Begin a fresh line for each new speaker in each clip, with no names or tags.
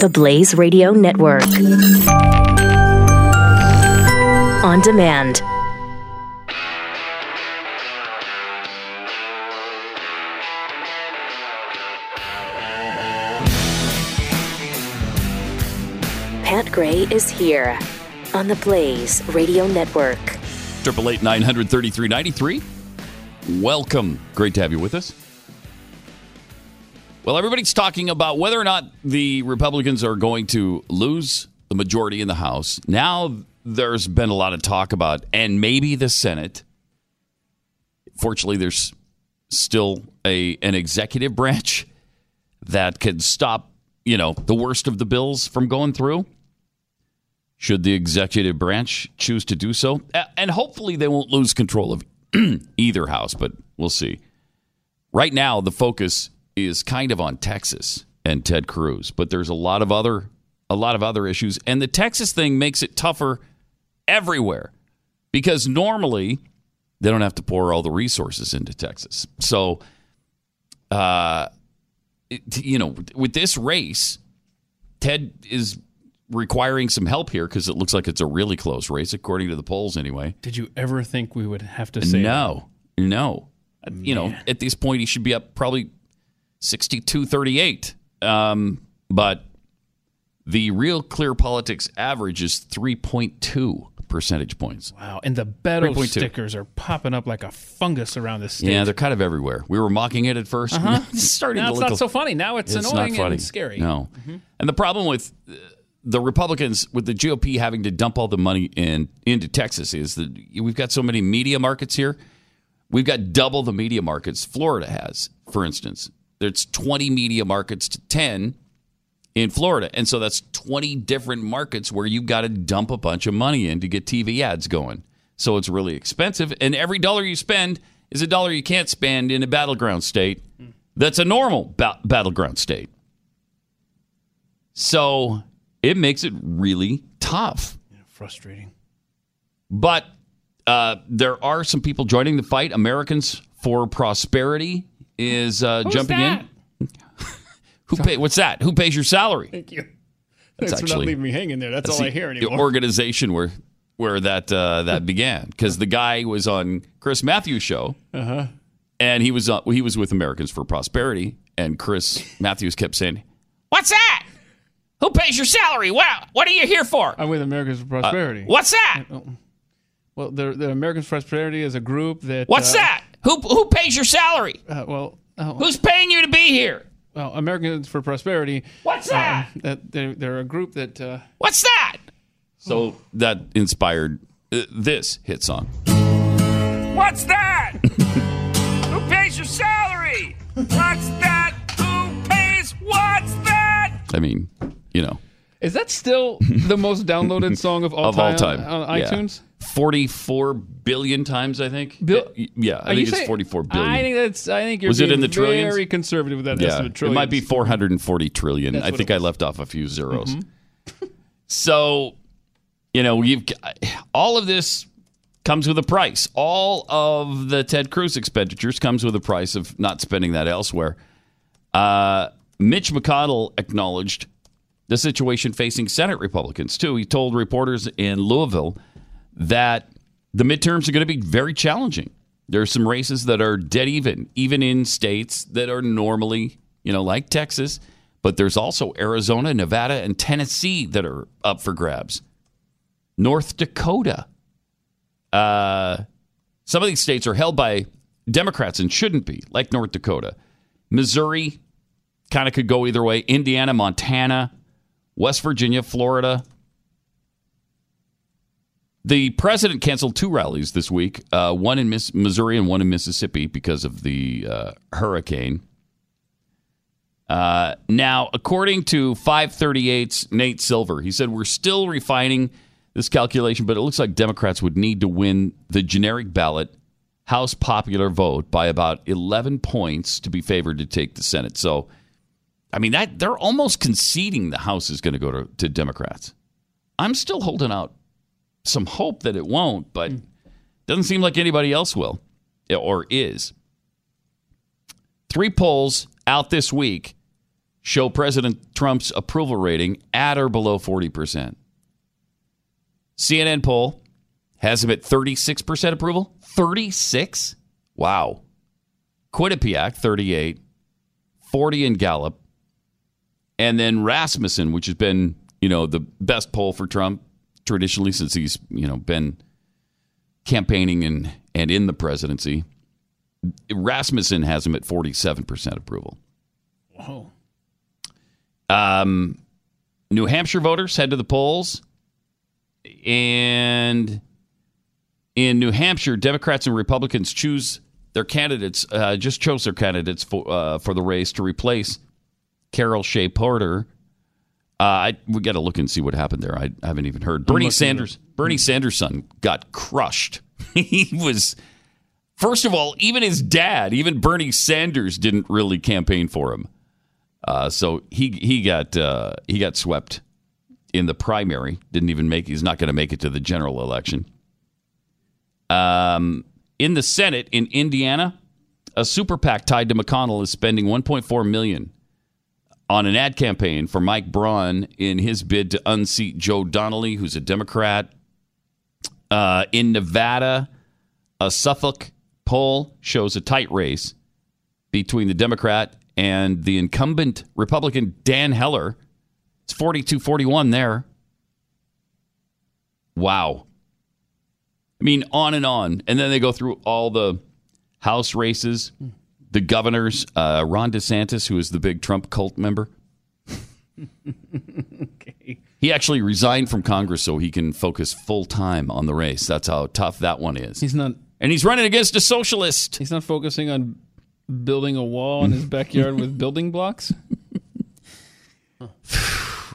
The Blaze Radio Network. On demand. Pat Gray is here on the Blaze Radio Network.
Triple eight nine hundred thirty three ninety three. Welcome. Great to have you with us. Well, everybody's talking about whether or not the Republicans are going to lose the majority in the House. Now there's been a lot of talk about, and maybe the Senate. Fortunately, there's still a an executive branch that can stop, you know, the worst of the bills from going through. Should the executive branch choose to do so, and hopefully they won't lose control of either house, but we'll see. Right now, the focus is kind of on Texas and Ted Cruz, but there's a lot of other a lot of other issues, and the Texas thing makes it tougher everywhere because normally they don't have to pour all the resources into Texas. So, uh, it, you know, with this race, Ted is requiring some help here because it looks like it's a really close race, according to the polls, anyway.
Did you ever think we would have to say
no? No. You know, at this point, he should be up probably 62 38. Um, but the real clear politics average is 3.2 percentage points.
Wow. And the Beto stickers are popping up like a fungus around this state.
Yeah, they're kind of everywhere. We were mocking it at 1st
Uh-huh.
it's starting
now
to
it's
look
not so funny. Now it's,
it's
annoying and scary.
No. And the problem with uh, the Republicans, with the GOP having to dump all the money in into Texas, is that we've got so many media markets here. We've got double the media markets Florida has, for instance. There's 20 media markets to 10 in Florida. And so that's 20 different markets where you've got to dump a bunch of money in to get TV ads going. So it's really expensive. And every dollar you spend is a dollar you can't spend in a battleground state that's a normal ba- battleground state. So it makes it really tough.
Frustrating.
But uh, there are some people joining the fight. Americans for Prosperity is uh,
Who's
jumping
that?
in. Who pay, What's that? Who pays your salary?
Thank you.
That's
Thanks for not
actually-
leaving me hanging there. That's, all
the,
I hear anymore.
the organization where where that uh, that began because the guy was on Chris Matthews' show,
uh-huh.
and he was uh, he was with Americans for Prosperity, and Chris Matthews kept saying, "What's that? Who pays your salary? What what are you here for?
I'm with Americans for Prosperity.
What's that?
Well, the, the Americans for Prosperity is a group that.
What's
uh,
that? Who who pays your salary?
Uh, well, uh,
Who's paying you to be here?
well, Americans for Prosperity.
What's that?
um, that they're, they're a group that. Uh,
What's that?" So that inspired uh, this hit song.
What's that? Who pays your salary? What's that? Who pays? What's that?
I mean, you know.
is that still the most downloaded song of all
of
time,
all time
on
Yeah.
iTunes?
44 billion times, I think. Yeah, I
you
think it's
saying-
44 billion.
I think that's. I think you're
Was it in the trillions?
Very conservative with that
yeah,
estimate.
it might be 440 trillion.
That's
I
what
think
it
I
was.
left off a few zeros. so, you know, you've got, all of this comes with a price. All of the Ted Cruz expenditures comes with a price of not spending that elsewhere. Uh, Mitch McConnell acknowledged the situation facing Senate Republicans too. He told reporters in Louisville that the midterms are going to be very challenging. There are some races that are dead even, even in states that are normally, you know, like Texas, but there's also Arizona, Nevada, and Tennessee that are up for grabs. North Dakota. Uh, some of these states are held by Democrats and shouldn't be, like North Dakota. Missouri kind of could go either way. Indiana, Montana, West Virginia, Florida. The president canceled two rallies this week, uh, one in Miss- Missouri and one in Mississippi because of the uh, hurricane. Uh, now, according to 538's Nate Silver, he said, We're still refining this calculation, but it looks like Democrats would need to win the generic ballot House popular vote by about 11 points to be favored to take the Senate. So, I mean, that they're almost conceding the House is going to go to, to Democrats. I'm still holding out some hope that it won't, but doesn't seem like anybody else will or is. Three polls out this week show President Trump's approval rating at or below 40%. CNN poll has him at 36% approval. 36? Wow. Quinnipiac, 38. 40 in Gallup. And then Rasmussen, which has been, you know, the best poll for Trump traditionally since he's, you know, been campaigning and, and in the presidency. Rasmussen has him at 47% approval.
Whoa.
Um, New Hampshire voters head to the polls. And in New Hampshire, Democrats and Republicans choose their candidates, uh, just chose their candidates for, uh, for the race to replace Carol Shea Porter. Uh, I, we got to look and see what happened there. I, I haven't even heard. Bernie Sanders, Bernie Sanders' son, got crushed. he was, first of all, even his dad, even Bernie Sanders, didn't really campaign for him. Uh, so he he got uh, he got swept in the primary. Didn't even make. He's not going to make it to the general election. Um, in the Senate in Indiana, a super PAC tied to McConnell is spending 1.4 million on an ad campaign for Mike Braun in his bid to unseat Joe Donnelly, who's a Democrat. Uh, in Nevada, a Suffolk poll shows a tight race between the Democrat and the incumbent Republican Dean Heller. It's 42 41 there. Wow. I mean, on and on. And then they go through all the House races, the governors, uh, Ron DeSantis, who is the big Trump cult member. He actually resigned from Congress so he can focus full time on the race. That's how tough that one is.
He's not.
And he's running against a socialist.
He's not focusing on building a wall in his backyard with building blocks.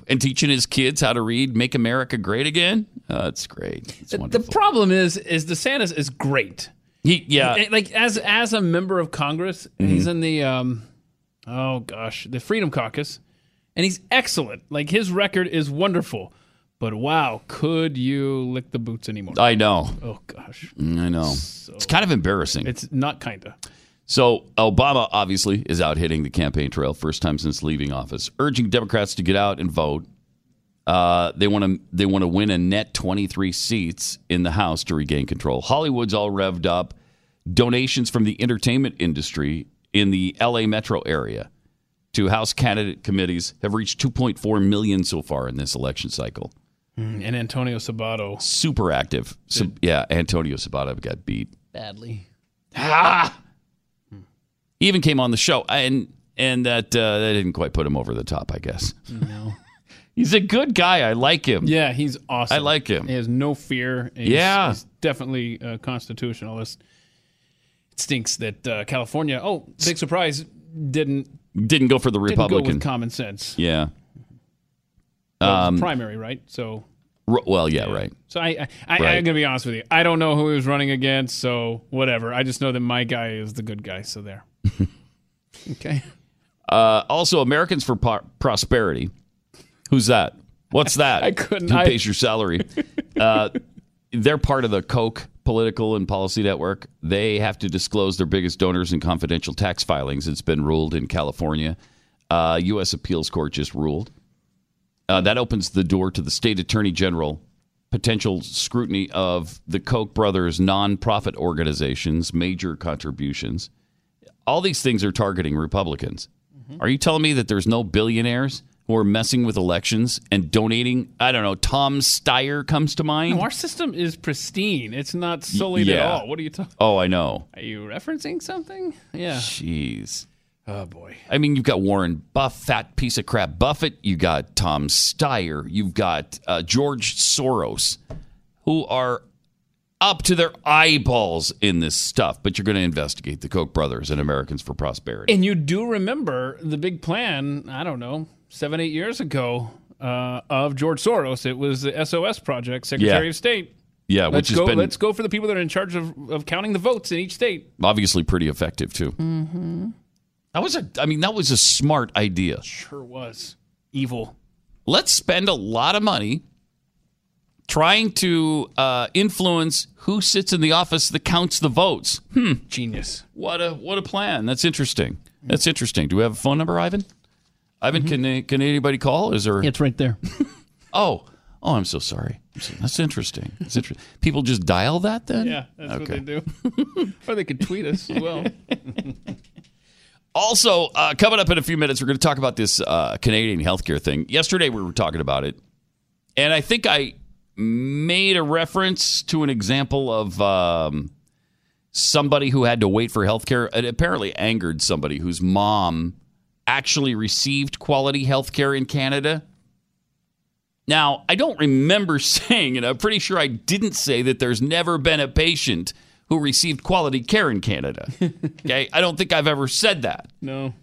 and teaching his kids how to read "Make America Great Again." Uh, that's great. It's
The
wonderful.
problem is, is DeSantis is great.
He, yeah,
like as as a member of Congress, he's in the um, oh gosh, the Freedom Caucus, and he's excellent. Like his record is wonderful. But wow, could you lick the boots anymore?
I know.
oh gosh,
I know. it's kind of embarrassing.
it's not kinda.
So Obama obviously is out hitting the campaign trail, first time since leaving office, urging Democrats to get out and vote. Uh, they want to they want to win a net 23 seats in the House to regain control. Hollywood's all revved up. Donations from the entertainment industry in the LA metro area to House candidate committees have reached 2.4 million so far in this election cycle.
And Antonio Sabato
Super active. So, yeah, Antonio Sabato got beat.
badly.
Ah! He even came on the show, and and that uh, that didn't quite put him over the top, I guess.
No.
He's a good guy. I like him.
Yeah, he's awesome.
I like him.
He has no fear. He's,
Yeah.
he's definitely a constitutionalist. It stinks that uh, California. Oh, big surprise! Didn't
Didn't go for the Republican.
didn't go with common sense.
yeah. Um,
primary, right? So,
R- well, yeah, right.
so I, I, I
Right.
I'm gonna be honest with you. I don't know who he was running against, so whatever. I just know that my guy is the good guy. So there. okay.
Uh, also, Americans for Pro- Prosperity. Who's that? What's that?
I couldn't-
Who
I-
pays your salary? uh, they're part of the Koch political and policy network. They have to disclose their biggest donors and confidential tax filings. It's been ruled in California. Uh, U.S. Appeals Court just ruled. Uh, that opens the door to the state attorney general potential scrutiny of the Koch brothers' nonprofit organizations' major contributions. All these things are targeting Republicans. Are you telling me that there's no billionaires who are messing with elections and donating? I don't know. Tom Steyer comes to mind.
No, our system is pristine. It's not sullied at all. What are you talking?
Oh, I know.
Are you referencing something? Yeah.
Jeez.
Oh boy.
I mean, you've got Warren Buff, fat piece of crap Buffett. You got Tom Steyer. You've got uh, George Soros, who are up to their eyeballs in this stuff. But you're going to investigate the Koch brothers and Americans for Prosperity.
And you do remember the big plan, I don't know, seven, eight years ago uh, of George Soros. It was the SOS project, Secretary
Yeah.
of State.
yeah,
Let's
has
go,
been
let's go for the people that are in charge of, of counting the votes in each state.
obviously pretty effective too. Mm-hmm. That was a. I mean, that was a smart idea.
Sure was. Evil.
let's spend a lot of money trying to uh, influence who sits in the office that counts the votes.
Genius.
What a what a plan! That's interesting. That's interesting. Do we have a phone number, Ivan? Ivan, can can anybody call? Is there?
It's right there.
Oh, oh, I'm so sorry. That's interesting. That's interesting. People just dial that then.
Yeah, that's what they do. or they could tweet us as well.
Also, uh, coming up in a few minutes, we're going to talk about this uh, Canadian healthcare thing. Yesterday, we were talking about it, and I think I made a reference to an example of um, somebody who had to wait for healthcare. It apparently angered somebody whose mom actually received quality healthcare in Canada. Now, I don't remember saying, and I'm pretty sure I didn't say that there's never been a patient who received quality care in Canada. Okay, I don't think I've ever said that.
No.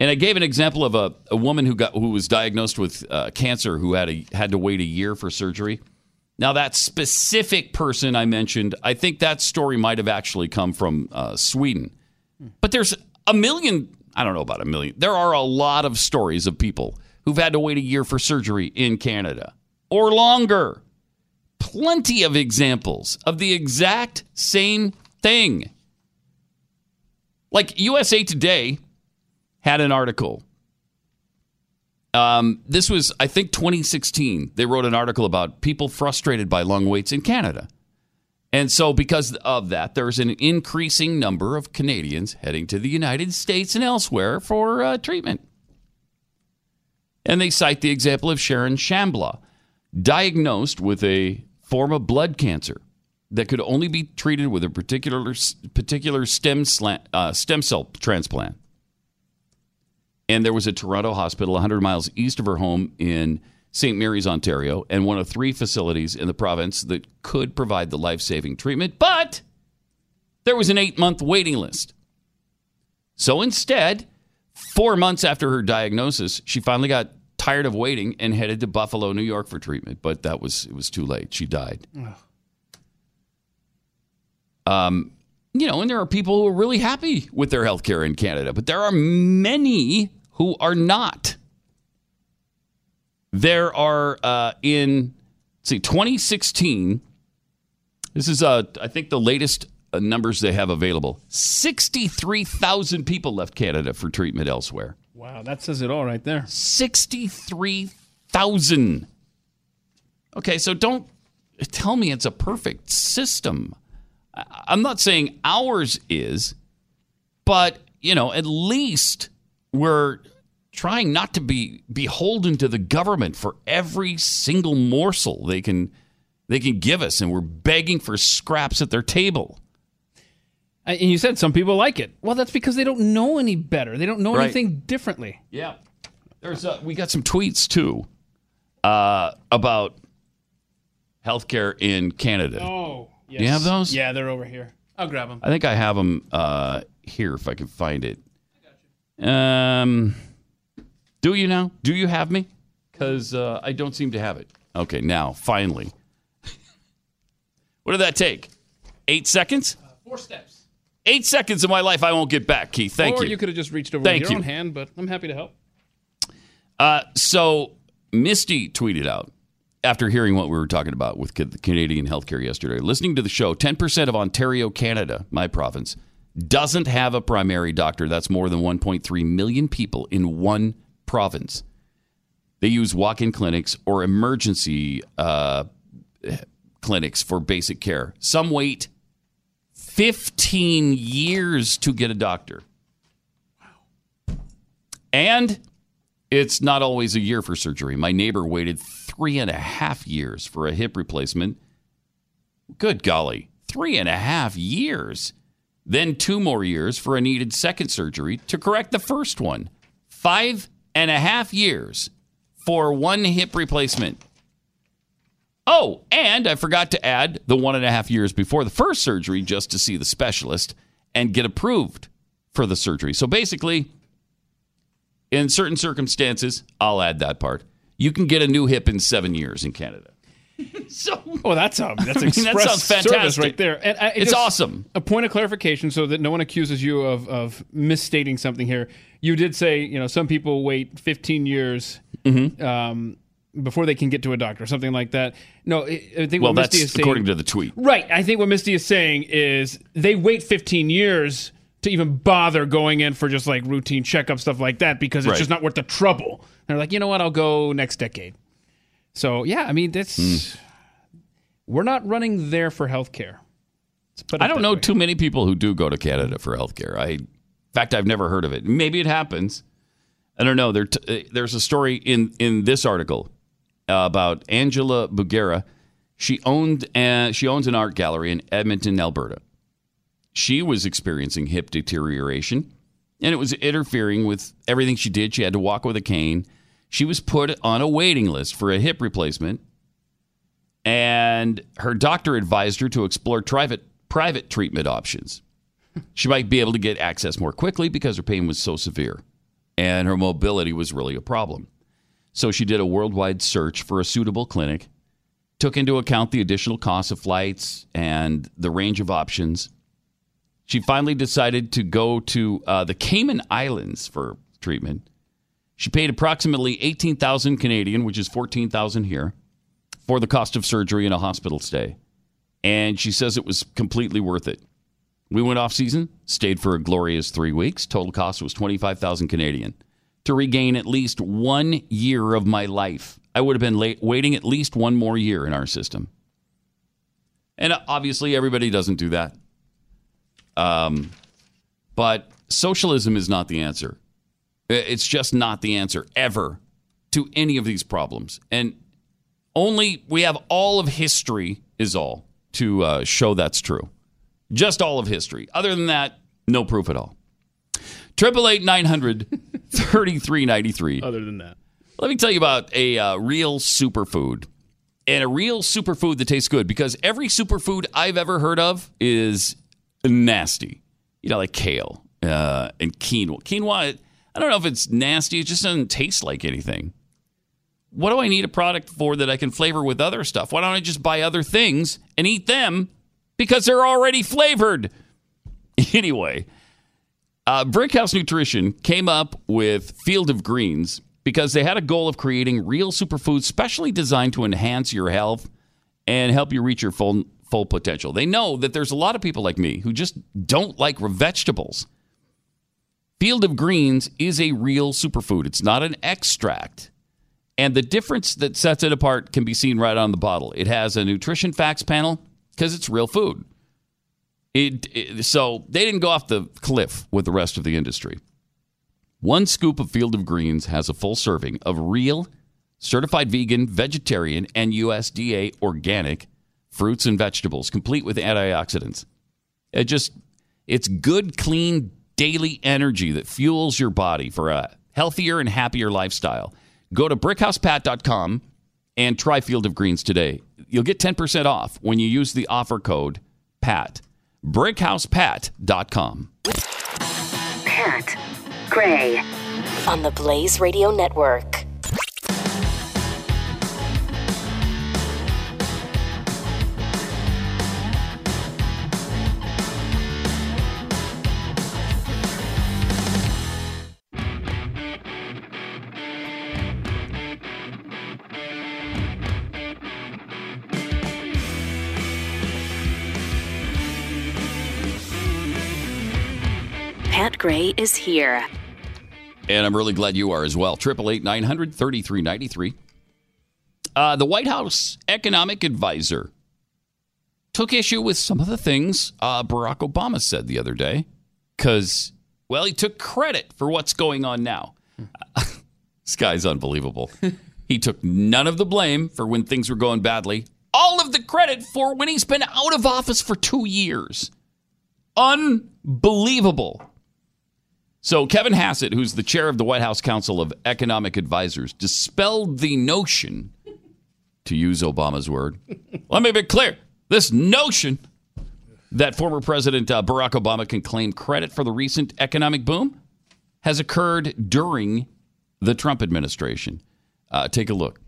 And I gave an example of a, a woman who got who was diagnosed with uh, cancer who had a had to wait a year for surgery. Now that specific person I mentioned, I think that story might have actually come from uh, Sweden. But there's a million. I don't know about a million. There are a lot of stories of people who've had to wait a year for surgery in Canada or longer. Plenty of examples of the exact same thing. Like USA Today had an article. Um, this was, I think, 2016. They wrote an article about people frustrated by long waits in Canada. And so, because of that, there's an increasing number of Canadians heading to the United States and elsewhere for uh, treatment. And they cite the example of Sharon Shambla, diagnosed with a form of blood cancer that could only be treated with a particular particular stem slant, uh, stem cell transplant. And there was a Toronto hospital 100 miles east of her home in St. Mary's, Ontario, and one of three facilities in the province that could provide the life saving treatment, but there was an eight month waiting list. So instead, four months after her diagnosis, she finally got tired of waiting and headed to Buffalo, New York for treatment. But that was it was too late. She died. Um, you know, and there are people who are really happy with their health care in Canada, but there are many who are not. There are uh, in see 2016. This is uh, I think the latest uh, numbers they have available. Sixty-three thousand people left Canada for treatment elsewhere.
Wow, that says it all right there.
63,000. Okay, so don't tell me it's a perfect system. I'm not saying ours is, but, you know, at least we're trying not to be beholden to the government for every single morsel they can they can give us and we're begging for scraps at their table.
And you said some people like it. Well, that's because they don't know any better. They don't know
Right.
anything differently.
Yeah. There's uh, we got some tweets too uh, about healthcare in Canada.
Oh, yes.
you have those?
Yeah, they're over here. I'll grab them.
I think I have them uh, here if I can find it. Um, do you now? Do you have me? Because uh, I don't seem to have it. Okay, now finally. what did that take? Eight seconds?
Four steps.
Eight seconds of my life I won't get back, Keith. Thank
or
you.
you could have just reached over
Thank
with your
you.
own hand, but I'm happy to help.
Uh, so Misty tweeted out after hearing what we were talking about with ca- the Canadian healthcare yesterday, listening to the show, 10% of Ontario, Canada, my province, doesn't have a primary doctor. That's more than 1.3 million people in one province. They use walk in clinics or emergency uh, clinics for basic care. Some wait 15 years to get a doctor. And it's not always a year for surgery. My neighbor waited three and a half years for a hip replacement. Good golly, three and a half years. Then two more years for a needed second surgery to correct the first one. Five and a half years for one hip replacement. Oh, and I forgot to add the one and a half years before the first surgery just to see the specialist and get approved for the surgery. So basically, in certain circumstances, I'll add that part. You can get a new hip in seven years in Canada. so
Oh, that's um, that's
mean, that
express
sounds
service
fantastic.
right there. And I,
It's awesome.
A point of clarification, so that no one accuses you of of misstating something here. You did say, you know, some people wait 15 years
Mm-hmm.
um, before they can get to a doctor, something like that. No, I I think
well,
what Misty is saying.
according to the tweet.
Right. I think what Misty is saying is they wait 15 years to even bother going in for just like routine checkup stuff like that because it's
Right.
just not worth the trouble. They're like, you know what? I'll go next decade. So yeah, I mean that's
Hmm.
we're not running there for healthcare. Let's put it
I don't know
way.
too many people who do go to Canada for healthcare. I, in fact, I've never heard of it. Maybe it happens. I don't know. There, t- uh, there's a story in in this article uh, about Angela Bugera. She owned uh, she owns an art gallery in Edmonton, Alberta. She was experiencing hip deterioration, and it was interfering with everything she did. She had to walk with a cane. She was put on a waiting list for a hip replacement and her doctor advised her to explore private private treatment options. She might be able to get access more quickly because her pain was so severe and her mobility was really a problem. So she did a worldwide search for a suitable clinic, took into account the additional cost of flights and the range of options. She finally decided to go to uh, the Cayman Islands for treatment. She paid approximately 18,000 Canadian, which is 14,000 here for the cost of surgery and a hospital stay. And she says it was completely worth it. We went off season, stayed for a glorious three weeks. Total cost was 25,000 Canadian. To regain at least one year of my life, I would have been late, waiting at least one more year in our system. And obviously, everybody doesn't do that. Um, but socialism is not the answer. It's just not the answer ever to any of these problems. And only we have all of history is all to uh, show that's true. Just all of history. Other than that, no proof at all. Triple eight nine hundred thirty three ninety three.
Other than that,
Let me tell you about a uh, real superfood and a real superfood that tastes good because every superfood I've ever heard of is nasty. You know, like kale uh, and quinoa. Quinoa, I don't know if it's nasty. It just doesn't taste like anything. What do I need a product for that I can flavor with other stuff? Why don't I just buy other things and eat them because they're already flavored? Anyway, uh, Brickhouse Nutrition came up with Field of Greens because they had a goal of creating real superfoods specially designed to enhance your health and help you reach your full full potential. They know that there's a lot of people like me who just don't like vegetables. Field of Greens is a real superfood. It's not an extract. And the difference that sets it apart can be seen right on the bottle. It has a nutrition facts panel because it's real food. It, it- so they didn't go off the cliff with the rest of the industry. One scoop of Field of Greens has a full serving of real, certified vegan, vegetarian, and USDA organic fruits and vegetables, complete with antioxidants. It just it's good, clean, daily energy that fuels your body for a healthier and happier lifestyle. Go to brickhousepat.com and try Field of Greens today. You'll get 10% off when you use the offer code PAT. brickhousepat.com.
Pat Gray on the Blaze Radio Network. Gray is here.
And I'm really glad you are as well. 888 900 3393. Uh, The White House economic advisor took issue with some of the things uh, Barack Obama said the other day because, well, he took credit for what's going on now. this guy's unbelievable. he took none of the blame for when things were going badly, all of the credit for when he's been out of office for two years. Unbelievable. So, Kevin Hassett, who's the chair of the White House Council of Economic Advisors, dispelled the notion, to use Obama's word, let me be clear this notion that former President uh, Barack Obama can claim credit for the recent economic boom has occurred during the Trump administration. Uh, take a look.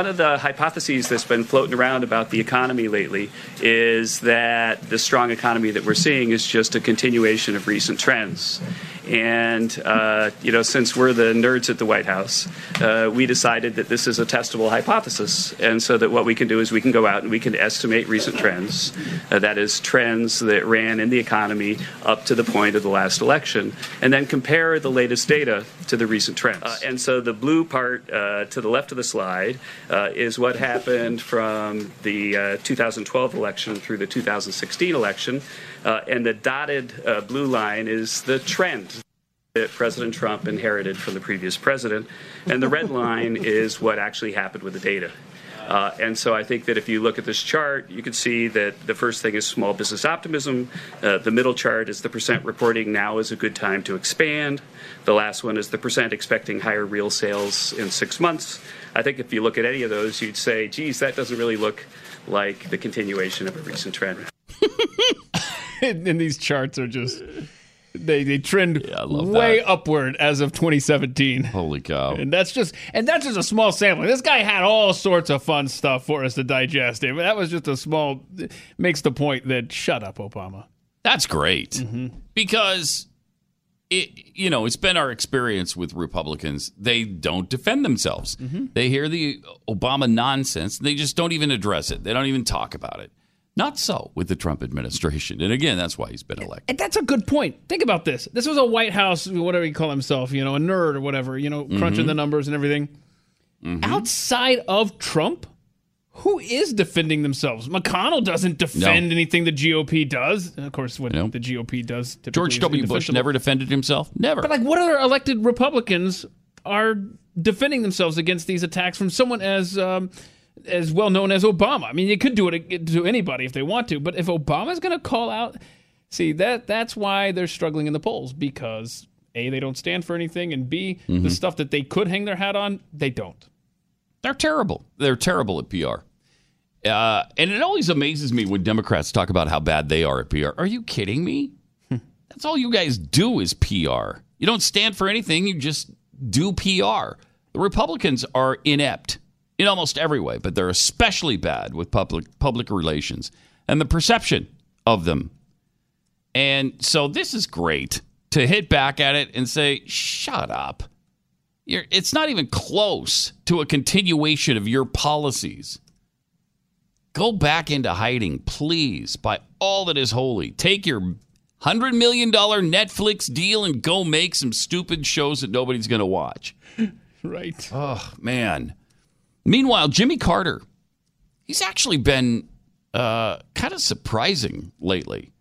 One of the hypotheses that's been floating around about the economy lately is that the strong economy that we're seeing is just a continuation of recent trends. And, uh, you know, since we're the nerds at the White House, uh, we decided that this is a testable hypothesis. And so that what we can do is we can go out and we can estimate recent trends. Uh, that is, trends that ran in the economy up to the point of the last election, and then compare the latest data to the recent trends. Uh, and so the blue part uh, to the left of the slide uh, is what happened from the uh, 2012 election through the 2016 election. Uh, and the dotted uh, blue line is the trend that President Trump inherited from the previous president. And the red line is what actually happened with the data. Uh, and so I think that if you look at this chart, you can see that the first thing is small business optimism. Uh, the middle chart is the percent reporting now is a good time to expand. The last one is the percent expecting higher real sales in six months. I think if you look at any of those, you'd say, geez, that doesn't really look like the continuation of a recent trend.
and these charts are just they they trend
Yeah,
way
that.
upward as of 2017.
Holy cow.
And that's just and that's just a small sampling. This guy had all sorts of fun stuff for us to digest. It that was just a small makes the point that shut up, Obama.
That's great mm-hmm. because it you know it's been our experience with Republicans. They don't defend themselves. Mm-hmm. They hear the Obama nonsense. They just don't even address it. They don't even talk about it. Not so with the Trump administration. And again, that's why he's been elected.
And that's a good point. Think about this. This was a White House, whatever you call himself, you know, a nerd or whatever, you know, crunching mm-hmm. the numbers and everything. Mm-hmm. Outside of Trump, who is defending themselves? McConnell doesn't defend
No.
anything the GOP does. Of course, what
No.
the GOP does. typically
George W. Bush never defended himself. Never.
But like, what other elected Republicans are defending themselves against these attacks from someone as um, as well known as Obama? I mean, they could do it to anybody if they want to, but if Obama's going to call out, see that that's why they're struggling in the polls because a they don't stand for anything, and b the stuff that they could hang their hat on they don't.
They're terrible. They're terrible at PR. Uh, and it always amazes me when Democrats talk about how bad they are at PR. Are you kidding me? That's all you guys do is PR. You don't stand for anything, you just do PR. The Republicans are inept in almost every way, but they're especially bad with public public relations and the perception of them. And so this is great to hit back at it and say, "Shut up." You're, it's not even close to a continuation of your policies. Go back into hiding, please, by all that is holy. Take your $100 million Netflix deal and go make some stupid shows that nobody's going to watch.
Right.
Oh, man. Meanwhile, Jimmy Carter, he's actually been uh, kind of surprising lately.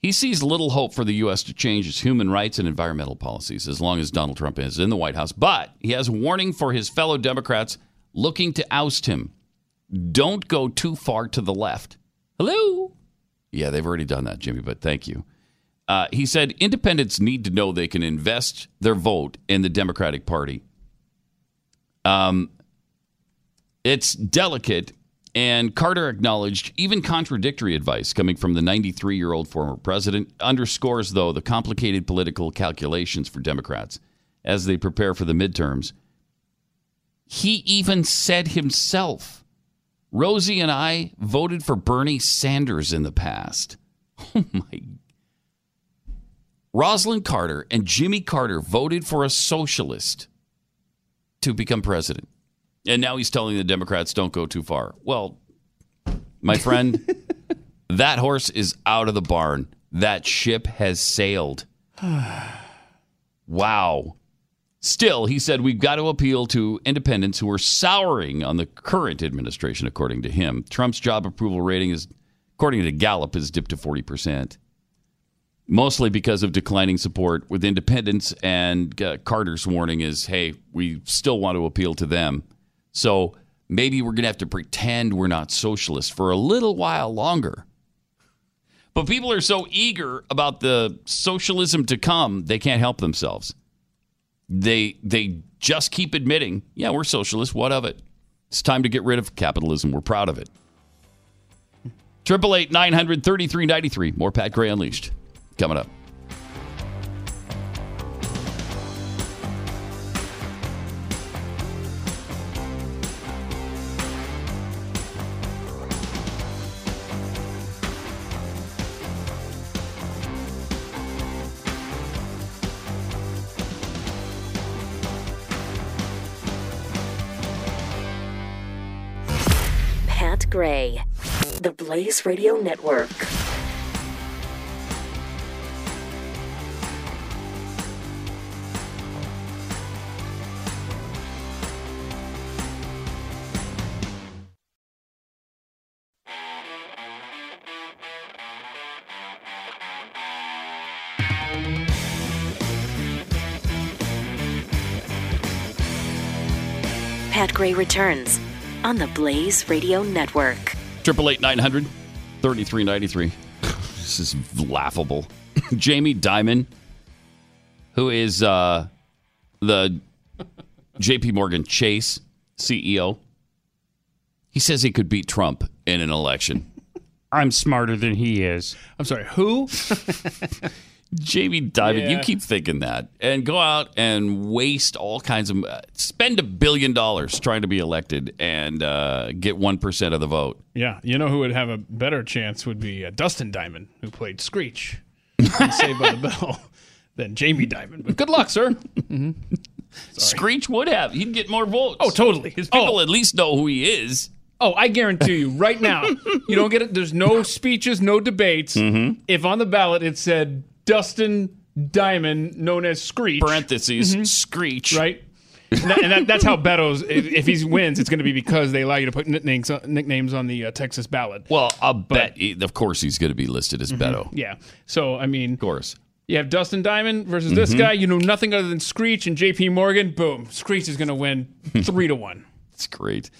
He sees little hope for the U.S. to change its human rights and environmental policies as long as Donald Trump is in the White House. But he has a warning for his fellow Democrats looking to oust him. Don't go too far to the left. Hello? Yeah, they've already done that, Jimmy, but thank you. Uh, he said independents need to know they can invest their vote in the Democratic Party. Um, it's delicate, and Carter acknowledged even contradictory advice coming from the 93 year old former president, underscores, though, the complicated political calculations for Democrats as they prepare for the midterms. He even said himself, Rosie and I voted for Bernie Sanders in the past. Oh my. Rosalynn Carter and Jimmy Carter voted for a socialist to become president. And now he's telling the Democrats don't go too far. Well, my friend, that horse is out of the barn. That ship has sailed. wow. Still, he said we've got to appeal to independents who are souring on the current administration, according to him. Trump's job approval rating is, according to Gallup, has dipped to 40%, mostly because of declining support with independents. And uh, Carter's warning is hey, we still want to appeal to them. So maybe we're going to have to pretend we're not socialists for a little while longer. But people are so eager about the socialism to come, they can't help themselves. They they just keep admitting, yeah, we're socialists. What of it? It's time to get rid of capitalism. We're proud of it. Triple eight nine hundred thirty three ninety three. More Pat Gray Unleashed coming up.
Gray. The Blaze Radio Network. Pat Gray returns on the Blaze Radio Network.
Triple eight nine hundred thirty three ninety three. This is laughable. Jamie Dimon, who is uh, the J.P. Morgan Chase CEO, he says he could beat Trump in an election.
I'm smarter than he is.
I'm sorry, who?
Jamie Dimon, you keep thinking that and go out and waste all kinds of uh, spend a billion dollars trying to be elected and uh, get one percent of the vote.
Yeah, you know who would have a better chance would be uh, Dustin Diamond, who played Screech in Saved by the Bell, than Jamie Diamond. But good luck, sir.
Screech would have; he'd get more votes.
Oh, totally.
His people
Oh.
at least know who he is.
Oh, I guarantee you, right now, you don't get it. There's no speeches, no debates.
Mm-hmm.
If on the ballot it said Dustin Diamond, known as Screech,
Parentheses Screech.
Mm-hmm. right? And, that, and that, that's how Beto's. If, he wins, it's going to be because they allow you to put nicknames nicknames on the uh, Texas ballot.
Well, I'll bet. he- of course, he's going to be listed as Beto.
Yeah. So I mean,
Of course.
You have Dustin Diamond versus this
Mm-hmm.
guy. You know nothing other than Screech and J.P. Morgan. Boom. Screech is going to win three to one.
It's great.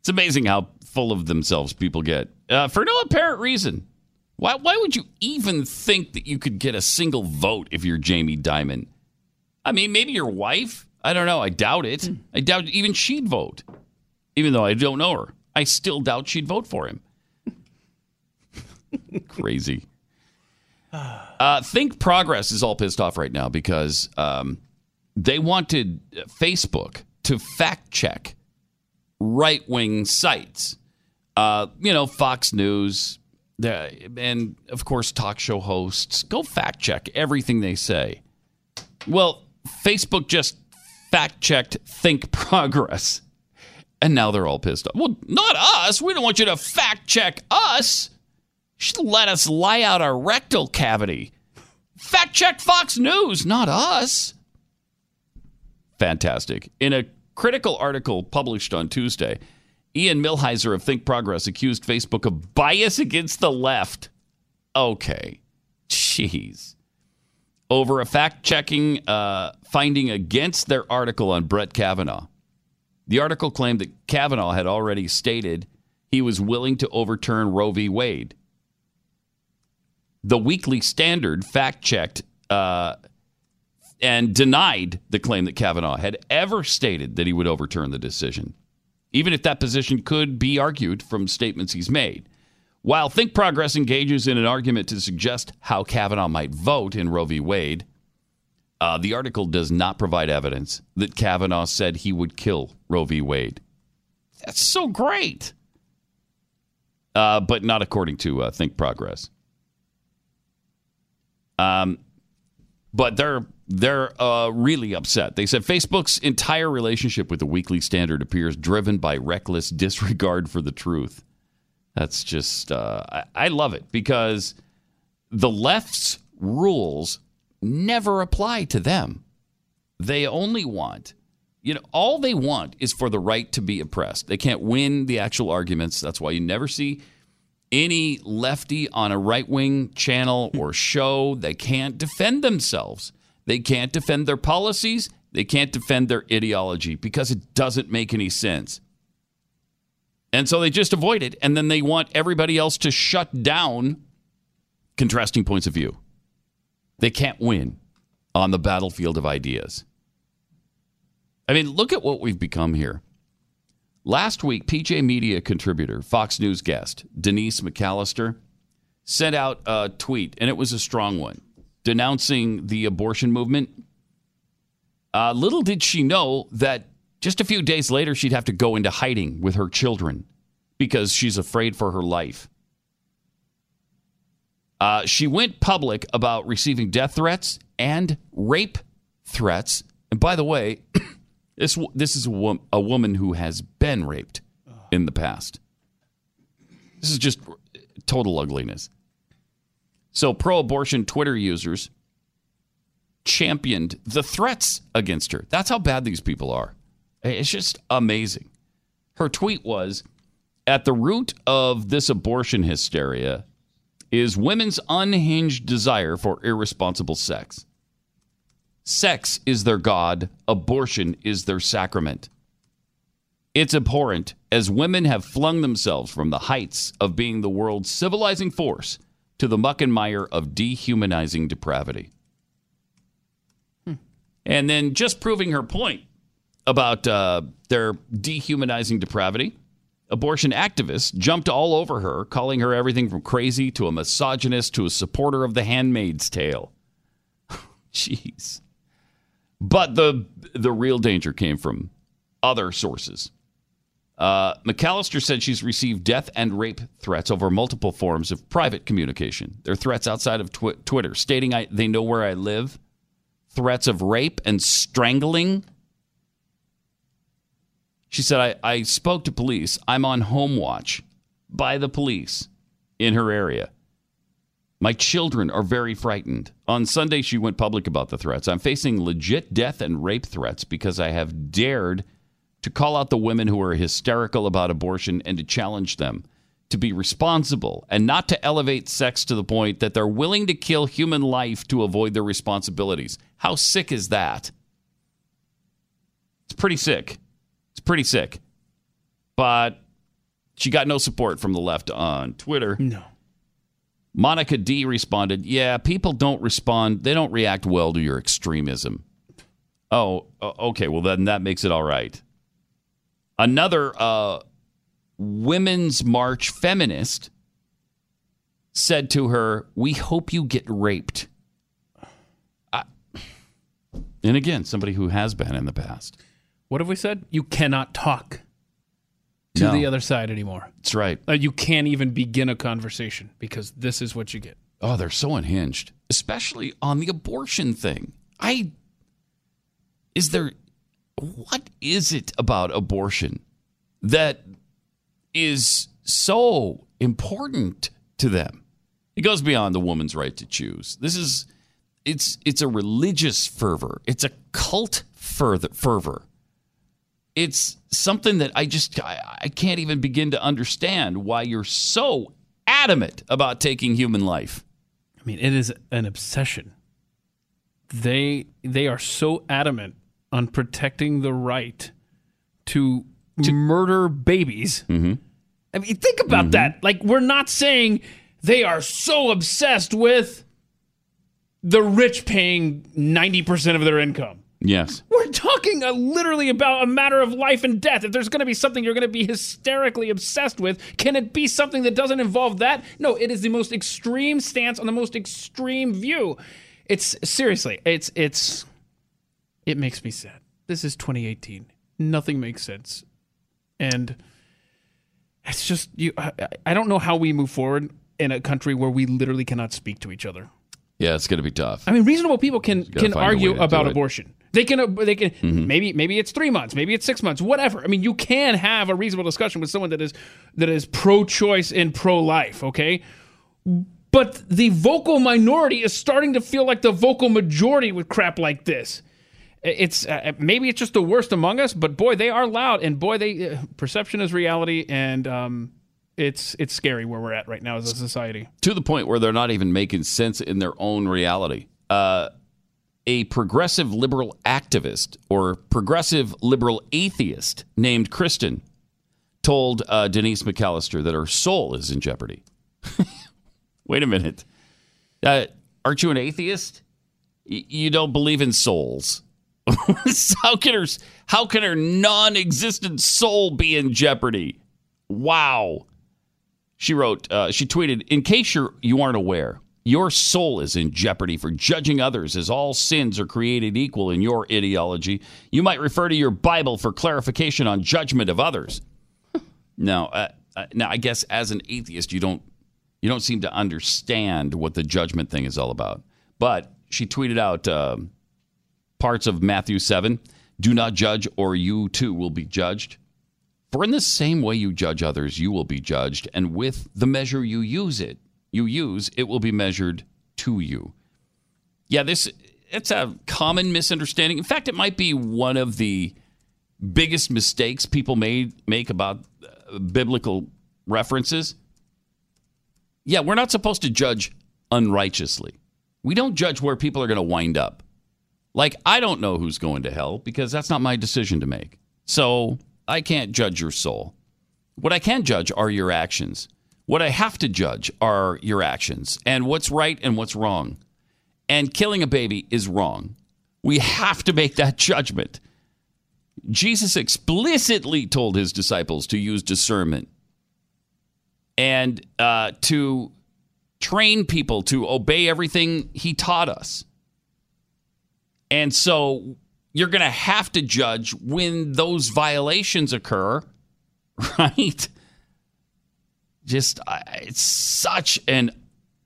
It's amazing how full of themselves people get uh, for no apparent reason. Why, why would you even think that you could get a single vote if you're Jamie Dimon? I mean, maybe your wife. I don't know. I doubt it. I doubt even she'd vote. Even though I don't know her, I still doubt she'd vote for him. Crazy. Uh, Think Progress is all pissed off right now because um, they wanted Facebook to fact check right wing sites. Uh, you know, Fox News, and of course, talk show hosts. Go fact check everything they say. Well, Facebook just fact checked Think Progress. And now they're all pissed off. Well, not us. We don't want you to fact check us. Let us lie out our rectal cavity. Fact check Fox News, not us. Fantastic. In a critical article published on Tuesday, Ian Millhiser of Think Progress accused Facebook of bias against the left. Okay. Jeez. Over a fact checking uh, finding against their article on Brett Kavanaugh. The article claimed that Kavanaugh had already stated he was willing to overturn Roe v. Wade. The Weekly Standard fact checked uh, and denied the claim that Kavanaugh had ever stated that he would overturn the decision, even if that position could be argued from statements he's made. While Think Progress engages in an argument to suggest how Kavanaugh might vote in Roe v. Wade, uh, the article does not provide evidence that Kavanaugh said he would kill Roe v. Wade. That's so great. Uh, but not according to uh, Think Progress. Um, but they're they're uh, really upset. They said Facebook's entire relationship with the Weekly Standard appears driven by reckless disregard for the truth. That's just uh, I, I love it because the left's rules never apply to them. They only want, you know, all they want is for the right to be oppressed. They can't win the actual arguments. That's why you never see any lefty on a right wing channel or show. They can't defend themselves. They can't defend their policies. They can't defend their ideology because it doesn't make any sense. And so they just avoid it. And then they want everybody else to shut down contrasting points of view. They can't win on the battlefield of ideas. I mean, look at what we've become here. Last week, PJ Media contributor, Fox News guest, Denise McAllister, sent out a tweet, and it was a strong one, denouncing the abortion movement. Uh, little did she know that just a few days later, she'd have to go into hiding with her children because she's afraid for her life. Uh, she went public about receiving death threats and rape threats. And by the way, this this is a, wo- a woman who has been raped in the past. This is just total ugliness. So, pro abortion Twitter users championed the threats against her. That's how bad these people are. It's just amazing. Her tweet was At the root of this abortion hysteria is women's unhinged desire for irresponsible sex. Sex is their God, abortion is their sacrament. It's abhorrent as women have flung themselves from the heights of being the world's civilizing force to the muck and mire of dehumanizing depravity. And then just proving her point about uh, their dehumanizing depravity, abortion activists jumped all over her, calling her everything from crazy to a misogynist to a supporter of the handmaid's tale. Jeez. But the the real danger came from other sources. Uh, McAllister said she's received death and rape threats over multiple forms of private communication. There are threats outside of tw- Twitter, stating I, they know where I live, threats of rape and strangling. She said, I, I spoke to police. I'm on home watch by the police in her area. My children are very frightened. On Sunday, she went public about the threats. I'm facing legit death and rape threats because I have dared to call out the women who are hysterical about abortion and to challenge them to be responsible and not to elevate sex to the point that they're willing to kill human life to avoid their responsibilities. How sick is that? It's pretty sick. It's pretty sick. But she got no support from the left on Twitter.
No.
Monica D responded, Yeah, people don't respond, they don't react well to your extremism. Oh, okay. Well, then that makes it all right. Another uh, Women's March feminist said to her, We hope you get raped. I- and again, somebody who has been in the past.
What have we said? You cannot talk to
No.
the other side anymore.
That's right.
Uh, you can't even begin a conversation because this is what you get.
Oh, they're so unhinged, especially on the abortion thing. I is there what is it about abortion that is so important to them? It goes beyond the woman's right to choose. This is it's it's a religious fervor. It's a cult fervor. It's something that I just I, I can't even begin to understand why you're so adamant about taking human life.
I mean, it is an obsession. They they are so adamant on protecting the right to, to murder babies.
Mm-hmm.
I mean, think about that. Like, we're not saying they are so obsessed with the rich paying ninety percent of their income.
Yes.
We're talking uh, literally about a matter of life and death. If there's going to be something you're going to be hysterically obsessed with, can it be something that doesn't involve that? No, it is the most extreme stance on the most extreme view. It's seriously, it's it's it makes me sad. This is 2018. Nothing makes sense. And it's just you I, I don't know how we move forward in a country where we literally cannot speak to each other.
Yeah, it's going to be tough.
I mean, reasonable people can can
find a way
argue about.
Mm-hmm.
abortion. They can they can maybe maybe it's three months, maybe it's six months, whatever. I mean, you can have a reasonable discussion with someone that is that is pro-choice and pro-life. Okay, but the vocal minority is starting to feel like the vocal majority with crap like this. It's uh, maybe it's just the worst among us, but boy, they are loud, and boy, they uh, perception is reality, and um, it's it's scary where we're at right now as a society.
to the point where they're not even making sense in their own reality. Uh, a progressive liberal activist or progressive liberal atheist named Kristen told uh, Denise McAllister that her soul is in jeopardy. Wait a minute. Uh, aren't you an atheist? Y- you don't believe in souls. how can her how can her non-existent soul be in jeopardy? Wow. She wrote, uh, she tweeted, in case you're, you aren't aware, your soul is in jeopardy for judging others as all sins are created equal in your ideology. You might refer to your Bible for clarification on judgment of others. now, uh, uh, now, I guess as an atheist, you don't, you don't seem to understand what the judgment thing is all about. But she tweeted out uh, parts of Matthew 7 do not judge, or you too will be judged. For in the same way you judge others, you will be judged, and with the measure you use it, you use, it will be measured to you. Yeah, this it's a common misunderstanding. In fact, it might be one of the biggest mistakes people made make about uh, biblical references. Yeah, we're not supposed to judge unrighteously. We don't judge where people are going to wind up. Like I don't know who's going to hell because that's not my decision to make. So, I can't judge your soul. What I can judge are your actions. What I have to judge are your actions and what's right and what's wrong. And killing a baby is wrong. We have to make that judgment. Jesus explicitly told his disciples to use discernment and uh, to train people to obey everything he taught us. And so you're going to have to judge when those violations occur, right? Just, it's such an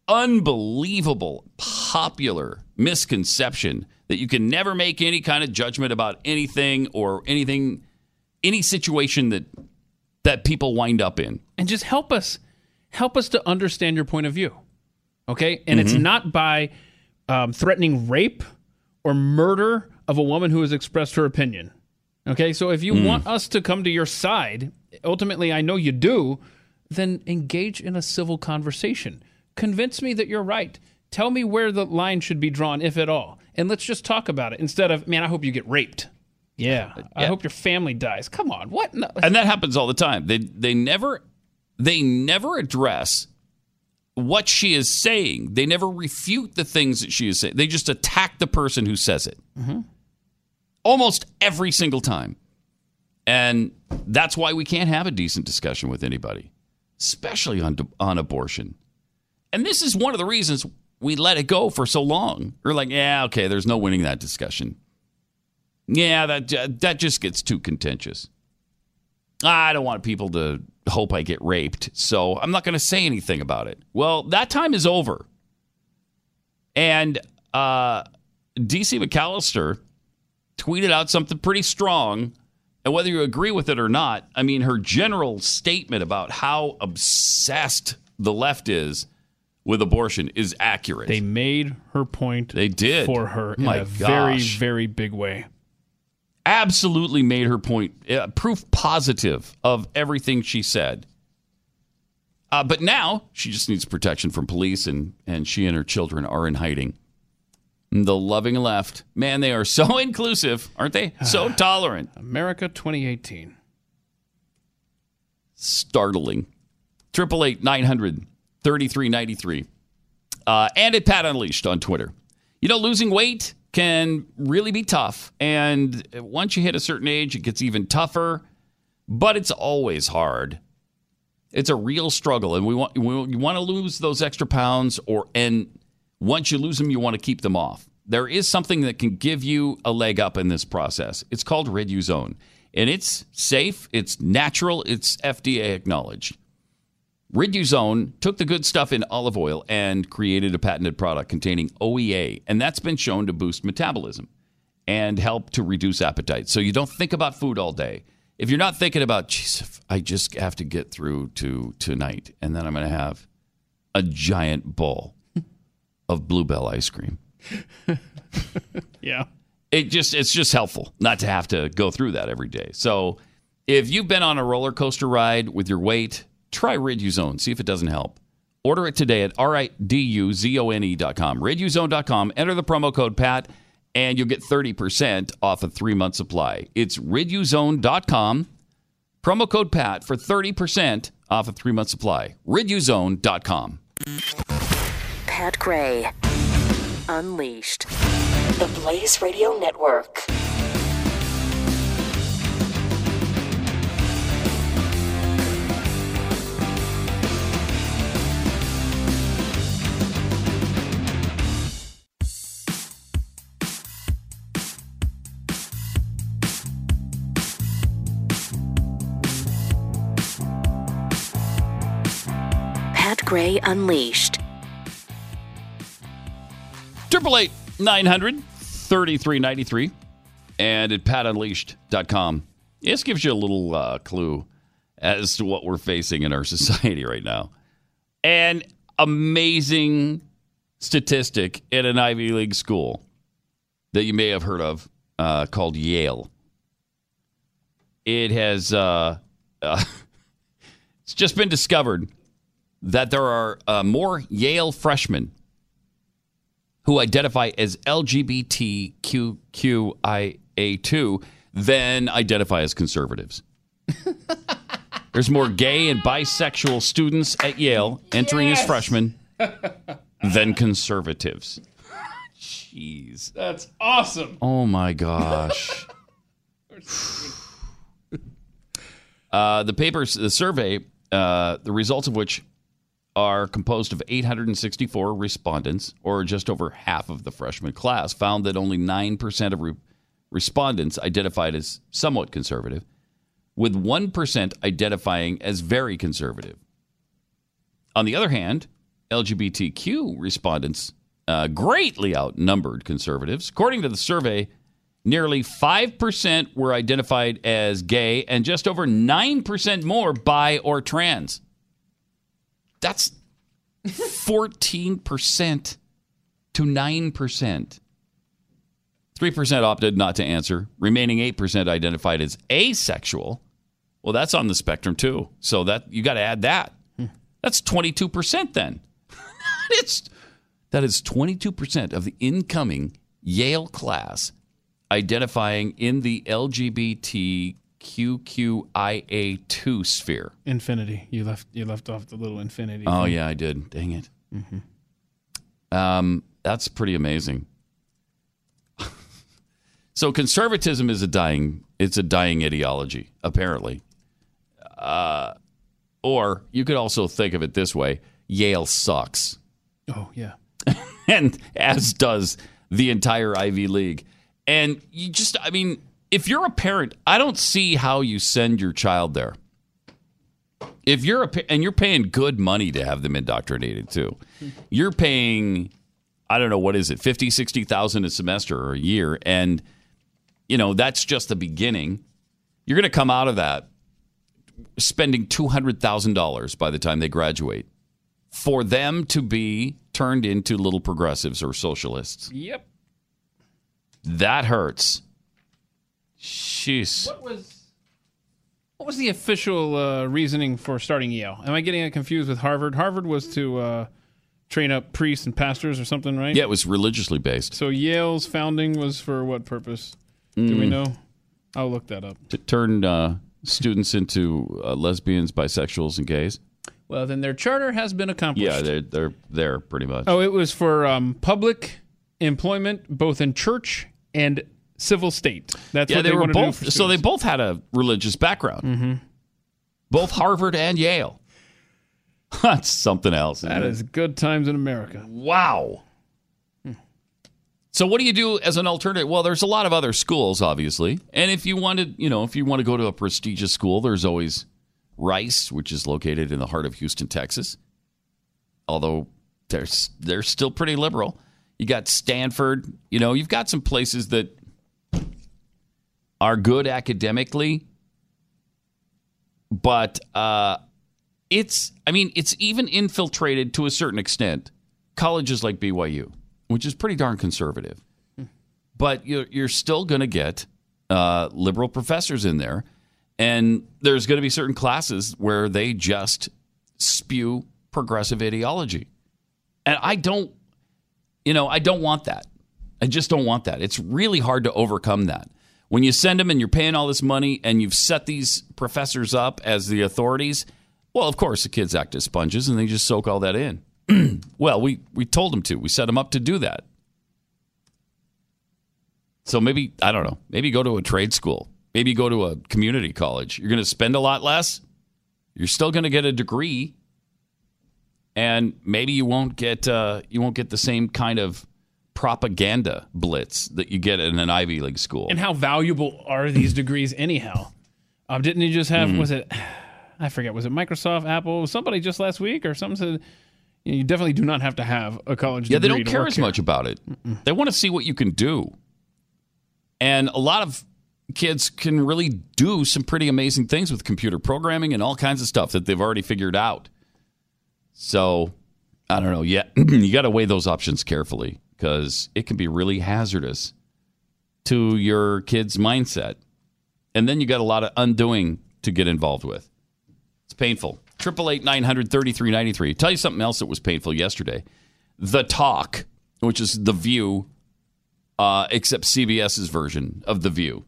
unbelievable, popular misconception that you can never make any kind of judgment about anything or anything, any situation that that people wind up in.
And just help us, help us to understand your point of view. Okay, and it's not by um, threatening rape or murder of a woman who has expressed her opinion. Okay, so if you hmm. want us to come to your side, ultimately, I know you do, then engage in a civil conversation. Convince me that you're right. Tell me where the line should be drawn, if at all. And let's just talk about it instead of, man, I hope you get raped. Yeah, I hope your family dies. Come on, what? No.
and that happens all the time. They they never they never address what she is saying. They never refute the things that she is saying. They just attack the person who says it. Mm-hmm. Almost every single time, and that's why we can't have a decent discussion with anybody, especially on on abortion. And this is one of the reasons we let it go for so long. We're like, yeah, okay, there's no winning that discussion. Yeah, that that just gets too contentious. I don't want people to hope I get raped, so I'm not going to say anything about it. Well, that time is over. And uh, DC McAllister tweeted out something pretty strong. And whether you agree with it or not, I mean, her general statement about how obsessed the left is with abortion is accurate.
They made her point
They did.
for her in
My
a very, very big way.
Absolutely made her point, uh, proof positive of everything she said. Uh, but now she just needs protection from police, and, and she and her children are in hiding. The loving left, man, they are so inclusive, aren't they? So tolerant.
America 2018.
Startling. Triple eight nine hundred thirty three ninety three, uh, and at Pat Unleashed on Twitter. You know, losing weight can really be tough, and once you hit a certain age, it gets even tougher. But it's always hard. It's a real struggle, and we want we, you want to lose those extra pounds, or and once you lose them, you want to keep them off. There is something that can give you a leg up in this process. It's called Riduzone, and it's safe, it's natural, it's FDA acknowledged. Riduzone took the good stuff in olive oil and created a patented product containing OEA, and that's been shown to boost metabolism and help to reduce appetite. So you don't think about food all day. If you're not thinking about, geez, I just have to get through to tonight, and then I'm going to have a giant bowl of Blue Bell ice cream.
Yeah.
It just it's just helpful not to have to go through that every day. So if you've been on a roller coaster ride with your weight, try Riduzone. See if it doesn't help. Order it today at riduzone.com. Riduzone.com. Enter the promo code PAT and you'll get 30% off a three month supply. It's riduzone.com. Promo code PAT for 30% off a three month supply. Riduzone.com.
Pat Gray. Unleashed. The Blaze Radio Network. Gray Unleashed.
Triple eight nine hundred thirty three ninety three, and at patunleashed.com. This gives you a little uh, clue as to what we're facing in our society right now. An amazing statistic in an Ivy League school that you may have heard of uh, called Yale. It has uh, it's just been discovered that there are uh, more Yale freshmen who identify as LGBTQIA2 than identify as conservatives. There's more gay and bisexual students at Yale entering as freshmen than conservatives. Jeez.
That's awesome.
Oh my gosh. uh, the papers, the survey, uh, the results of which are composed of 864 respondents, or just over half of the freshman class, found that only 9% of re- respondents identified as somewhat conservative, with 1% identifying as very conservative. On the other hand, LGBTQ respondents uh, greatly outnumbered conservatives. According to the survey, nearly 5% were identified as gay and just over 9% more bi or trans. That's 14% to 9%. 3% opted not to answer. Remaining 8% identified as asexual. Well, that's on the spectrum too. So that you got to add that. That's 22% then. it's that is 22% of the incoming Yale class identifying in the LGBTQIA2 sphere.
Infinity. You left. You left off the little infinity.
Oh
thing.
yeah, I did. Dang it. Um, that's pretty amazing. so conservatism is a dying. It's a dying ideology, apparently. Uh, or you could also think of it this way: Yale sucks,
Oh yeah.
and as does the entire Ivy League. And you just, I mean, if you're a parent, I don't see how you send your child there. If you're a and you're paying good money to have them indoctrinated too, you're paying, I don't know what is it, fifty, sixty thousand a semester or a year, and you know that's just the beginning. You're going to come out of that spending two hundred thousand dollars by the time they graduate for them to be turned into little progressives or socialists.
Yep.
That hurts. Jeez.
What was what was the official uh, reasoning for starting Yale? Am I getting it confused with Harvard? Harvard was to uh, train up priests and pastors or something, right?
Yeah, it was religiously based.
So Yale's founding was for what purpose? Do we know? I'll look that up.
to turn uh, students into uh, lesbians, bisexuals, and gays.
Well, then their charter has been accomplished.
Yeah, they're they're there pretty much.
Oh, it was for um, public employment, both in church and civil state. That's
yeah,
what
they,
they,
were
wanted to do
both. So they both had a religious background. Mm-hmm. Both Harvard and Yale. That's something else.
That is good times in America.
Wow. So what do you do as an alternative? Well, there's a lot of other schools, obviously, and if you wanted, you know, if you want to go to a prestigious school, there's always Rice, which is located in the heart of Houston, Texas. Although they're they're still pretty liberal. You got Stanford. You know, you've got some places that are good academically, but uh, it's I mean it's even infiltrated to a certain extent colleges like BYU, which is pretty darn conservative. But you're, you're still going to get uh, liberal professors in there, and there's going to be certain classes where they just spew progressive ideology, and I don't, you know, I don't want that. I just don't want that. It's really hard to overcome that. When you send them and you're paying all this money and you've set these professors up as the authorities, well, of course, the kids act as sponges and they just soak all that in. well, we, we told them to. We set them up to do that. So maybe, I don't know, maybe go to a trade school. Maybe go to a community college. You're going to spend a lot less. You're still going to get a degree. And maybe you won't get uh, you won't get the same kind of propaganda blitz that you get in an Ivy League school.
And how valuable are these degrees anyhow? Um, didn't you just have?
Mm-hmm.
Was it? I forget. Was it Microsoft, Apple? Somebody just last week or something said you, know, you definitely do not have to have a college degree.
Yeah, they don't care as
here.
much about it. They want to see what you can do. And a lot of kids can really do some pretty amazing things with computer programming and all kinds of stuff that they've already figured out. So, I don't know. Yeah, you got to weigh those options carefully because it can be really hazardous to your kid's mindset. And then you got a lot of undoing to get involved with. It's painful. Triple eight nine hundred thirty three ninety three. Tell you something else that was painful yesterday. The Talk, which is the View, uh, except CBS's version of the View.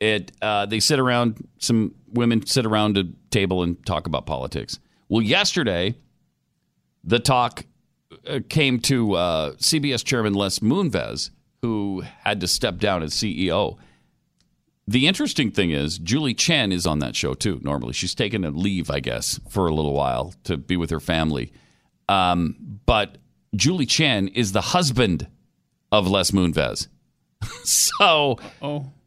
It uh, they sit around. Some women sit around a table and talk about politics. Well, yesterday, the talk came to uh, CBS chairman Les Moonves, who had to step down as CEO. The interesting thing is, Julie Chen is on that show too. Normally, she's taken a leave, I guess, for a little while to be with her family. Um, but Julie Chen is the husband of Les Moonves. so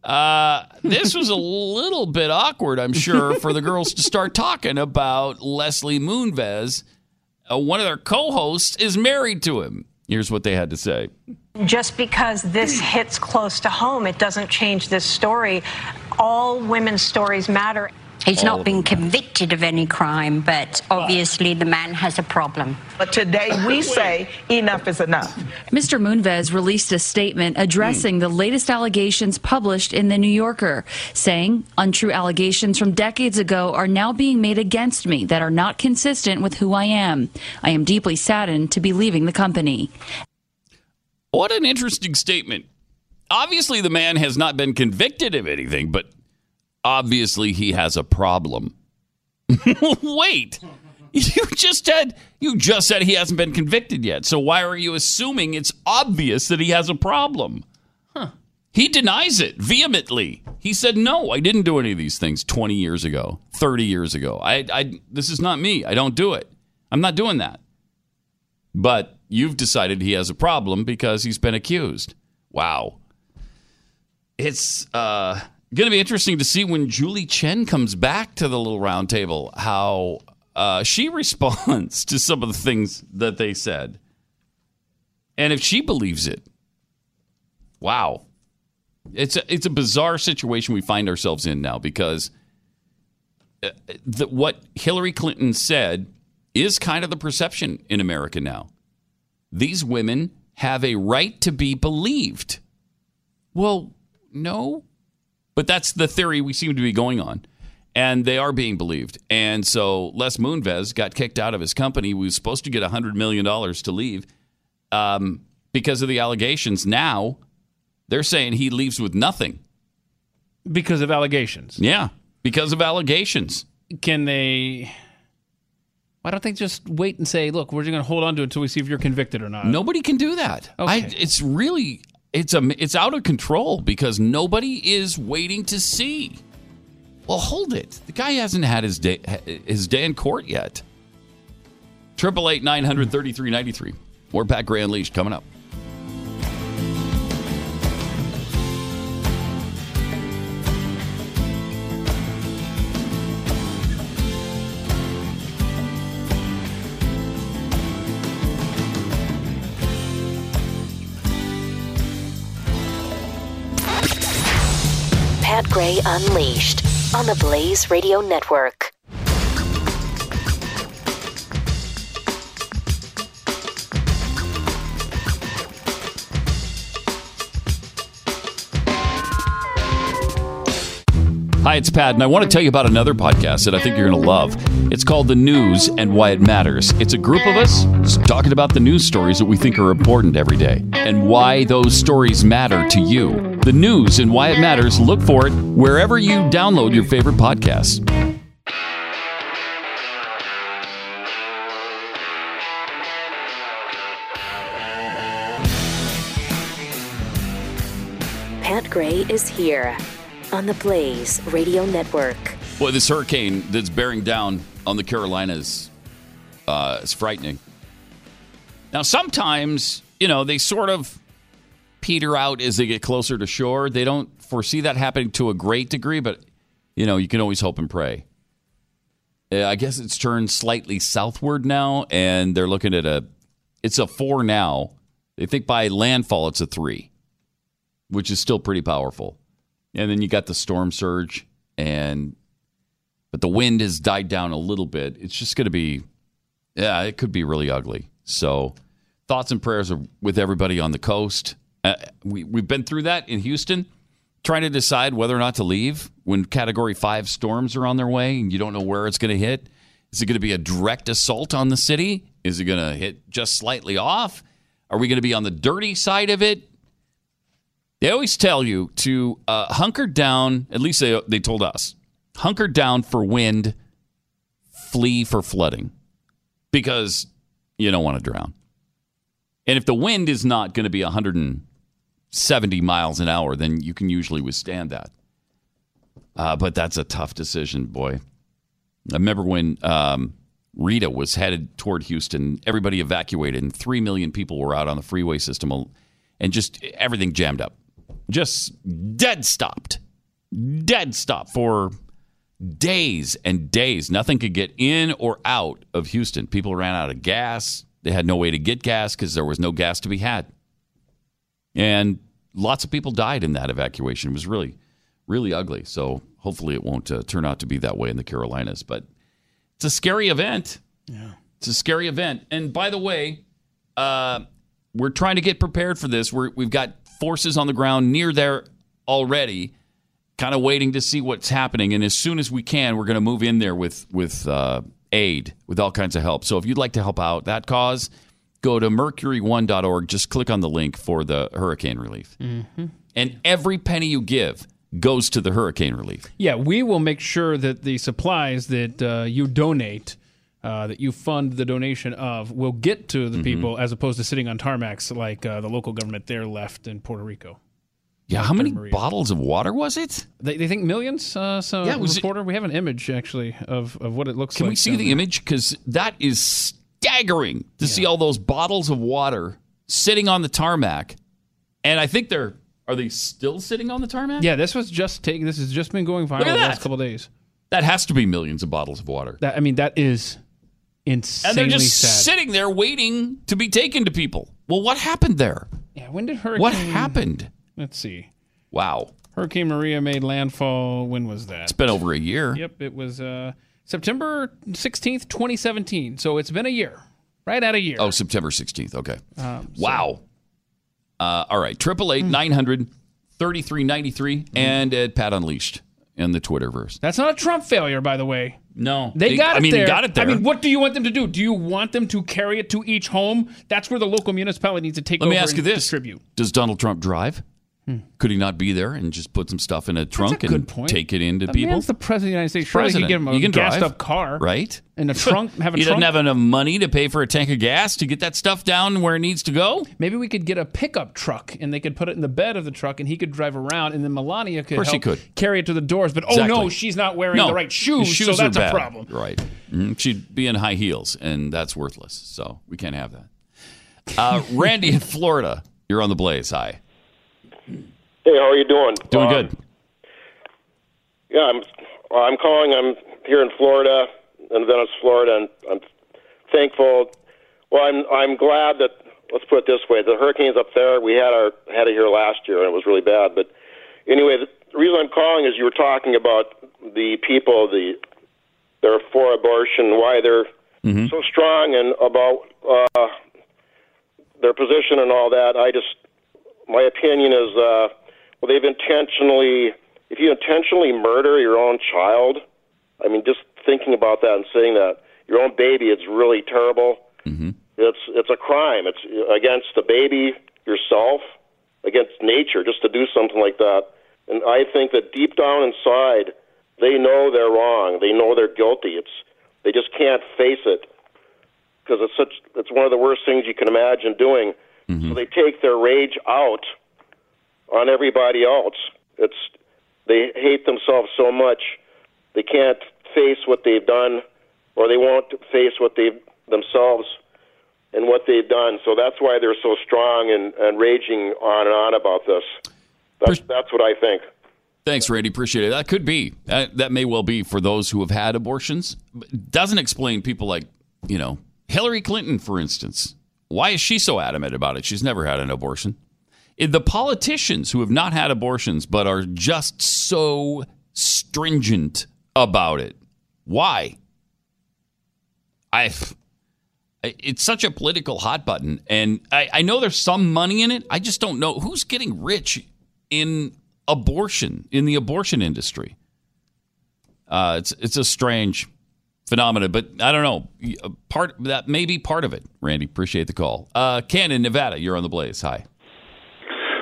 uh, this was a little bit awkward, I'm sure, for the girls to start talking about Leslie Moonves. Uh, one of their co-hosts is married to him. Here's what they had to say.
Just because this hits close to home, it doesn't change this story. All women's stories matter.
He's
All
not been convicted of any crime, but obviously the man has a problem.
But today we say enough is enough.
Mr. Moonves released a statement addressing the latest allegations published in The New Yorker, saying untrue allegations from decades ago are now being made against me that are not consistent with who I am. I am deeply saddened to be leaving the company.
What an interesting statement. Obviously, the man has not been convicted of anything, but obviously he has a problem. Wait, you just said you just said he hasn't been convicted yet. So why are you assuming it's obvious that he has a problem? Huh. He denies it vehemently. He said, "No, I didn't do any of these things 20 years ago, 30 years ago. I, I this is not me. I don't do it. I'm not doing that." But you've decided he has a problem because he's been accused. Wow. It's uh, going to be interesting to see when Julie Chen comes back to the little round table how uh, she responds to some of the things that they said. And if she believes it. Wow. It's a, it's a bizarre situation we find ourselves in now because uh, the, what Hillary Clinton said is kind of the perception in America now. These women have a right to be believed. Well, no. But that's the theory we seem to be going on. And they are being believed. And so Les Moonves got kicked out of his company. He was supposed to get $100 million to leave um, because of the allegations. Now they're saying he leaves with nothing.
because of allegations.
Yeah, because of allegations.
Can they? Why don't they just wait and say, "Look, we're just going to hold on to it until we see if you're convicted or not"?
Nobody can do that. I, it's really it's a it's out of control because nobody is waiting to see. Well, hold it. The guy hasn't had his day his day in court yet. Triple eight nine hundred thirty three ninety three. More Pat Gray Unleashed coming up.
Gray Unleashed on the Blaze Radio Network.
Hi, it's Pat, and I want to tell you about another podcast that I think you're going to love. It's called The News and Why It Matters. It's a group of us talking about the news stories that we think are important every day and why those stories matter to you. The News and Why It Matters, look for it wherever you download your favorite podcasts.
Pat Gray is here on the Blaze Radio Network.
Boy, this hurricane that's bearing down on the Carolinas uh, is frightening. Now, sometimes, you know, they sort of peter out as they get closer to shore. They don't foresee that happening to a great degree, but, you know, you can always hope and pray. Uh, I guess it's turned slightly southward now, and they're looking at a, it's a four now. They think by landfall it's a three, which is still pretty powerful. And then you got the storm surge, and but the wind has died down a little bit. It's just going to be, yeah, it could be really ugly. So, thoughts and prayers are with everybody on the coast. Uh, we we've been through that in Houston, trying to decide whether or not to leave when Category Five storms are on their way, and you don't know where it's going to hit. Is it going to be a direct assault on the city? Is it going to hit just slightly off? Are we going to be on the dirty side of it? They always tell you to uh, hunker down. At least they they told us hunker down for wind, flee for flooding, because you don't want to drown. And if the wind is not going to be 170 miles an hour, then you can usually withstand that. Uh, but that's a tough decision, boy. I remember when um, Rita was headed toward Houston, everybody evacuated, and 3 million people were out on the freeway system, and just everything jammed up. Just dead stopped. Dead stop for days and days. Nothing could get in or out of Houston. People ran out of gas. They had no way to get gas because there was no gas to be had. And lots of people died in that evacuation. It was really, really ugly. So hopefully it won't uh, turn out to be that way in the Carolinas. But it's a scary event.
Yeah.
It's a scary event. And by the way, uh, we're trying to get prepared for this. We're, we've got forces on the ground near there already, kind of waiting to see what's happening. And as soon as we can, we're going to move in there with with uh, aid, with all kinds of help. So if you'd like to help out that cause, go to mercuryone.org. Just click on the link for the hurricane relief.
Mm-hmm.
And every penny you give goes to the hurricane relief.
Yeah, we will make sure that the supplies that uh, you donate, uh, that you fund the donation of, will get to
Mm-hmm.
the people as opposed to sitting on tarmacs like uh, the local government there left in Puerto Rico.
Yeah, how many bottles of water was it?
They, they think millions. Uh, so,
Yeah, was it-
reporter, we have an image actually of, of what it looks
Can
like.
Can we see the
there.
image? Because that is staggering to see all those bottles of water sitting on the tarmac. And I think they're are they still sitting on the tarmac?
Yeah, this was just taken. This has just been going viral the last couple of days.
That has to be millions of bottles of water.
That I mean, that is
And they're just
sad.
sitting there waiting to be taken to people. Well, what happened there?
yeah, when did Hurricane?
What happened?
Let's see.
Wow.
Hurricane Maria made landfall. When was that?
It's been over a year.
Yep, it was uh, September 16th, 2017. So it's been a year. Right at a year.
Oh, September 16th. Okay.
Um,
wow. Uh, all right. Triple
Hmm.
eight nine hundred thirty three ninety three and at Pat Unleashed in the Twitterverse.
That's not a Trump failure, by the way.
No,
They,
They-
got it
I mean,
there.
got it there.
I mean, what do you want them to do? Do you want them to carry it to each home? That's where the local municipality needs to take
Let me
over
ask you this:
distribute.
Does Donald Trump drive? Could he not be there and just put some stuff in a trunk
Hmm. a
and
point.
take it into
The
people?
man's the president of the United States. Surely
President.
could give him a
You can
gassed
drive,
up car,
right?
In a trunk, have a
he
trunk.
doesn't have enough money to pay for a tank of gas to get that stuff down where it needs to go.
Maybe we could get a pickup truck and they could put it in the bed of the truck and he could drive around and then Melania could, help
could.
carry it to the doors. But oh no, she's not wearing
no,
the right shoes,
His
so that's a problem.
Right? Mhm. She'd be in high heels, and that's worthless. So we can't have that. Uh, Randy in Florida, you're on the blaze. Hi,
Hey, how are you doing?
doing
Um,
good.
Yeah, I'm. I'm calling. I'm here in Florida, in Venice, Florida, and I'm thankful. Well, I'm. I'm glad that. Let's put it this way: the hurricanes up there. We had our had it here last year, and it was really bad. But anyway, the reason I'm calling is you were talking about the people, the they're for abortion, why they're so strong, and about uh, their position and all that. I just my opinion is, uh, well, they've intentionally, if you intentionally murder your own child, I mean, just thinking about that and saying that your own baby, it's really terrible. Mm-hmm. It's it's a crime. It's against the baby, yourself, against nature, just to do something like that. And I think that deep down inside, they know they're wrong. They know they're guilty. It's they just can't face it because it's such it's one of the worst things you can imagine doing. Mm-hmm. So they take their rage out on everybody else. It's they hate themselves so much they can't face what they've done, or they won't face what they themselves and what they've done. So that's why they're so strong and, and raging on and on about this. That's that's what I think.
Thanks, Randy. Appreciate it. That could be. That, that may well be for those who have had abortions. But it doesn't explain people like, you know, Hillary Clinton, for instance. Why is she so adamant about it? She's never had an abortion. the politicians who have not had abortions but are just so stringent about it. Why? I it's such a political hot button, and I, I know there's some money in it. I just don't know who's getting rich in abortion in the abortion industry. Uh, it's it's a strange phenomenon, but I don't know. Uh, Part that may be part of it. Randy, appreciate the call. Uh, Ken in Nevada, you're on the blaze. Hi.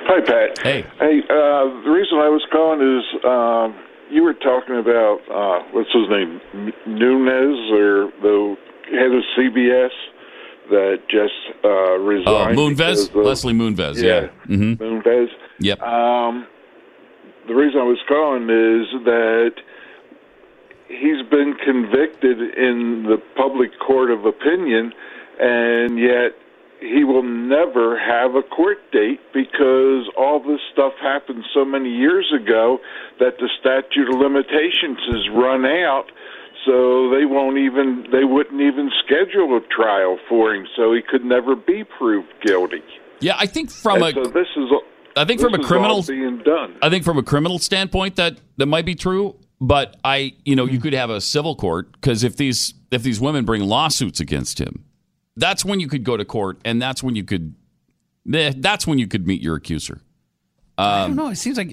Hi, Pat.
Hey.
Hey, uh, the reason I was calling is um, you were talking about, uh, what's his name, Nunez, or the head of CBS that just uh,
Uh,
resigned.
Moonves,
because of-
Leslie Moonves. Yeah. hmm
Moonves.
Yep.
Um, the reason I was calling is that he's been convicted in the public court of opinion, and yet he will never have a court date because all this stuff happened so many years ago that the statute of limitations has run out. So they won't even they wouldn't even schedule a trial for him, so he could never be proved guilty.
Yeah, I think from
And
a
so this is
I think from a criminal
being done.
I think from a criminal standpoint that that might be true, but I, you know, you could have a civil court because if these if these women bring lawsuits against him, that's when you could go to court, and that's when you could, eh, that's when you could meet your accuser.
I
Um,
don't know. It seems like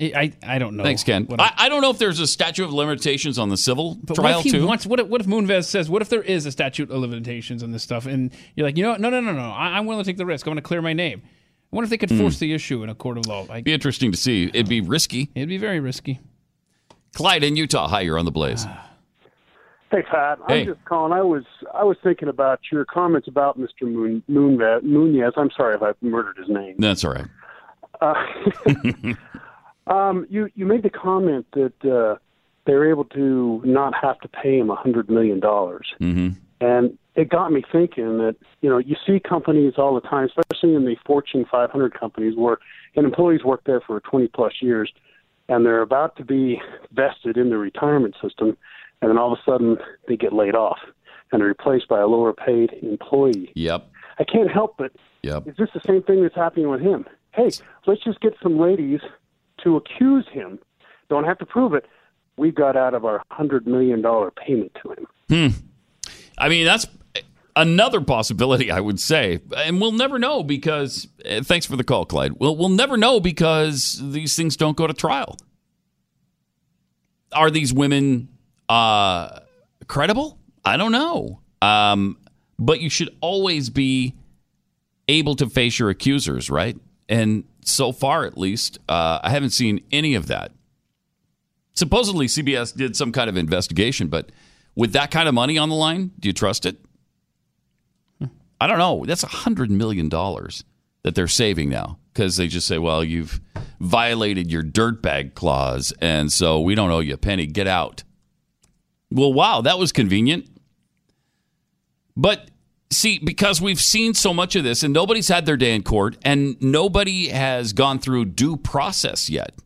I I don't know.
Thanks, Ken. I, I don't know if there's a statute of limitations on the civil
But
trial
what if he
too.
wants? What if, what if Moonves says? What if there is a statute of limitations on this stuff, and you're like, you know, what? no, no, no, no, I, I'm willing to take the risk. I'm going to clear my name. I wonder if they could
Hmm.
force the issue in a court of law. Like,
be interesting to see. It'd be risky.
It'd be very risky.
Clyde in Utah. Hi, you're on the blaze.
Hey Pat,
Hey.
I'm just calling. I was I was thinking about your comments about Mr. Moon, Moonves, Nunez. I'm sorry if I murdered his name.
That's all right.
Uh, um, you you made the comment that uh, they were able to not have to pay him a hundred million dollars,
hmm
and it got me thinking that you know you see companies all the time, especially in the Fortune 500 companies, where an employees work there for 20 plus years, and they're about to be vested in the retirement system, and then all of a sudden they get laid off and are replaced by a lower paid employee.
Yep.
I can't help but
Yep.
is this the same thing that's happening with him? Hey, let's just get some ladies to accuse him. Don't have to prove it. We got out of our hundred million dollar payment to him.
Hmm. I mean, that's another possibility, I would say, and we'll never know because. Uh, thanks for the call, Clyde. We'll we'll never know because these things don't go to trial. Are these women uh, credible? I don't know. Um, but you should always be able to face your accusers, right? And so far, at least, uh, I haven't seen any of that. Supposedly, CBS did some kind of investigation, but with that kind of money on the line, do you trust it? I don't know. That's a hundred million dollars that they're saving now because they just say, "Well, you've violated your dirtbag clause, and so we don't owe you a penny. Get out." Well, wow, that was convenient. But see, because we've seen so much of this, and nobody's had their day in court, and nobody has gone through due process yet.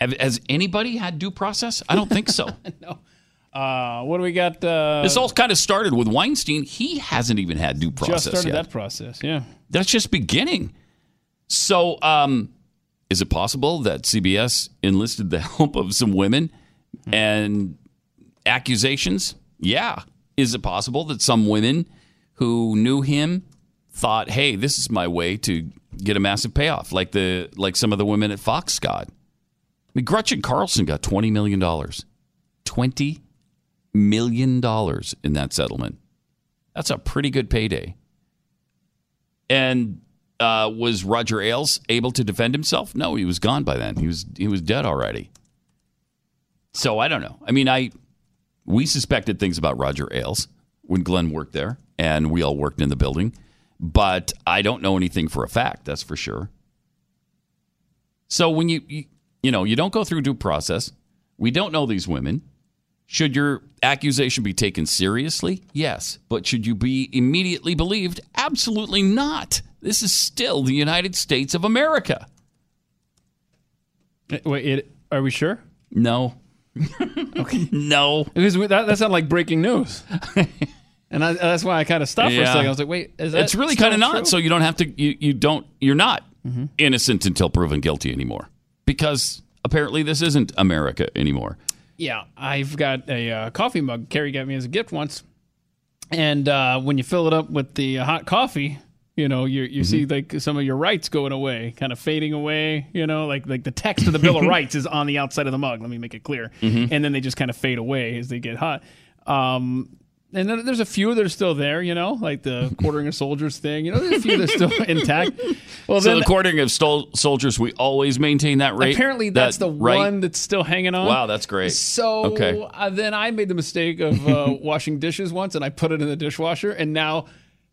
Have, has anybody had due process? I don't think so.
Uh, what do we got? Uh,
this all kind of started with Weinstein. He hasn't even had due process
just started
yet.
that process. Yeah.
That's just beginning. So, um, is it possible that CBS enlisted the help of some women and accusations? Yeah. Is it possible that some women who knew him thought, "Hey, this is my way to get a massive payoff," like the like some of the women at Fox got? I mean, Gretchen Carlson got twenty million dollars. Twenty million dollars in that settlement. That's a pretty good payday. And uh, was Roger Ailes able to defend himself? No, he was gone by then. He was he was dead already. So I don't know. I mean, I we suspected things about Roger Ailes when Glenn worked there, and we all worked in the building, but I don't know anything for a fact. That's for sure. So when you you, you know you don't go through due process, we don't know these women. Should your accusation be taken seriously? Yes. But should you be immediately believed? Absolutely not. This is still the United States of America.
Eh, Wait, it, are we sure?
No.
okay.
No.
Because that, that sounded like breaking news. and I, that's why I kind of stopped for a second. I was like, wait, is that
it's really kind of not.
true?
So you don't have to. You, you don't. You're not. innocent until proven guilty anymore because apparently this isn't America anymore.
Yeah, I've got a uh, coffee mug Carrie got me as a gift once, and uh, when you fill it up with the hot coffee, you know, you you see like some of your rights going away, kind of fading away. You know, like like the text of the Bill of Rights is on the outside of the mug. Let me make it clear,
Mhm.
and then they just kind of fade away as they get hot. Um, and then there's a few that are still there, you know, like the quartering of soldiers thing. You know, there's a few that's still intact. Well,
so the quartering of stol- soldiers, we always maintain that rate.
apparently that's
That
the one that's still hanging on.
Wow, that's great.
So
Okay.
uh, then I made the mistake of uh, washing dishes once, and I put it in the dishwasher, and now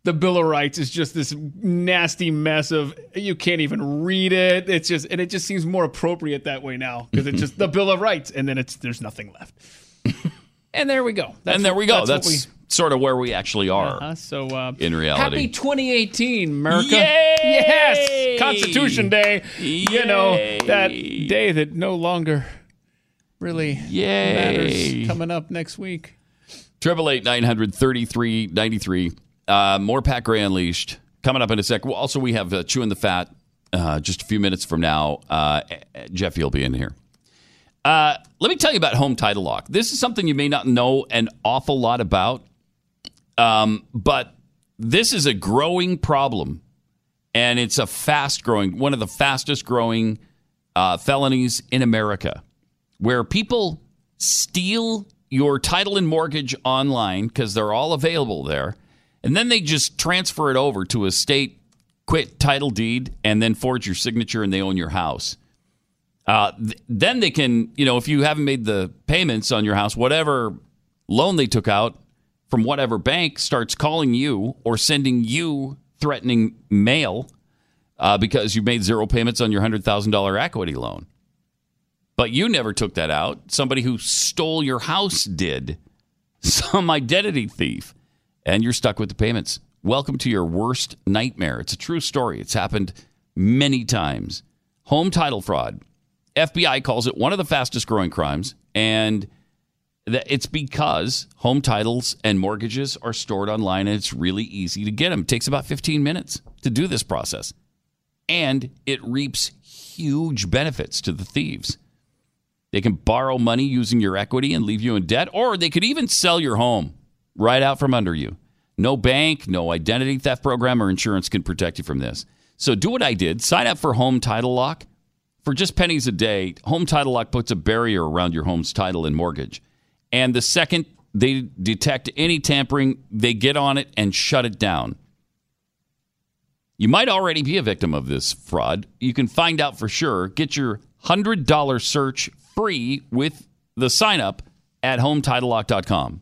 the Bill of Rights is just this nasty mess of you can't even read it. It's just and it just seems more appropriate that way now because it's just the Bill of Rights, and then it's there's nothing left. And there we go. That's
and there we go.
what
That's, sort of where we actually are
uh-huh. So uh,
in reality.
Happy 2018, America!
Yay!
Yes, Constitution Day. You know that day that no longer really
Yay.
matters. Coming up next week.
Triple eight nine hundred thirty three ninety three. Uh, more Pat Gray Unleashed coming up in a sec. Also, we have uh, Chewing the Fat uh, just a few minutes from now. Uh, Jeff, you'll be in here. Uh, let me tell you about Home Title Lock. This is something you may not know an awful lot about, um, but this is a growing problem, and it's a fast growing, one of the fastest growing uh, felonies in America, where people steal your title and mortgage online because they're all available there, and then they just transfer it over to a state quit title deed and then forge your signature and they own your house. Uh, th- then they can, you know, if you haven't made the payments on your house, whatever loan they took out from whatever bank starts calling you or sending you threatening mail uh, because you made zero payments on your $100,000 equity loan. But you never took that out. Somebody who stole your house did. Some identity thief. And you're stuck with the payments. Welcome to your worst nightmare. It's a true story. It's happened many times. Home title fraud. FBI calls it one of the fastest growing crimes. And that it's because home titles and mortgages are stored online and it's really easy to get them. It takes about 15 minutes to do this process. And it reaps huge benefits to the thieves. They can borrow money using your equity and leave you in debt, or they could even sell your home right out from under you. No bank, no identity theft program or insurance can protect you from this. So do what I did sign up for Home Title Lock. For just pennies a day, Home Title Lock puts a barrier around your home's title and mortgage. And the second they detect any tampering, they get on it and shut it down. You might already be a victim of this fraud. You can find out for sure. Get your $100 search free with the sign up at hometitlelock.com.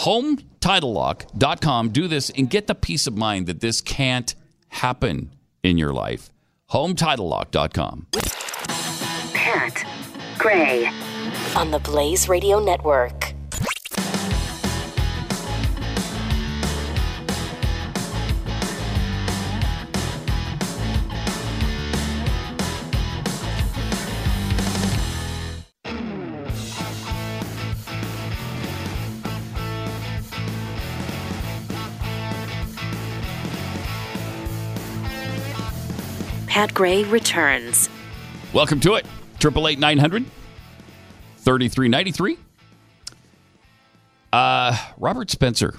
Hometitlelock.com. Do this and get the peace of mind that this can't happen in your life. Hometitlelock.com.
Pat Gray on the Blaze Radio Network. Pat Gray returns.
Welcome to it. Triple eight nine hundred thirty three ninety three. Uh, Robert Spencer.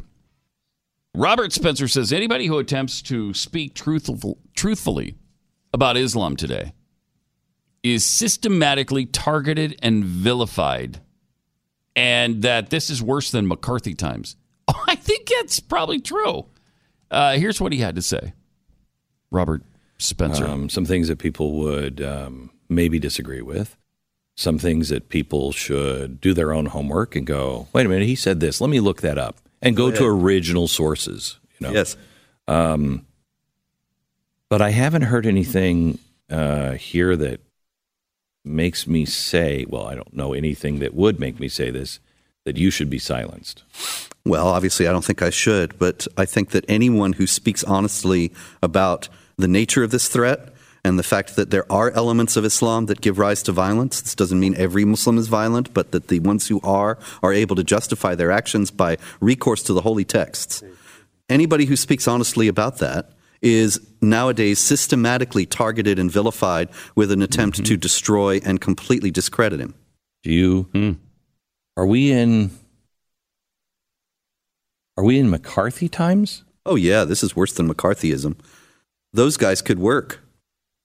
Robert Spencer says anybody who attempts to speak truthful, truthfully about Islam today is systematically targeted and vilified, and that this is worse than McCarthy times. I think that's probably true. Uh, here's what he had to say. Robert Spencer.
Um, some things that people would um, maybe disagree with. Some things that people should do their own homework and go, wait a minute, he said this. Let me look that up and go to original sources. You know?
Yes.
Um, but I haven't heard anything uh, here that makes me say, well, I don't know anything that would make me say this, that you should be silenced.
Well, obviously, I don't think I should, but I think that anyone who speaks honestly about the nature of this threat and the fact that there are elements of Islam that give rise to violence, this doesn't mean every Muslim is violent, but that the ones who are are able to justify their actions by recourse to the holy texts. Anybody who speaks honestly about that is nowadays systematically targeted and vilified with an attempt mm-hmm. to destroy and completely discredit him.
Do you? Hmm. Are we in? Are we in McCarthy times?
Oh yeah, this is worse than McCarthyism. Those guys could work.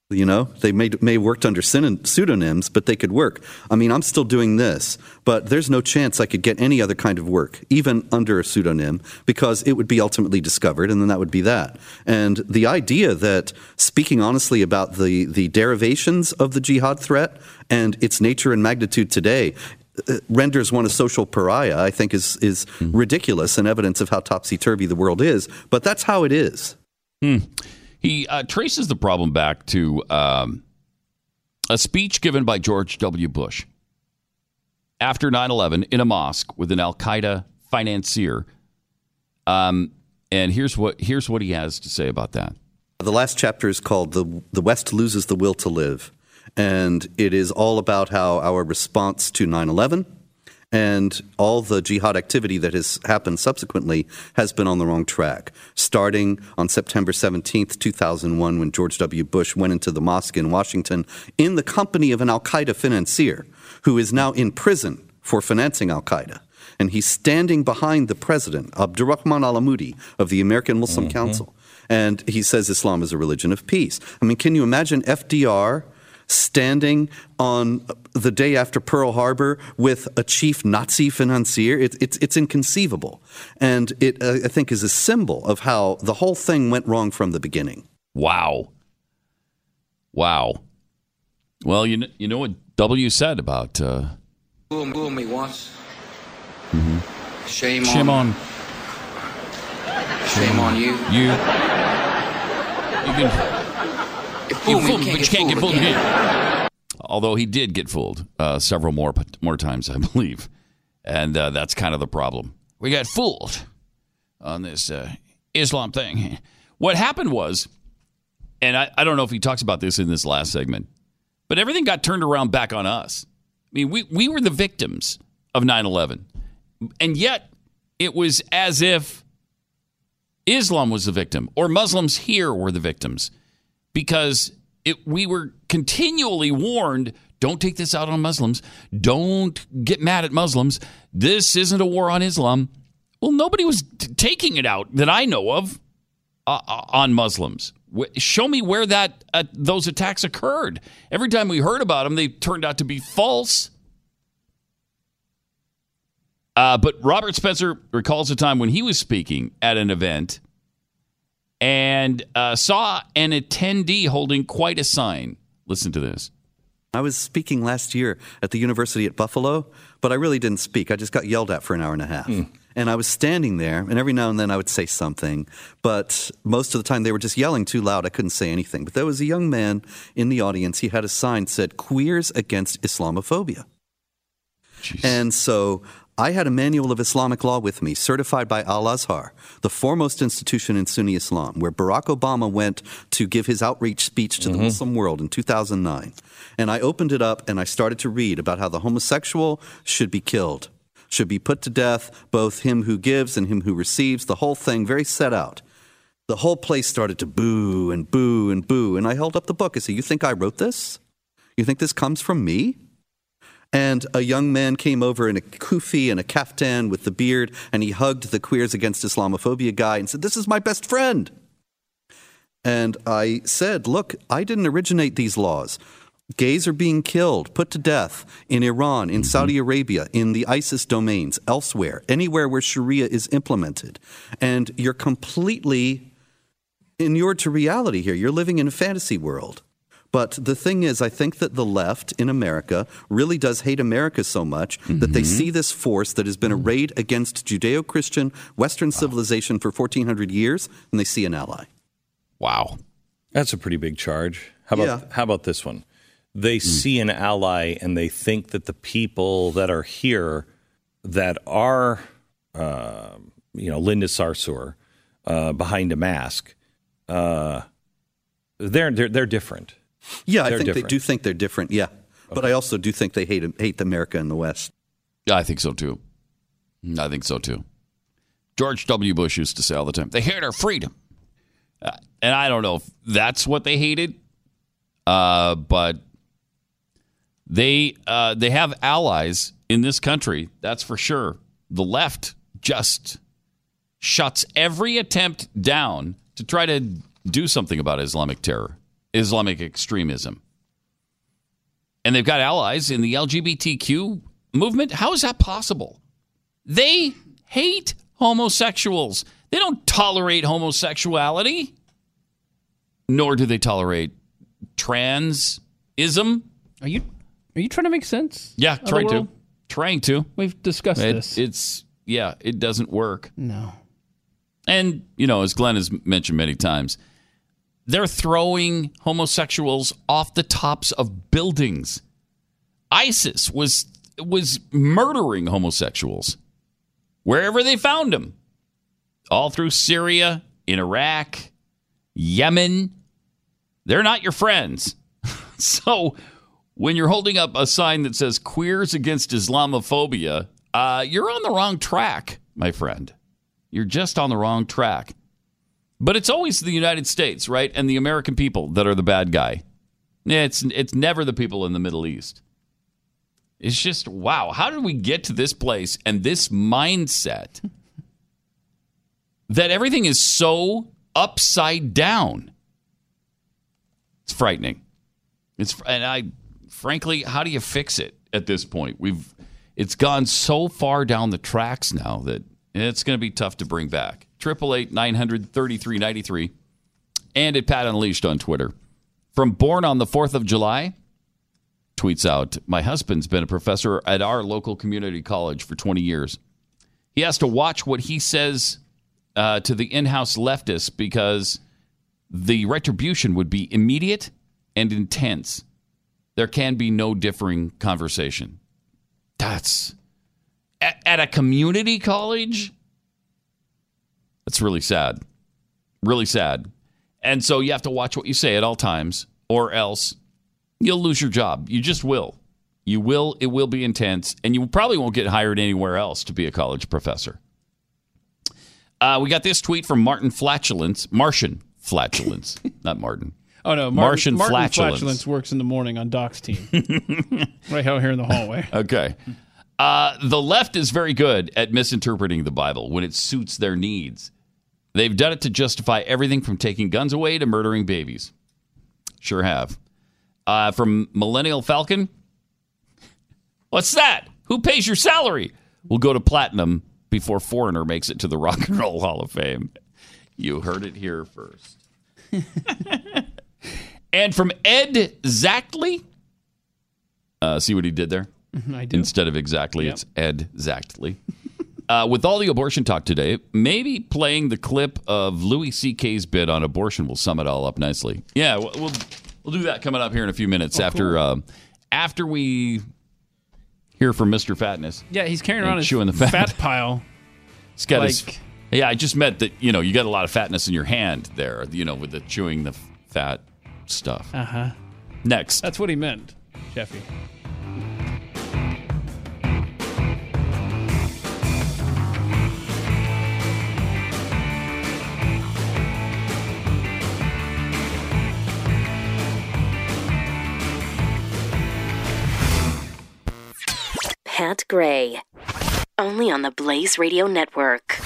You know, they may may have worked under pseudonyms, but they could work. I mean, I'm still doing this, but there's no chance I could get any other kind of work, even under a pseudonym, because it would be ultimately discovered, and then that would be that. And the idea that speaking honestly about the the derivations of the jihad threat and its nature and magnitude today uh, renders one a social pariah, I think, is is ridiculous and evidence of how topsy turvy the world is. But that's how it is.
Hmm. He uh, traces the problem back to um, a speech given by George W. Bush after 9 11 in a mosque with an Al Qaeda financier. Um, and here's what, here's what he has to say about that.
The last chapter is called the, the West Loses the Will to Live. And it is all about how our response to 9 11 and all the jihad activity that has happened subsequently has been on the wrong track. Starting on September 17th, 2001, when George W. Bush went into the mosque in Washington in the company of an Al Qaeda financier who is now in prison for financing Al Qaeda. And he's standing behind the president, Abdurrahman al Amoudi of the American Muslim mm-hmm. Council. And he says Islam is a religion of peace. I mean, can you imagine FDR standing on the day after Pearl Harbor with a chief Nazi financier. It, it's, it's inconceivable. And it, uh, I think, is a symbol of how the whole thing went wrong from the beginning.
Wow. Wow. Well, you know, you know what W said about. Uh,
Fool fool me once. Shame,
Shame
on.
on.
Shame on you.
You. You can. You fooled me, but you can't get fooled again. Although he did get fooled uh, several more more times, I believe, and uh, that's kind of the problem. We got fooled on this uh, Islam thing. What happened was, and I, I don't know if he talks about this in this last segment, but everything got turned around back on us. I mean, we, we were the victims of 9 11. And yet, it was as if Islam was the victim or Muslims here were the victims because it, we were continually warned don't take this out on Muslims. Don't get mad at Muslims. This isn't a war on Islam. Well, nobody was t- taking it out that I know of uh, uh, on Muslims. Show me where that uh, those attacks occurred. Every time we heard about them, they turned out to be false. Uh, but Robert Spencer recalls a time when he was speaking at an event and uh, saw an attendee holding quite a sign. Listen to this.
I was speaking last year at the university at Buffalo, but I really didn't speak. I just got yelled at for an hour and a half. And I was standing there, and every now and then I would say something, but most of the time they were just yelling too loud. I couldn't say anything. But there was a young man in the audience. He had a sign that said, Queers Against Islamophobia. And so I had a manual of Islamic law with me, certified by Al Azhar, the foremost institution in Sunni Islam, where Barack Obama went to give his outreach speech to the mm-hmm. Muslim world in 2009. And I opened it up and I started to read about how the homosexual should be killed, should be put to death, both him who gives and him who receives, the whole thing very set out. The whole place started to boo and boo and boo. And I held up the book. I said, You think I wrote this? You think this comes from me? And a young man came over in a kufi and a kaftan with the beard, and he hugged the Queers Against Islamophobia guy and said, This is my best friend. And I said, Look, I didn't originate these laws. Gays are being killed, put to death in Iran, in mm-hmm. Saudi Arabia, in the ISIS domains, elsewhere, anywhere where Sharia is implemented. And you're completely inured to reality here. You're living in a fantasy world. But the thing is, I think that the left in America really does hate America so much that they see this force that has been arrayed against Judeo Christian Western civilization for 1,400 years, and they see an ally.
Wow.
That's a pretty big charge. How about
Yeah.
how about this one? They see an ally and they think that the people that are here that are, uh, you know, Linda Sarsour uh, behind a mask, uh, they're they're they're different.
Yeah, I
They're
think
different.
they do think they're different. Yeah, but I also do think they hate hate America and the West.
Yeah, I think so too. I think so too. George W. Bush used to say all the time, they hate our freedom. Uh, and I don't know if that's what they hated, uh, but they uh, they have allies in this country. That's for sure. The left just shuts every attempt down to try to do something about Islamic terror, Islamic extremism. And they've got allies in the LGBTQ movement. How is that possible? They hate homosexuals. They don't tolerate homosexuality, nor do they tolerate transism.
Are you are you trying to make sense?
Yeah, trying to. Trying to.
We've discussed
It-
this.
It's yeah, it doesn't work.
No.
And you know, as Glenn has mentioned many times, they're throwing homosexuals off the tops of buildings. ISIS was was murdering homosexuals wherever they found them, all through Syria, in Iraq, Yemen. They're not your friends. so when you're holding up a sign that says "Queers Against Islamophobia," uh, you're on the wrong track, my friend. You're just on the wrong track. But it's always the United States, right, and the American people that are the bad guy. It's it's never the people in the Middle East. It's just wow. How did we get to this place and this mindset that everything is so upside down? It's frightening. It's and I frankly, how do you fix it at this point? We've it's gone so far down the tracks now that it's going to be tough to bring back. Triple eight nine hundred thirty three ninety three, and at Pat Unleashed on Twitter. From Born on the Fourth of July, tweets out, "My husband's been a professor at our local community college for twenty years. He has to watch what he says uh, to the in-house leftists because the retribution would be immediate and intense. There can be no differing conversation. That's at, at a community college. That's really sad. Really sad. And so you have to watch what you say at all times, or else you'll lose your job. You just will. You will. It will be intense, and you probably won't get hired anywhere else to be a college professor. Uh, we got this tweet from Martin Flatulence, Martian Flatulence, not Martin.
Oh no, Martin,
Martian
Martin
flatulence.
flatulence works in the morning on Doc's team, right out here in the hallway.
Okay. Uh, the left is very good at misinterpreting the Bible when it suits their needs. They've done it to justify everything from taking guns away to murdering babies. Sure have. Uh, from Millennial Falcon. What's that? Who pays your salary? We'll go to platinum before Foreigner makes it to the Rock and Roll Hall of Fame. You heard it here first. and from Ed Zackley. Uh, see what he did there?
Mhm, I do.
Instead of exactly,
Yep.
it's Ed Zackley. uh, with all the abortion talk today, maybe playing the clip of Louis C.K.'s bit on abortion will sum it all up nicely. Yeah, we'll we'll, we'll do that coming up here in a few minutes
Oh,
after um, after we hear from Mr. Fatness.
Yeah, he's carrying around his
chewing the fat.
fat pile.
He's got his- yeah, I just meant that you know you got a lot of fatness in your hand there. You know, with the chewing the fat stuff.
Uh huh.
Next,
That's what he meant, Jeffy.
Gray. Only on the Blaze Radio Network.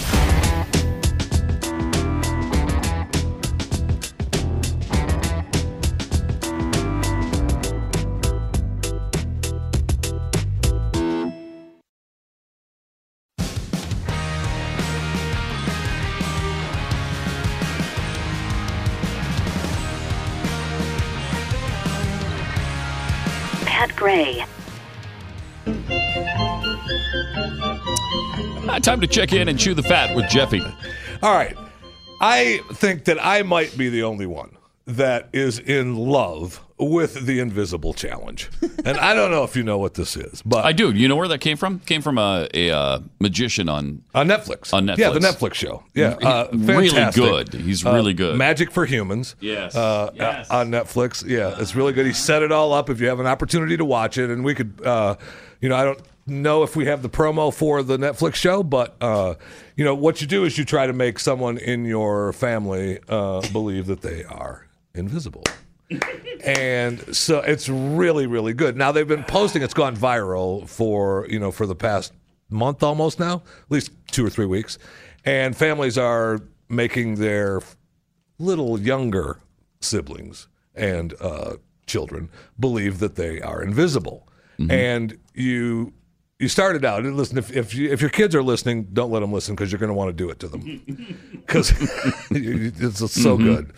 Time to check in and chew the fat with Jeffy.
All right. I think that I might be the only one that is in love with the Invisible Challenge. and I don't know if you know what this is, but
I do. You know where that came from? Came from a, a uh, magician on
on Netflix.
On Netflix.
Yeah, the Netflix show. Yeah, uh,
really good. He's
Uh,
really good.
Magic for Humans.
Yes.
Uh,
Yes.
On Netflix. Yeah, it's really good. He set it all up. If you have an opportunity to watch it, and we could, uh, you know, I don't. Know if we have the promo for the Netflix show, but uh, you know what you do is you try to make someone in your family uh, believe that they are invisible. and so it's really really good. Now they've been posting it's gone viral for, you know, for the past month almost now, at least 2 or 3 weeks. And families are making their little younger siblings and uh, children believe that they are invisible. And you you started out and listen if if, you, if your kids are listening, don't let them listen because you're going to want to do it to them because it's so
Mhm.
good.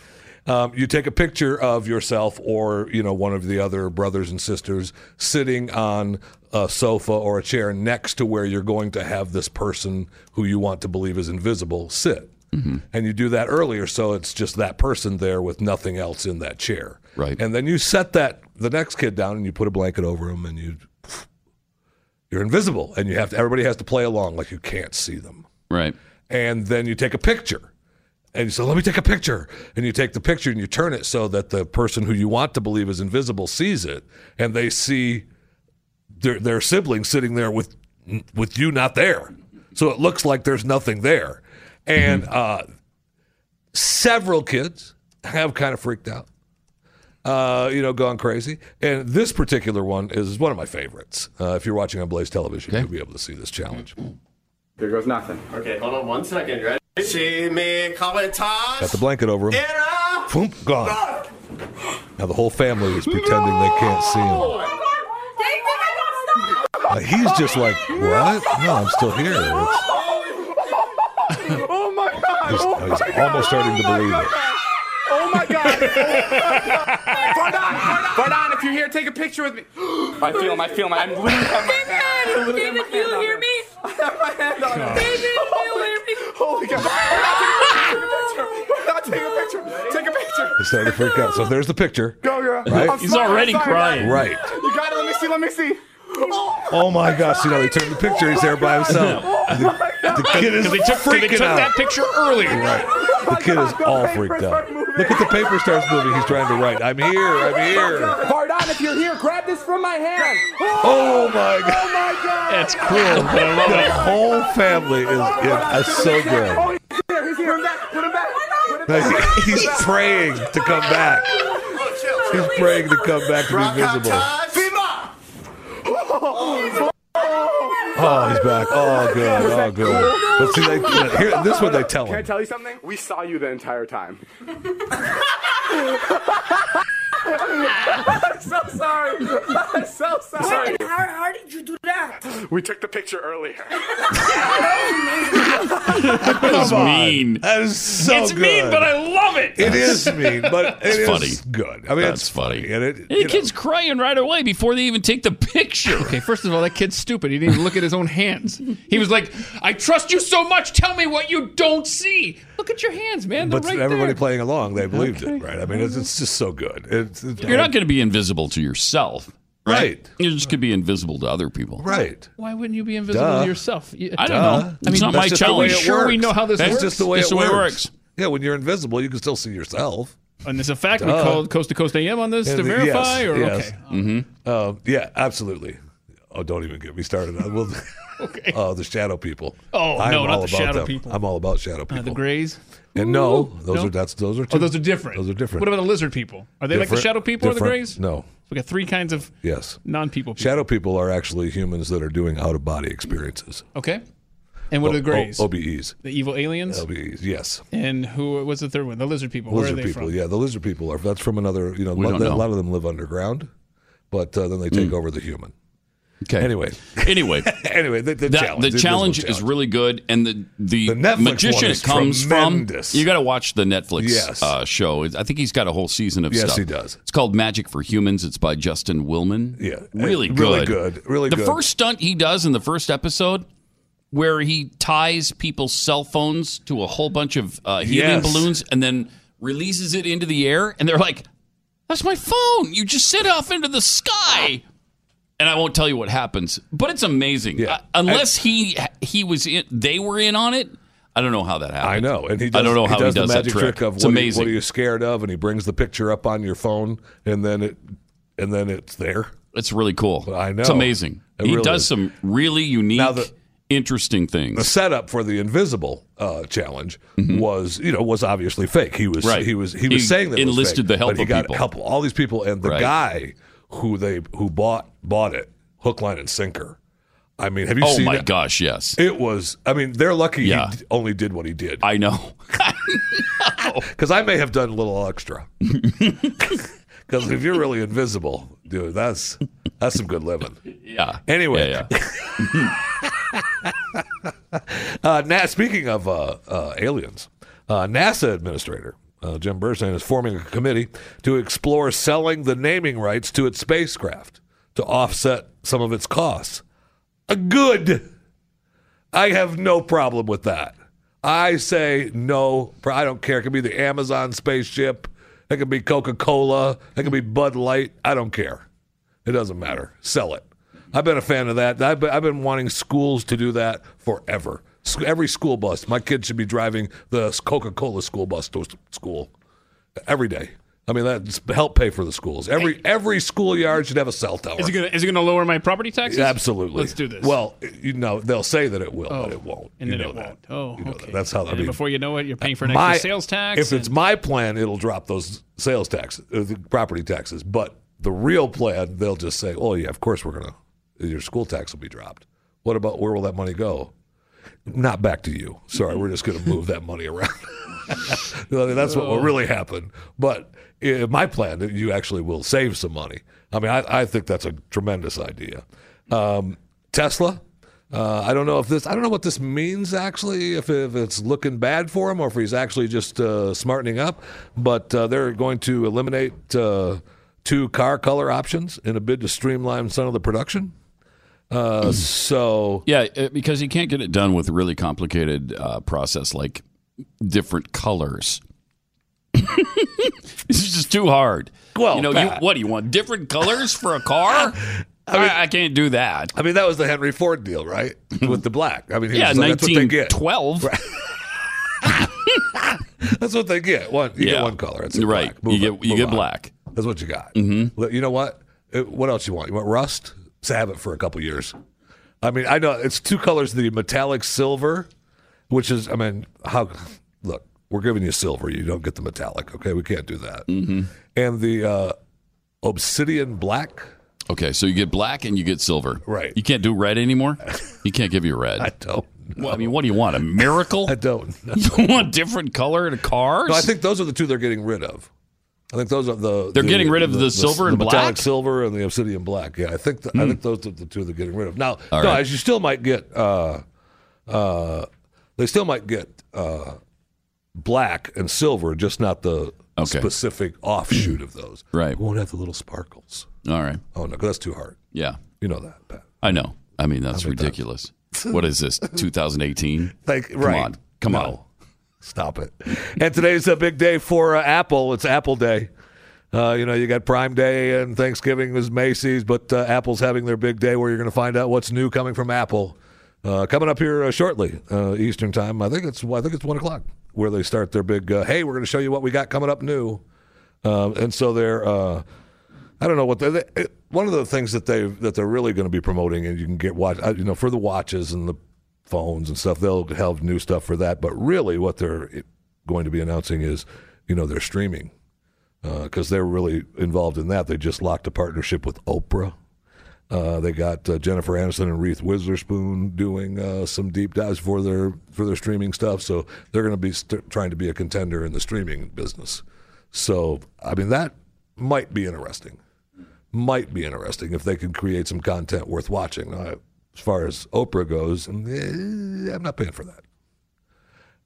Um, you take a picture of yourself or you know one of the other brothers and sisters sitting on a sofa or a chair next to where you're going to have this person who you want to believe is invisible sit. And you do that earlier, so it's just that person there with nothing else in that chair.
Right.
And then you set that the next kid down, and you put a blanket over him, and you you're invisible, and you have to. Everybody has to play along like you can't see them.
Right.
And then you take a picture, and you say, "Let me take a picture." And you take the picture and you turn it so that the person who you want to believe is invisible sees it, and they see their their sibling sitting there with with you not there. So it looks like there's nothing there. And uh, several kids have kind of freaked out, uh, you know, gone crazy. And this particular one is one of my favorites. Uh, if you're watching on Blaze Television, you'll be able to see this challenge.
There goes nothing. Okay, hold on one second. Ready? See me coming toss.
Got the blanket over him. Boom, gone. Now the whole family is pretending they can't see him. Uh, he's just like, what? No, I'm still here. It's-
Oh my god!
he's,
oh
he's almost starting to believe it.
Oh my god! Vardon, Vardon, if you're here, take a picture with me. I feel him. I feel him. I'm literally have my hand. I literally have my hand on. I have my hand on him. David, you hear me? Holy God! Vardon, take a picture. Take a picture. Take a picture.
He's starting to freak out. So there's the picture.
Go, girl.
Right? He's already
sorry,
crying. Right.
You got it. Let me see. Let me see.
Oh my gosh! You know they took the picture. He's there by himself. Oh the, the kid is
Because they took- 'cause they took
out.
that picture earlier.
Right. Oh the kid is all freaked out. Look at the paper starts moving. He's trying to write. I'm here. I'm here.
Vardon, if you're here, grab this from my hand.
Oh my oh god!
Oh my god!
That's cruel, but I love
The whole family is, is, is so good.
Oh, he's here. He's here. Put him back. Put him back. Put him back.
He's praying to come back. He's praying to come back to be visible. 哦 哦 Oh, he's back. Oh, good. Oh, good. But see, they, here, this one they tell him.
Can I
him.
tell you something? We saw you the entire time. I'm so sorry. I'm so sorry.
How, how did you do that?
We took the picture earlier.
That was
Come on.
mean.
That is so
it's
good.
mean, but I love it.
It is mean, but
It's
it is
funny.
good. I mean,
That's
it's
funny.
And it,
Hey,
you
the
know,
kid's crying right away before they even take the picture.
Okay, first of all, that kid's stupid. He didn't even look at his own hands. He was like, "I trust you so much. Tell me what you don't see. Look at your hands, man. They're
but
right
everybody
there."
playing along, they believed it, right? I mean, it's, it's just so good. It's, it's-
You're not going to be invisible to yourself, right?
Right.
You're just going to be invisible to other people,
right.
Why wouldn't you be invisible
Duh.
to yourself? You-
I don't
Duh.
know. It's not
That's
my
just the way
challenge.
it
Sure, we
works.
know how this
That's
works.
just the way,
That's
it,
the way it
works.
works.
Yeah, when you're invisible, you can still see yourself.
And it's a fact. We
Duh.
called Coast to Coast AM on this to
And the-
verify,
yes,
or
yes.
okay.
Mm-hmm.
Uh, yeah, absolutely. Oh, don't even get me started. I will.
Okay.
Oh, the shadow people.
Oh,
I'm
no, not the shadow
them.
people.
I'm all about shadow people.
Uh, the Greys.
and no, those
No?
are that's those are two.
Oh, those are different.
Those are different.
What about the lizard people? Are they like the shadow people or the. Greys?
No.
So We got three kinds of
Yes.
non-people. People.
Shadow people are actually humans that are doing out of body experiences.
Okay. And what are the
O- O-
Greys?
OBEs.
the evil aliens.
OBEs. Yes.
And who? What's the third one? The lizard people. Where
lizard
are they
people.
from?
Yeah, the lizard people are. That's from another. You know,
We
a
don't
lot, a lot of them live underground, but uh, then they take over the human.
Okay.
Anyway,
Anyway,
anyway, the, the challenge.
the challenge is really good, and the the,
The Netflix
magician it comes
tremendous.
from. You got to watch the Netflix
Yes.
uh, show. I think he's got a whole season of
Yes,
stuff.
he does.
It's called Magic for Humans. It's by Justin Willman.
Yeah,
really good.
really good, really
the
good.
first stunt he does in the first episode. Where he ties people's cell phones to a whole bunch of uh, helium
Yes.
balloons and then releases it into the air, and they're like, "That's my phone! You just set off into the sky." And I won't tell you what happens, but it's amazing.
Yeah.
Uh, unless he he was in, they were in on it. I don't know how that happened.
I know, and he. Does,
I don't know how
he does, the
that
magic
trick.
trick, of
it's
what, are you-
amazing.
what are you scared of, and he brings the picture up on your phone, and then it, and then it's there.
It's really cool.
I know.
It's amazing.
It
he
really
does
is.
some really unique,
the-
interesting things.
The setup for the invisible uh, challenge was, you know, was obviously fake. He was,
Mm-hmm. Right.
he was, he
He
was saying that
enlisted
fake,
the help
but he
of
got
people.
help all these people, and the
Right.
guy who they who bought bought it hook, line, and sinker. I mean, have you
Oh
seen Oh
my
it?
gosh, yes.
It was. I mean, they're lucky
Yeah.
he d- only did what he did.
I know.
Because I may have done a little extra. Because if you're really invisible, dude, that's that's some good living.
Yeah.
Anyway,
Yeah, yeah.
uh, Na- speaking of uh, uh, aliens, uh, NASA administrator uh, Jim Bridenstine is forming a committee to explore selling the naming rights to its spacecraft to offset some of its costs. A good. I have no problem with that. I say no. I don't care. It could be the Amazon spaceship. It could be Coca Cola. It could be Bud Light. I don't care. It doesn't matter. Sell it. I've been a fan of that. I've been, I've been wanting schools to do that forever. Every school bus, my kid should be driving the Coca Cola school bus to school every day. I mean, that's help pay for the schools. Every every schoolyard should have a cell tower.
Is it gonna is it gonna lower my property taxes?
Absolutely.
Let's do this.
Well, you know, they'll say that it will,
Oh,
but it won't.
and
You
then
know
it
that.
won't. Oh,
You know
okay.
that. That's how. I mean,
before you know it, you're paying for an
my-
extra sales tax.
If it's my plan, it'll drop those sales taxes, uh, the property taxes. But the real plan, they'll just say, "Oh yeah, of course we're gonna. Your school tax will be dropped. What about where will that money go? Not back to you. Sorry, we're just going to move that money around. That's what will really happen. But in my plan, you actually will save some money. I mean, I, I think that's a tremendous idea. Um, Tesla. Uh, I don't know if this. I don't know what this means actually. If, if it's looking bad for him, or if he's actually just uh, smartening up. But uh, they're going to eliminate uh, two car color options in a bid to streamline some of the production. Uh, so
Yeah, uh, because you can't get it done with a really complicated uh, process like different colors. this is just too hard.
Well,
you know, you, what do you want? Different colors for a car? I, mean, I can't do that.
I mean, that was the Henry Ford deal, right? With the black. I mean,
Yeah,
like, that's what they get.
1912.
That's what they get. One, you
Yeah.
get one color. It's
Right.
black. Move
You get-
on.
you get
on.
black.
That's what you got. Mm-hmm. You know what? Uh, What else you want? You want rust? It for a couple years. I mean, I know it's two colors: the metallic silver, which is, I mean, how? Look, we're giving you silver. You don't get the metallic. Okay, we can't do that.
Mm-hmm.
And the uh, obsidian black.
Okay, so you get black and you get silver.
Right.
You can't do red anymore? You can't give you red.
I don't.
Well, I mean, what do you want? A miracle?
I don't. know.
You want different color to cars?
No, I think those are the two they're getting rid of. I think those are the
They're getting rid of the silver and
the
black?
metallic silver and the obsidian black. Yeah, I think th- I think those are the two they're getting rid of. Now,
All
no,
right.
as you still might get, uh, uh, they still might get uh, black and silver, just not the
Okay.
specific offshoot of those.
Right.
Won't have the little sparkles.
All right.
Oh no, that's too hard.
Yeah.
You know that, Pat.
I know. I mean, that's ridiculous. what is this? 2018?
Like,
Come
right.
on. Come
No.
on.
Stop it. and today's a big day for uh, Apple. It's Apple Day. Uh, you know, you got Prime Day and Thanksgiving is Macy's, but uh, Apple's having their big day where you're going to find out what's new coming from Apple. Uh, coming up here uh, shortly, uh, Eastern time. I think it's I think it's one o'clock where they start their big. Hey, we're going to show you what we got coming up new. And so they're. I don't know what they, they, one of the things that they that they're really going to be promoting, and you can get watch, you know, for the watches and the phones and stuff. They'll have new stuff for that, but really, what they're going to be announcing is, you know, their streaming because they're really involved in that. They just locked a partnership with Oprah. Uh, they got uh, Jennifer Aniston and Reese Witherspoon doing uh, some deep dives for their for their streaming stuff. So they're going to be st- trying to be a contender in the streaming business. So I mean that might be interesting. Might be interesting if they can create some content worth watching. Now, as far as Oprah goes, eh, I'm not paying for that.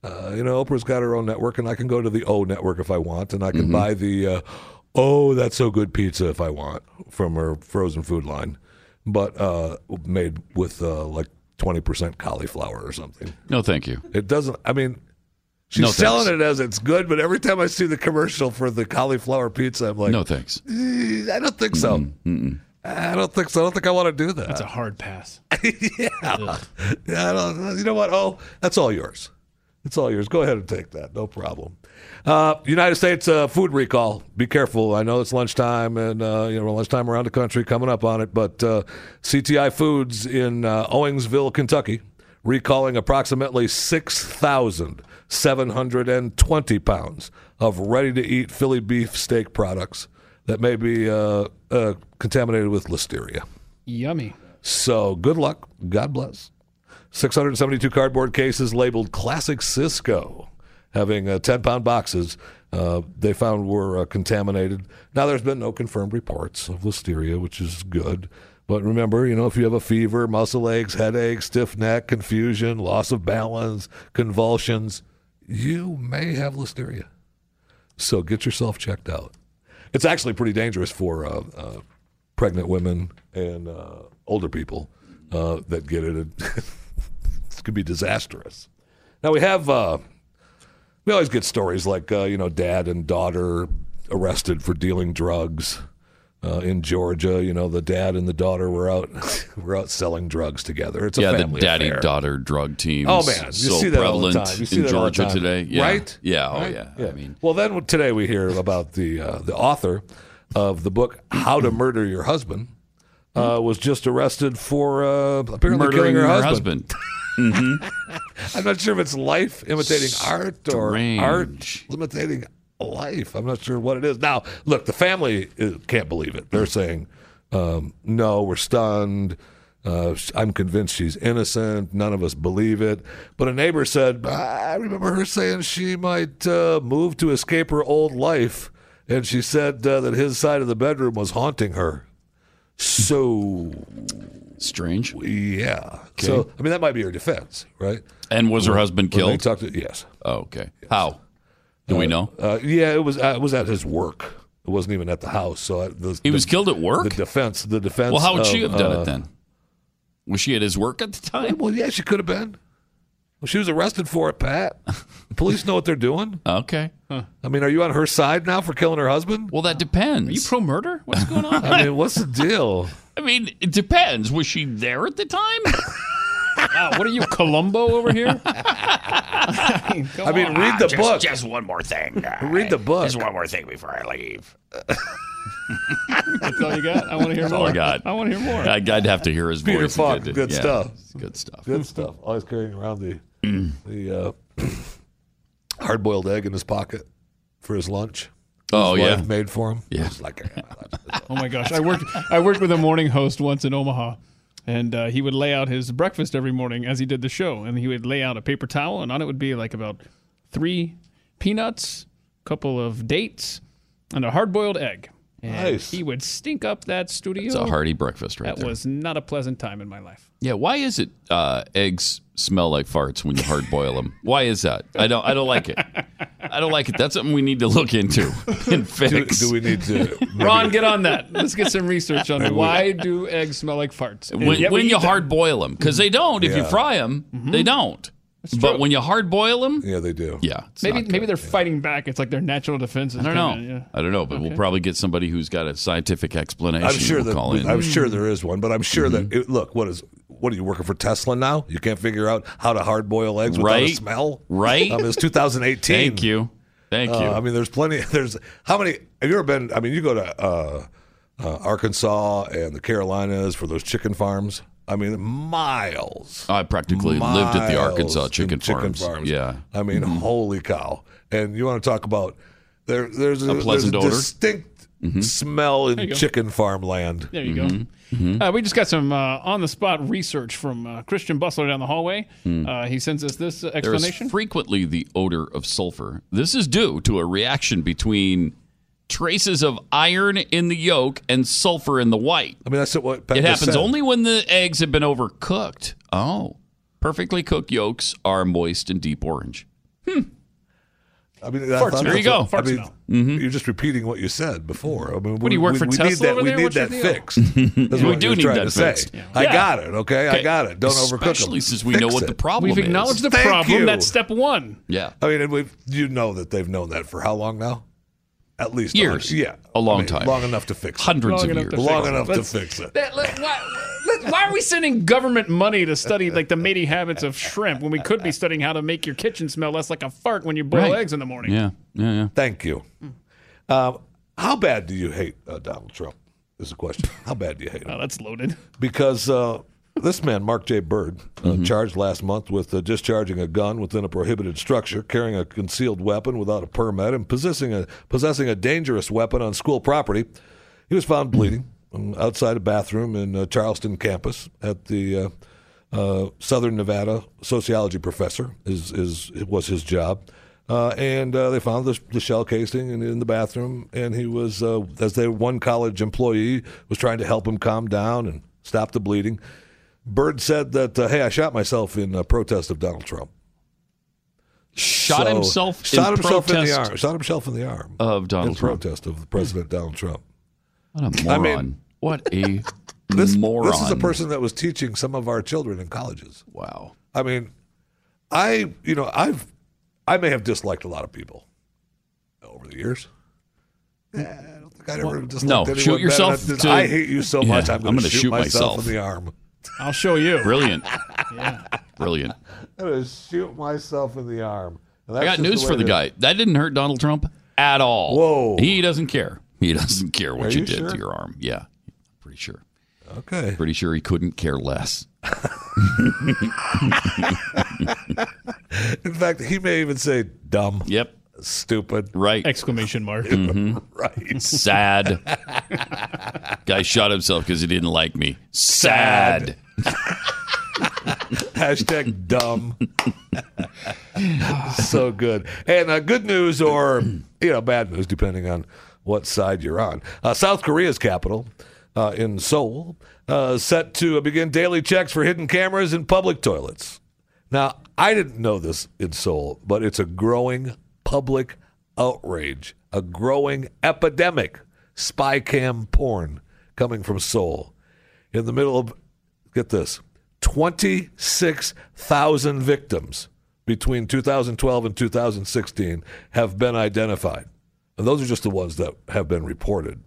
Uh, you know, Oprah's got her own network, and I can go to the O network if I want, and I can buy the uh, Oh, that's so good pizza if I want from her frozen food line, but uh, made with uh, like 20% cauliflower or something.
No, thank you.
It doesn't, I mean, she's
No,
selling it as it's good, but every time I see the commercial for the cauliflower pizza, I'm like,
No, thanks.
"Eh, I don't think so. I don't think so. I don't think I want to do that.
That's a hard pass.
yeah. yeah I don't, you know what? Oh, that's all yours. It's all yours. Go ahead and take that. No problem. Uh, United States uh, food recall. Be careful. I know it's lunchtime and uh, you know lunchtime around the country coming up on it. But uh, CTI Foods in uh, Owingsville, Kentucky, recalling approximately six thousand seven hundred and twenty pounds of ready-to-eat Philly beef steak products that may be uh, uh, contaminated with listeria.
Yummy.
So good luck. God bless. 672 cardboard cases labeled Classic Sysco, having uh, 10 pound boxes uh, they found were uh, contaminated. Now, there's been no confirmed reports of listeria, which is good. But remember, you know, if you have a fever, muscle aches, headache, stiff neck, confusion, loss of balance, convulsions, you may have listeria. So get yourself checked out. It's actually pretty dangerous for uh, uh, pregnant women and uh, older people uh, that get it. it could be disastrous. Now we have uh, we always get stories like uh, you know dad and daughter arrested for dealing drugs uh, in Georgia. You know the dad and the daughter were out were out selling drugs together. It's a
yeah, the daddy
affair.
daughter drug teams.
Oh man, you
so
see that all the
prevalent
time. You see
in
that
Georgia today. Yeah.
right?
Yeah. Oh
Right?
yeah. I mean,
well, then today we hear about the uh, the author of the book "How to Murder Your Husband." Uh, was just arrested for uh, apparently
Murdering
killing her,
her
husband.
husband.
I'm not sure if it's life imitating art or art imitating life. I'm not sure what it is. Now, look, the family can't believe it. They're saying, um, no, we're stunned. Uh, I'm convinced she's innocent. None of us believe it. But a neighbor said, I remember her saying she might uh, move to escape her old life. And she said uh, that his side of the bedroom was haunting her. So
strange.
Yeah. So I mean that might be her defense, right?
And was her husband
when
killed?
to- yes.
Oh, okay. How? Do we
Uh,
know?
Uh, yeah, it was. Uh, it was at his work. It wasn't even at the house. So I, the,
He was killed at work?
The defense. The defense.
Well, how would she have done
uh,
it then? Was she at his work at the time?
Well, yeah, she could have been. Well, she was arrested for it, Pat. The police know what they're doing.
Okay.
I mean, are you on her side now for killing her husband?
Well, that depends.
Are you pro murder? What's going on?
I mean, what's the deal?
I mean, it depends. Was she there at the time?
wow, what are you, Columbo over here?
I mean, read the
just,
book.
Just one more thing.
Read the book.
Just one more thing before I leave.
That's all you got? I want to hear
That's
more.
all I got.
I want to hear more.
I'd, I'd have to hear his
Peter
voice.
Falk,
again.
good
Yeah,
stuff.
Good stuff.
Good stuff. Always carrying around the the uh, hard boiled egg in his pocket for his lunch.
Oh,
his
yeah.
wife made for him.
Yeah.
Like
Oh my gosh, I worked I worked with a morning host once in Omaha, and uh, he would lay out his breakfast every morning as he did the show, and he would lay out a paper towel, and on it would be like about three peanuts, a couple of dates, and a hard boiled egg. And
Nice.
He would stink up that studio.
It's a hearty breakfast right
that
there.
was not a pleasant time in my life.
Yeah, why is it uh, eggs smell like farts when you hard boil them? Why is that? I don't. I don't like it. I don't like it. That's something we need to look into and
do,
fix.
do we need to?
Ron, get on that. Let's get some research on why do eggs smell like farts.
When, when you hard boil them because they don't. If you fry them, mm-hmm. they don't. But when you hard boil them,
Yeah, they do.
yeah,
maybe maybe
good.
they're fighting back. It's like their natural defenses.
I don't know.
kinda- yeah.
I don't know, but we'll probably get somebody who's got a scientific explanation.
I'm sure
We'll
that
call in.
I'm sure there is one, but I'm sure
Mm-hmm.
that it, look, what is what are you working for Tesla now? You can't figure out how to hard boil eggs without a smell,
Right.
I mean, it's 2018.
Thank you. Thank you.
Uh, I mean, there's plenty. There's how many? Have you ever been? I mean, you go to uh, uh, Arkansas and the Carolinas for those chicken farms. I mean, miles.
I practically lived at the Arkansas
in
chicken, farms. Yeah.
I mean,
Mhm.
holy cow! And you want to talk about there? There's a,
A pleasant
there's a
odor.
distinct
Mhm.
smell in chicken farm land.
There you go. Uh, we just got some uh, on the spot research from uh, Christian Bustler down the hallway.
Hmm.
Uh, he sends us this uh,
There is
explanation.
frequently the odor of sulfur. This is due to a reaction between traces of iron in the yolk and sulfur in the white.
I mean, that's what
It happens
said.
only when the eggs have been overcooked. Oh. Perfectly cooked yolks are moist and deep orange. Hmm.
I mean,
Farts
I thought.
There you
that's
go.
what- I
Farts
mean,
smell.
Mm-hmm.
You're just repeating what you said before. I mean,
What, do you work for
we
Tesla
need that,
over
we need
What's
that
deal?
fixed. That's
We do need that
to say.
fixed.
I got it. Okay, I got it. Don't overcook them.
Especially since we
Fix
know what the problem
We've
is.
acknowledged the
Thank
problem.
you.
That's step one.
Yeah.
I mean, and we've, you know that they've known that for how long now? At least
Years.
Yeah,
A long
I mean,
time.
Long enough to fix it.
Hundreds
Long
of years.
long
fix it.
enough
Let's-
to fix it.
That- let, Why are we sending government money to study like the mating habits of shrimp when we could be studying how to make your kitchen smell less like a fart when you boil
Right.
eggs in the morning?
Yeah, yeah, yeah.
Thank you. Um, how bad do you hate uh, Donald Trump? Is the question. How bad do you hate him?
Oh, that's loaded.
Because uh, this man, Mark J. Bird, uh, charged last month with uh, discharging a gun within a prohibited structure, carrying a concealed weapon without a permit, and possessing a possessing a dangerous weapon on school property. He was found bleeding um, outside a bathroom in uh, Charleston campus at the uh, uh, Southern Nevada sociology professor. Is is it was his job. Uh, and uh, they found the, the shell casing in, in the bathroom, and he was, uh, as they one college employee was trying to help him calm down and stop the bleeding. Bird said that, uh, "Hey, I shot myself in uh, protest of Donald Trump."
Shot
So-
himself
shot
in
himself in the
protest
arm. Shot himself in the arm
of Donald
in
Trump.
protest of President Donald Trump.
What a
I
moron!
mean-
what a
This,
moron!
this is a person that was teaching some of our children in colleges.
Wow.
I mean, I you know I've I may have disliked a lot of people over the years. Eh, I don't think I ever disliked
No,
anyone
shoot yourself to-
I hate you so much.
Yeah,
I'm
I'm
going to
gonna
shoot,
shoot
myself,
myself.
in the arm.
I'll show you.
Brilliant. Brilliant.
I'm going to shoot myself in the arm.
I got news
way
for the
to-
guy. That didn't hurt Donald Trump at all.
Whoa.
He doesn't care. He doesn't care what you,
you
did
sure?
to your arm. Yeah, pretty sure.
Okay.
Pretty sure he couldn't care less.
In fact, he may even say dumb.
Yep.
Stupid.
Right.
Exclamation mark.
Mhm.
right.
Sad. Guy shot himself because he didn't like me. Sad.
Hashtag dumb. so good. And uh, good news or you know bad news, depending on what side you're on. Uh, South Korea's capital uh, in Seoul uh, set to begin daily checks for hidden cameras in public toilets. Now, I didn't know this in Seoul, but it's a growing public outrage, a growing epidemic, spy cam porn coming from Seoul. In the middle of, get this, 26,000 victims between 2012 and 2016 have been identified. And those are just the ones that have been reported.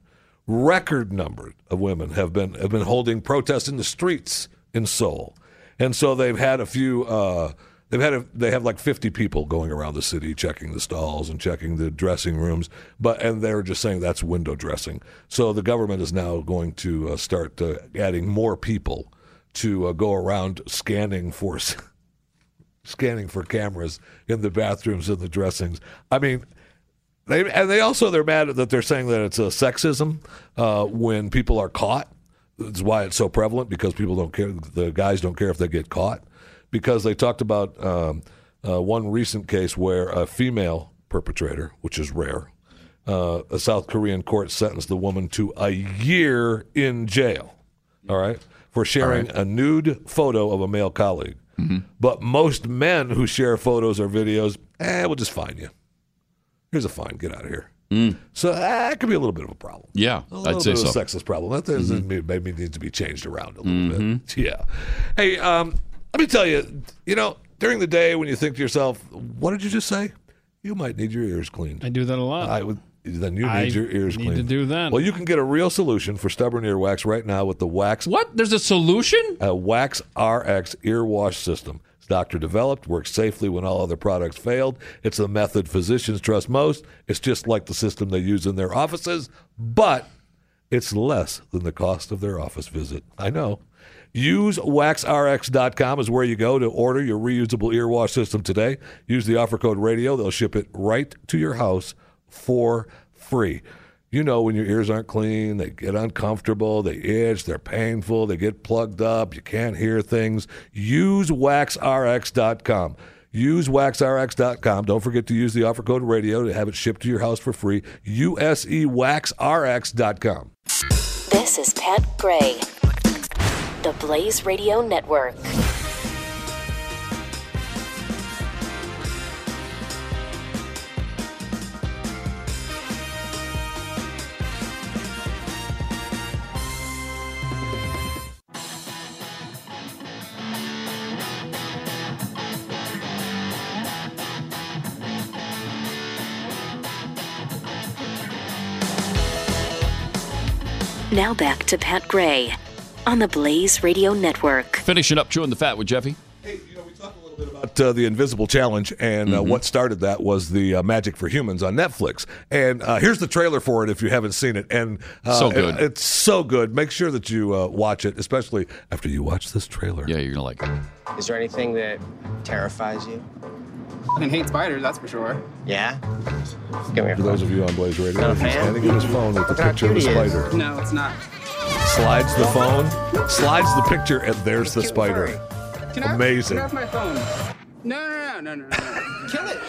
Record numbers of women have been have been holding protests in the streets in Seoul, and so they've had a few. Uh, they've had a, they have like 50 people going around the city checking the stalls and checking the dressing rooms, but and they're just saying that's window dressing. So the government is now going to uh, start uh, adding more people to uh, go around scanning for scanning for cameras in the bathrooms and the dressings. I mean, they and they also they're mad that they're saying that it's a sexism uh, when people are caught. That's why it's so prevalent because people don't care. The guys don't care if they get caught because they talked about um, uh, one recent case where a female perpetrator, which is rare, uh, a South Korean court sentenced the woman to a year in jail. All right, for sharing a nude photo of a male colleague. But most men who share photos or videos, eh, we'll just fine you. Here's a fine. Get out of here. So that could be a little bit of a problem.
Yeah,
A little
I'd say
bit of a sexist problem. That mean maybe needs to be changed around a little bit. Yeah. Hey, um, let me tell you. You know, during the day when you think to yourself, "What did you just say?" You might need your ears cleaned.
I do that a lot.
I would. Then you need
I
your ears
need
cleaned.
to do that.
Well, you can get a real solution for stubborn earwax right now with the Wax.
What? There's a solution?
A Wax RX ear wash system. It's doctor developed, works safely when all other products failed. It's the method physicians trust most. It's just like the system they use in their offices, but it's less than the cost of their office visit. I know. Use waxrx.com is where you go to order your reusable ear wash system today. Use the offer code radio. They'll ship it right to your house for free. You know, when your ears aren't clean, they get uncomfortable, they itch, they're painful, they get plugged up, you can't hear things. Use waxrx.com. Use waxrx.com. Don't forget to use the offer code radio to have it shipped to your house for free. Usewaxrx.com.
This is Pat Gray, the Blaze Radio Network. Now back to Pat Gray on the Blaze Radio Network.
Finishing up chewing the fat with Jeffy.
Hey, you know, we talk a little bit about, uh, the Invisible Challenge, and uh, what started that was the uh, Magic for Humans on Netflix. And uh, here's the trailer for it if you haven't seen it. And uh,
So good.
it- it's so good. Make sure that you uh, watch it, especially after you watch this trailer.
Yeah, you're gonna like it.
Is there anything that terrifies you?
I hate spiders, that's for sure.
Yeah? Give me a
For those of you on Blaze Radio,
Not a
he's
fan?
handing him his phone with the picture of a
cute is.
spider.
No, it's not.
Slides the phone, slides the picture, and there's the spider.
Can I
Amazing.
Can I have my phone? No, no, no, no, no, no. Kill it.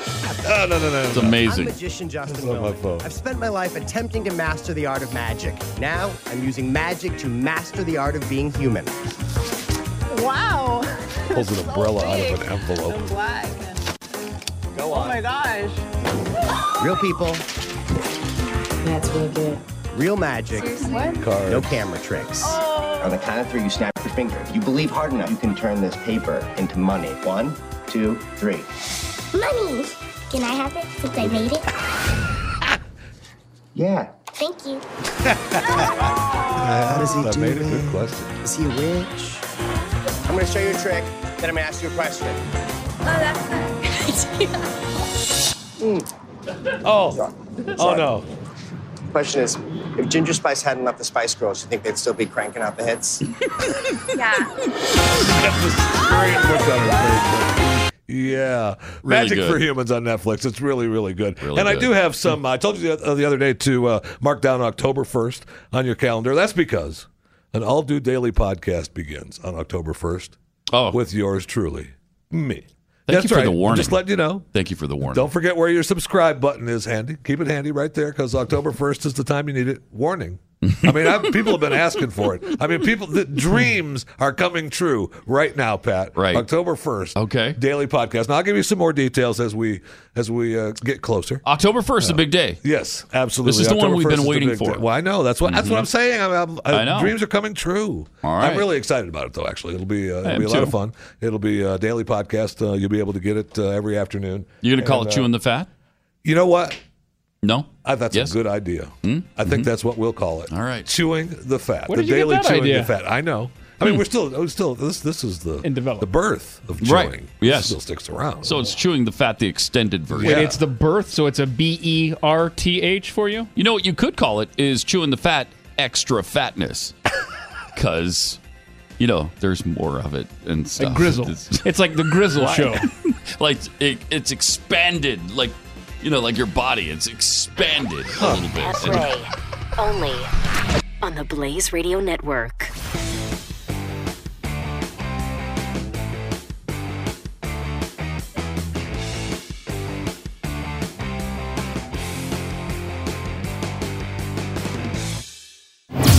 No, no, no, no.
It's amazing.
I'm magician Justin
That's not my
Willman.
phone.
I've spent my life attempting to master the art of magic. Now I'm using magic to master the art of being human.
Wow.
Pulls an umbrella out of an envelope.
Black.
Go
Oh my gosh.
Real people,
That's real good.
real magic,
What?
Cards.
no camera tricks. Oh.
On the count of three, you snap your finger. If you believe hard enough, you can turn this paper into money. One, two, three.
Money! Can I have it since I made it?
Yeah.
Thank you.
How does he
I
do
made a
it?
good question.
Is he a witch? I'm going to show you a trick, then I'm going to ask you a question.
Oh, that's not a good idea.
Oh, oh no.
Question is, if Ginger Spice hadn't left the Spice Girls, you think they'd still be cranking out the hits?
Yeah.
Yeah,
Really
Magic
good.
for Humans on Netflix. It's really, really good.
Really
and I do have some. I told you the, uh, other day to uh, mark down October first on your calendar. That's because an all do daily podcast begins on October first.
Oh,
with yours truly, me.
Thank
That's
you for
right.
the warning.
Just letting you know.
Thank you for the warning.
Don't forget where your subscribe button is handy. Keep it handy right there because October 1st is the time you need it. Warning. I mean, I, people have been asking for it. I mean, people, the dreams are coming true right now, Pat.
Right.
October 1st.
Okay.
Daily podcast. Now, I'll give you some more details as we as we uh, get closer.
October first, a big day.
Yes, absolutely.
This is the one we've been waiting for.
day. Well, I know. That's what that's what. I'm saying. I'm, I'm,
I know.
Dreams are coming true.
All right.
I'm really excited about it, though. Actually, it'll be uh, it'll be a lot of fun. It'll be a daily podcast. Uh, you'll be able to get it uh, every afternoon.
You're gonna call it
uh,
chewing the fat?
You know what?
No.
I, that's
Yes?
a good idea.
Hmm?
I think that's what we'll call it.
All right.
Chewing the fat.
Where
the
did you get
daily
that
chewing
idea?
the fat. I know. I mean,
Hmm.
we're still, we're still. This, this is the
In development.
the birth of chewing.
Right.
This
Yes.
still sticks around.
So it's chewing the fat, the extended version.
Wait, it's the birth, so it's a B E R T H for you?
You know what you could call it is chewing the fat, extra fatness, because you know there's more of it and stuff.
Like Grizzle.
It's,
It's like the Grizzle show.
like it, it's expanded, like you know, like your body. It's expanded a little bit.
Only on the Blaze Radio Network.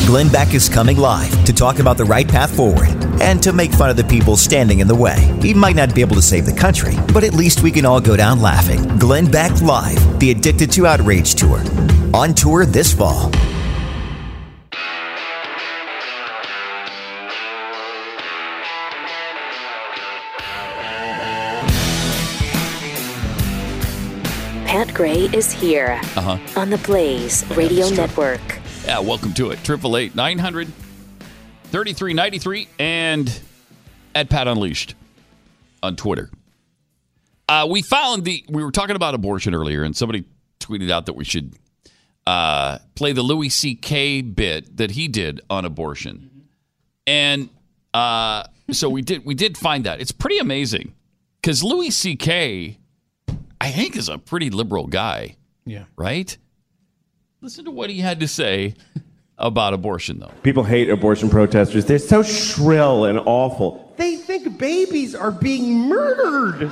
Glenn Beck is coming live to talk about the right path forward and to make fun of the people standing in the way. He might not be able to save the country, but at least we can all go down laughing. Glenn Beck Live, the Addicted to Outrage Tour. On tour this fall.
Pat Gray is here
Uh huh.
on the Blaze Radio Network.
Yeah, welcome to it. Triple eight nine hundred thirty three ninety three and at Pat Unleashed on Twitter. Uh, we found the we were talking about abortion earlier, and somebody tweeted out that we should uh, play the Louis C.K. bit that he did on abortion, and uh, so we did we did find that it's pretty amazing because Louis C.K. I think is a pretty liberal guy,
Yeah.
right? Listen to what he had to say about abortion, though.
People hate abortion protesters. They're so shrill and awful. They think babies are being murdered.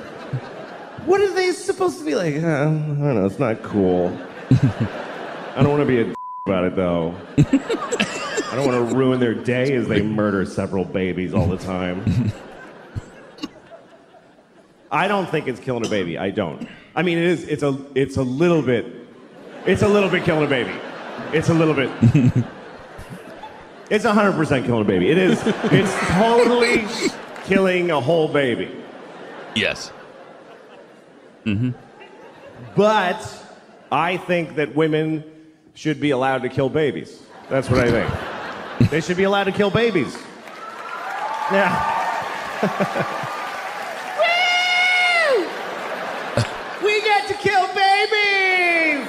What are they supposed to be like? Uh, I don't know. It's not cool. I don't want to be a about it though. I don't want to ruin their day as they murder several babies all the time. I don't think it's killing a baby. I don't. I mean, it is. It's a. It's a little bit. It's a little bit killing a baby. It's a little bit. It's 100% killing a baby. It is. It's totally killing a whole baby.
Yes. Mm-hmm.
But I think that women should be allowed to kill babies. That's what I think. they should be allowed to kill babies. we get to kill babies.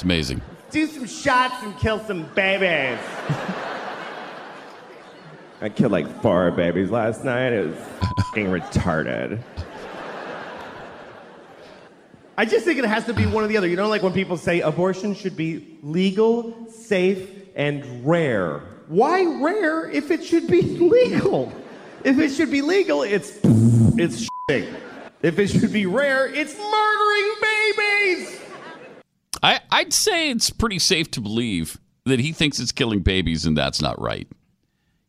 It's amazing.
Do some shots and kill some babies. I killed like four babies last night. It was fucking retarded. I just think it has to be one or the other. You know, like when people say abortion should be legal, safe, and rare. Why rare if it should be legal? If it should be legal, it's it's shitting. If it should be rare, it's murdering babies.
I, I'd say it's pretty safe to believe that he thinks it's killing babies, and that's not right.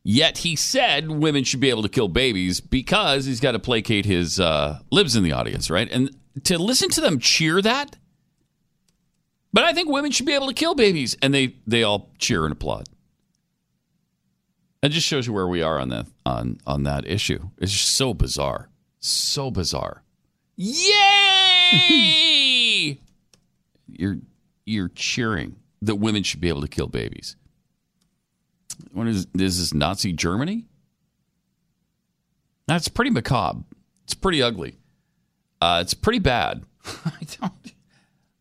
Yet he said women should be able to kill babies because he's got to placate his uh, libs in the audience, right? And to listen to them cheer that, but I think women should be able to kill babies, and they they all cheer and applaud. That just shows you where we are on that on on that issue. It's just so bizarre, so bizarre. Yay! You're you're cheering that women should be able to kill babies. What is is this Nazi Germany? That's pretty macabre. It's pretty ugly. Uh, it's pretty bad. I don't,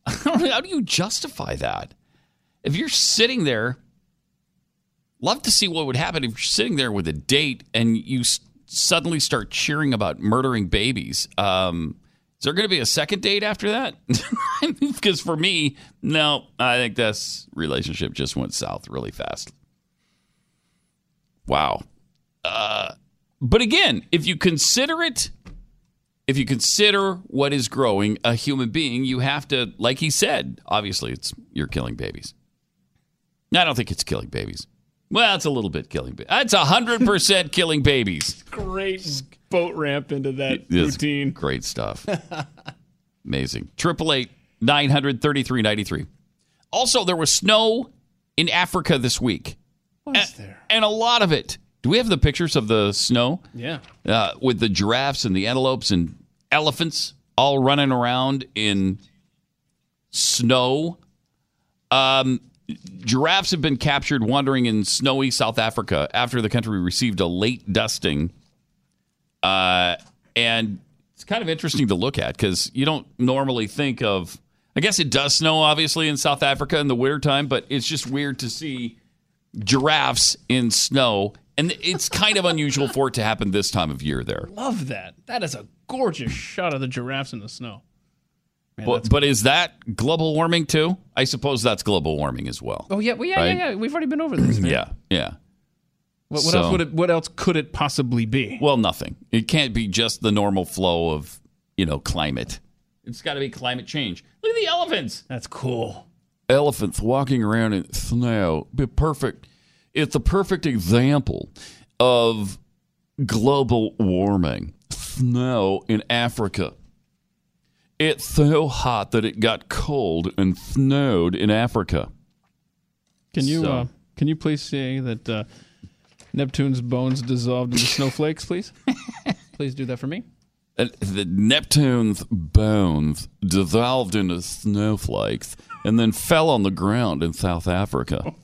I don't. How do you justify that? If you're sitting there, love to see what would happen if you're sitting there with a date and you suddenly start cheering about murdering babies. Um, is there going to be a second date after that? because for me, no, I think this relationship just went south really fast. Wow. Uh, but again, if you consider it, if you consider what is growing a human being, you have to, like he said, obviously it's you're killing babies. I don't think it's killing babies. Well, it's a little bit killing babies. It's hundred percent killing babies.
Great boat ramp into that
It's
routine.
Great stuff. Amazing. Triple eight nine hundred thirty three ninety three. Also, there was snow in Africa this week.
Was there?
And a lot of it. Do we have the pictures of the snow?
Yeah.
Uh, with the giraffes and the antelopes and elephants all running around in snow. Um, giraffes have been captured wandering in snowy South Africa after the country received a late dusting. Uh, and it's kind of interesting to look at because you don't normally think of. I guess it does snow, obviously, in South Africa in the wintertime, but it's just weird to see giraffes in snow. And it's kind of unusual for it to happen this time of year there.
Love that. That is a gorgeous shot of the giraffes in the snow. Man,
But, but is that global warming too? I suppose that's global warming as well.
oh yeah, well, yeah,
Right?
yeah, yeah. We've already been over this.
Yeah, yeah.
What, what
So-
else would it? What else could it possibly be?
Well, nothing. It can't be just the normal flow of, you know, climate. It's got to be climate change. Look at the elephants.
That's cool.
Elephants walking around in snow. Be perfect. It's a perfect example of global warming. Snow in Africa. It's so hot that it got cold and snowed in Africa.
Can you
So-
uh, can you please say that uh, Neptune's bones dissolved into snowflakes, please? please do that for me.
Uh, the Neptune's bones dissolved into snowflakes and then fell on the ground in South Africa.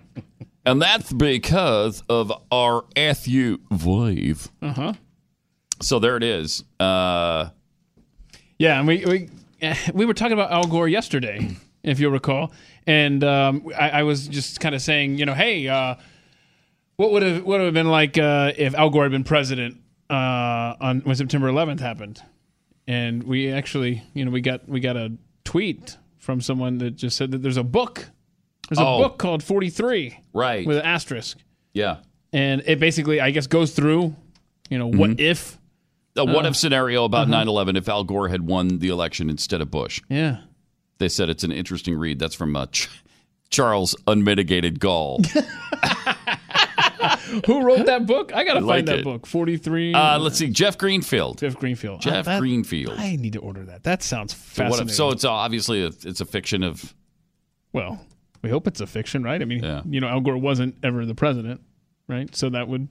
and that's because of our SUVs.
Uh huh.
So there it is. Uh,
Yeah, and we we we were talking about Al Gore yesterday, if you'll recall, and um, I, I was just kind of saying, you know, hey, uh, what would have would have been like uh, if Al Gore had been president uh, on when September 11th happened, and we actually, you know, we got we got a tweet from someone that just said that there's a book, there's a
Oh.
book called 43,
right.
with an asterisk,
yeah.
and it basically, I guess, goes through, you know, what if,
A what if scenario about
uh-huh.
9 11 if Al Gore had won the election instead of Bush?
yeah.
They said it's an interesting read. That's from uh, Ch- Charles Unmitigated Gall.
Who wrote that book? I gotta
I
find
like
that
it.
book. 43.
Uh, let's see. Jeff Greenfield.
Jeff Greenfield.
Jeff
Uh, that-
Greenfield.
I need to order that. That sounds
So,
fascinating.
if, so it's uh, obviously a, it's a fiction of
well, we hope it's a fiction, right? I mean,
Yeah.
you know, Al Gore wasn't ever the president, right? So that would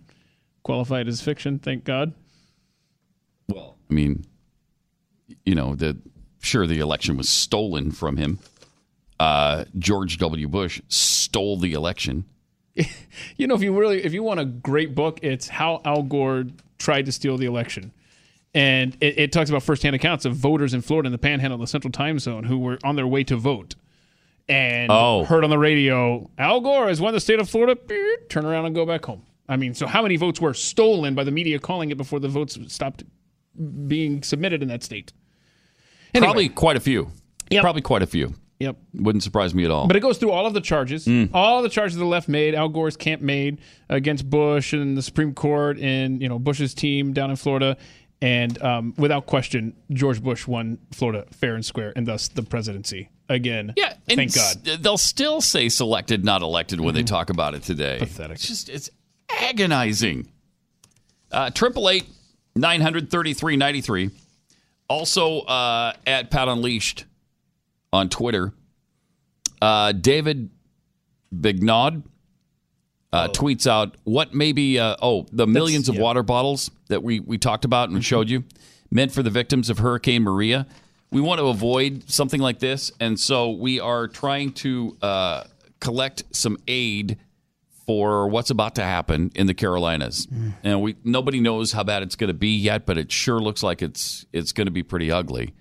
qualify it as fiction. Thank God.
Well, I mean, you know, the sure the election was stolen from him. Uh, George W. Bush stole the election.
you know, if you really, if you want a great book, it's how Al Gore tried to steal the election. And it, it talks about firsthand accounts of voters in Florida in the panhandle, the central time zone, who were on their way to vote and
Oh.
heard on the radio, Al Gore has won the state of Florida, turn around and go back home. I mean, so how many votes were stolen by the media calling it before the votes stopped being submitted in that state? Anyway.
Probably quite a few. Probably quite a few.
Yep.
Wouldn't surprise me at all.
But it goes through all of the charges,
Mm.
all the charges the left made, Al Gore's camp made against Bush and the Supreme Court and you know Bush's team down in Florida, and um, without question, George Bush won Florida fair and square, and thus the presidency again.
Yeah,
thank God.
they'll still say selected, not elected when they
Mm-hmm.
talk about it today. Pathetic. It's just it's agonizing. Uh, Triple eight nine hundred thirty three ninety three. Also uh, at Pat Unleashed on Twitter. Uh, David Bignod uh, tweets out what maybe uh, oh the millions of
yeah.
water bottles that we we talked about and showed you meant for the victims of Hurricane Maria. We want to avoid something like this, and so we are trying to uh, collect some aid for what's about to happen in the Carolinas. And we nobody knows how bad it's going to be yet, but it sure looks like it's it's going to be pretty ugly.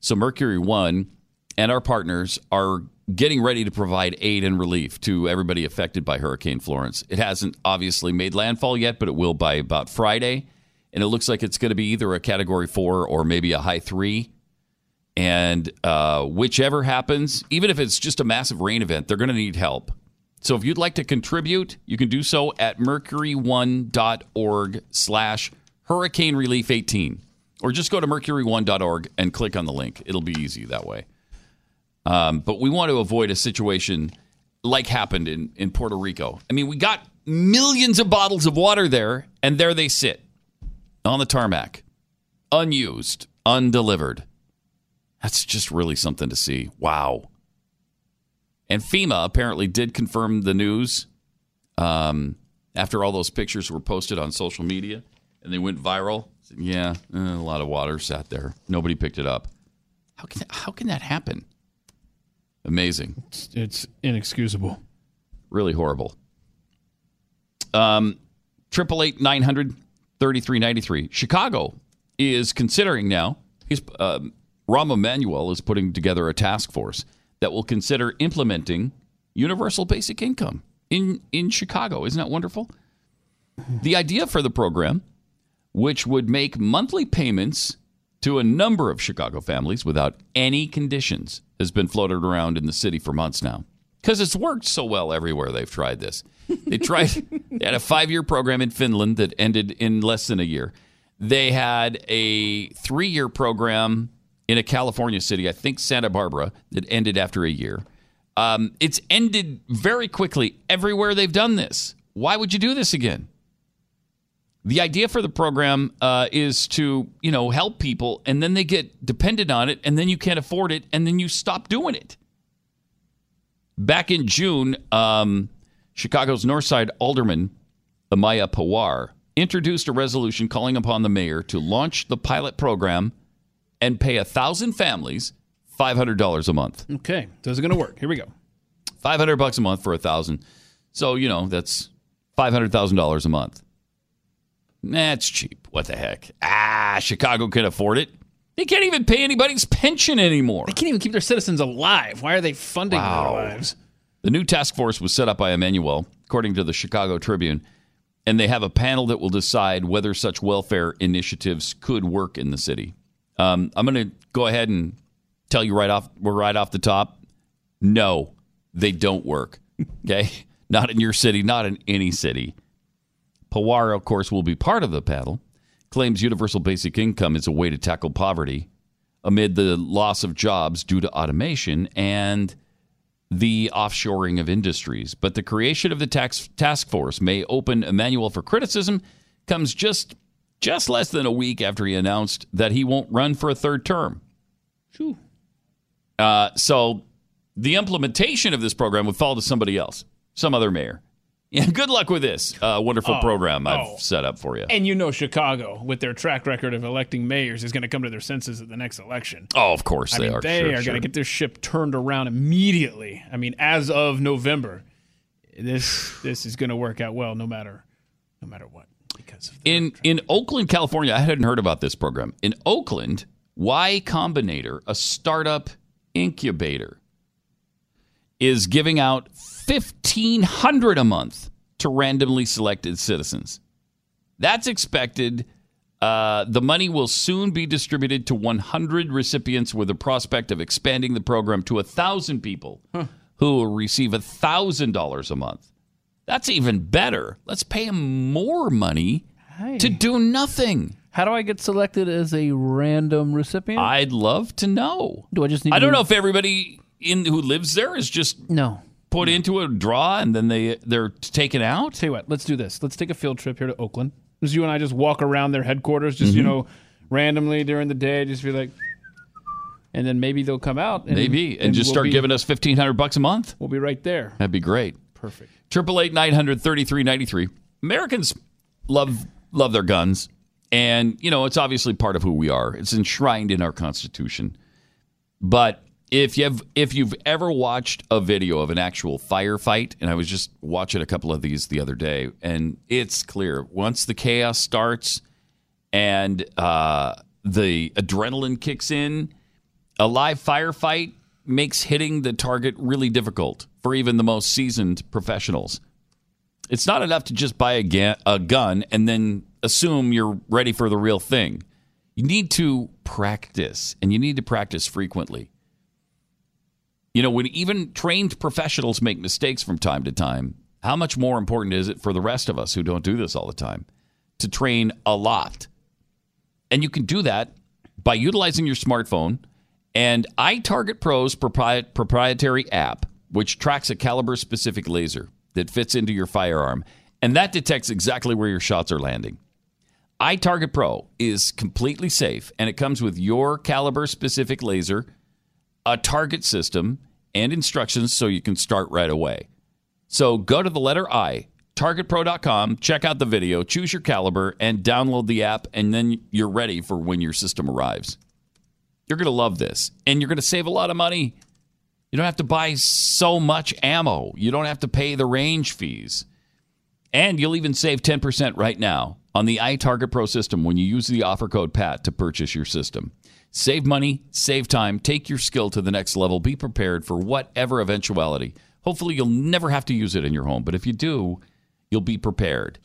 So Mercury One and our partners are getting ready to provide aid and relief to everybody affected by Hurricane Florence. It hasn't obviously made landfall yet, but it will by about Friday. And it looks like it's going to be either a category four or maybe a high three. And uh, whichever happens, even if it's just a massive rain event, they're going to need help. So if you'd like to contribute, you can do so at mercuryone.org slash hurricane relief 18. Or just go to mercuryone.org and click on the link. It'll be easy that way. Um, but we want to avoid a situation like happened in, in Puerto Rico. I mean, we got millions of bottles of water there, and there they sit on the tarmac, unused, undelivered. That's just really something to see. Wow. And FEMA apparently did confirm the news um, after all those pictures were posted on social media and they went viral. Said, yeah, eh, a lot of water sat there. Nobody picked it up. How can that, how can that happen? Amazing.
It's, it's inexcusable.
Really horrible. Um, triple eight nine hundred thirty three ninety three. Chicago is considering now. He's um, Rahm Emanuel is putting together a task force that will consider implementing universal basic income in in Chicago. Isn't that wonderful? The idea for the program, which would make monthly payments to a number of Chicago families without any conditions, has been floated around in the city for months now. Because it's worked so well everywhere they've tried this. They tried they had a five year program in Finland that ended in less than a year. They had a three year program in a California city, I think Santa Barbara, that ended after a year. Um, it's ended very quickly everywhere they've done this. Why would you do this again? The idea for the program uh, is to, you know, help people, and then they get dependent on it, and then you can't afford it, and then you stop doing it. Back in June, um, Chicago's Northside Alderman Ameya Pawar introduced a resolution calling upon the mayor to launch the pilot program and pay a thousand families five hundred dollars a month.
Okay, so is it going to work? Here we go.
Five hundred bucks a month for a thousand. So you know that's five hundred thousand dollars a month. That's cheap. What the heck? Ah, Chicago can afford it. They can't even pay anybody's pension anymore.
They can't even keep their citizens alive. Why are they funding
Wow.
their lives?
The new task force was set up by Emanuel, according to the Chicago Tribune, and they have a panel that will decide whether such welfare initiatives could work in the city. Um, I'm going to go ahead and tell you right off, we're right off the top. No, they don't work. Okay, not in your city, not in any city. Pawar, of course, will be part of the panel. Claims universal basic income is a way to tackle poverty amid the loss of jobs due to automation and the offshoring of industries. But the creation of the tax task force may open Emanuel for criticism comes just just less than a week after he announced that he won't run for a third term. Uh, so the implementation of this program would fall to somebody else, some other mayor. Yeah, good luck with this uh, wonderful
Oh,
program I've
oh.
set up for you.
And you know Chicago, with their track record of electing mayors, is going to come to their senses at the next election.
Oh, of course
I
they
mean,
are.
They
Sure,
are
sure.
going to get their ship turned around immediately. I mean, as of November, this this is going to work out well, no matter no matter what.
In in Oakland, California, I hadn't heard about this program. In Oakland, Y Combinator, a startup incubator, is giving out fifteen hundred a month to randomly selected citizens. That's expected. Uh, the money will soon be distributed to 100 recipients with a prospect of expanding the program to 1,000 people who will receive $1,000 a month. That's even better. Let's pay them more money to do nothing.
How do I get selected as a random recipient?
I'd love to know.
Do I just need
I don't know if everybody in who lives there is just
no
put into a draw and then they they're taken out.
Tell you what, let's do this. Let's take a field trip here to Oakland. Just you and I just walk around their headquarters, just you
Mhm.
know, randomly during the day, just be like, and then maybe they'll come out. And,
Maybe and, just
we'll
start
be-
giving us fifteen hundred bucks a month.
We'll be right there.
That'd be great.
Perfect.
Triple eight nine hundred thirty three ninety three. Americans love love their guns, and you know it's obviously part of who we are. It's enshrined in our Constitution. But if you have if you've ever watched a video of an actual firefight, and I was just watching a couple of these the other day, and it's clear once the chaos starts and uh, the adrenaline kicks in, a live firefight makes hitting the target really difficult for even the most seasoned professionals. It's not enough to just buy a, ga- a gun and then assume you're ready for the real thing. You need to practice, and you need to practice frequently. You know, when even trained professionals make mistakes from time to time, how much more important is it for the rest of us who don't do this all the time to train a lot? And you can do that by utilizing your smartphone and iTarget Pro's propri- proprietary app, which tracks a caliber specific laser that fits into your firearm, and that detects exactly where your shots are landing. iTarget Pro is completely safe, and it comes with your caliber specific laser, a target system, and instructions so you can start right away. So go to the letter I, targetpro.com, check out the video, choose your caliber, and download the app, and then you're ready for when your system arrives. You're going to love this, and you're going to save a lot of money. You don't have to buy so much ammo, you don't have to pay the range fees. And you'll even save 10% right now on the iTarget Pro system when you use the offer code PAT to purchase your system. Save money, save time, take your skill to the next level, be prepared for whatever eventuality. Hopefully, you'll never have to use it in your home, but if you do, you'll be prepared.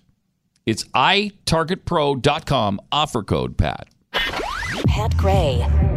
It's itargetpro.com, offer code PAT.
Pat Gray.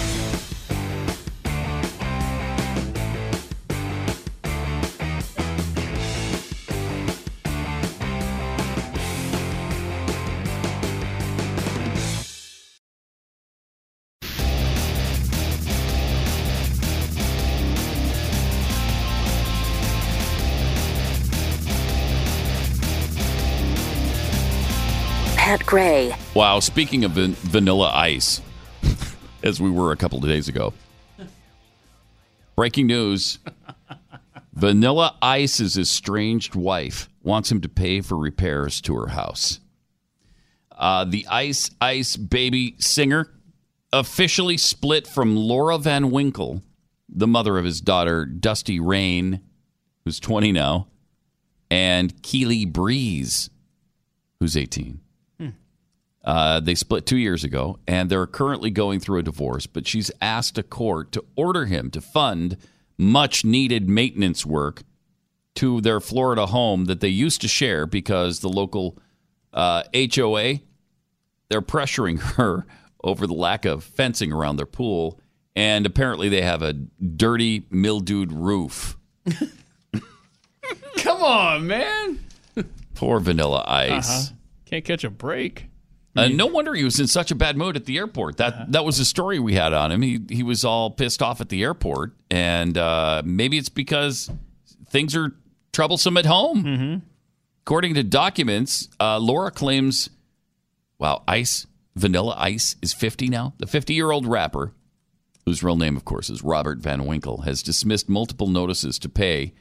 Pat Gray.
Wow, speaking of van- vanilla ice, as we were a couple of days ago, breaking news Vanilla Ice's estranged wife wants him to pay for repairs to her house. Uh, the Ice Ice Baby singer officially split from Laura Van Winkle, the mother of his daughter, Dusty Rain, who's 20 now, and Keely Breeze, who's 18. Uh, they split two years ago, and they're currently going through a divorce. But she's asked a court to order him to fund much needed maintenance work to their Florida home that they used to share because the local uh, HOA they're pressuring her over the lack of fencing around their pool, and apparently they have a dirty, mildewed roof.
Come on, man.
Poor Vanilla Ice.
Uh-huh. Can't catch a break.
Uh, no wonder he was in such a bad mood at the airport. That that was a story we had on him. He he was all pissed off at the airport, and uh, maybe it's because things are troublesome at home. According to documents, uh, Laura claims, "Wow, Ice Vanilla Ice is 50 now. The 50 year old rapper, whose real name, of course, is Robert Van Winkle, has dismissed multiple notices to pay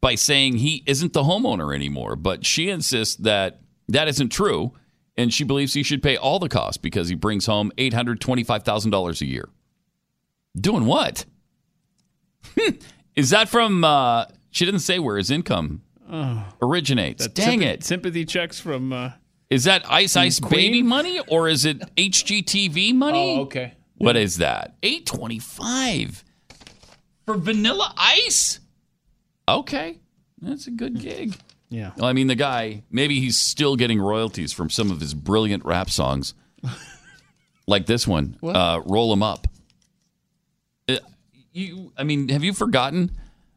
by saying he isn't the homeowner anymore. But she insists that that isn't true, and she believes he should pay all the costs because he brings home $825,000 a year. Doing what? Is that from? Uh, she didn't say where his income
Oh,
originates. Dang
sympathy,
it!
Sympathy checks from. Uh,
Is that Ice Ice
Queen?
Baby money or is it HGTV money?
Oh, okay.
What is that? Eight twenty five for Vanilla Ice. Okay, that's a good gig.
Yeah.
I mean, the guy maybe he's still getting royalties from some of his brilliant rap songs, like this one. Uh, Roll 'em up. Uh, you, I mean, have you forgotten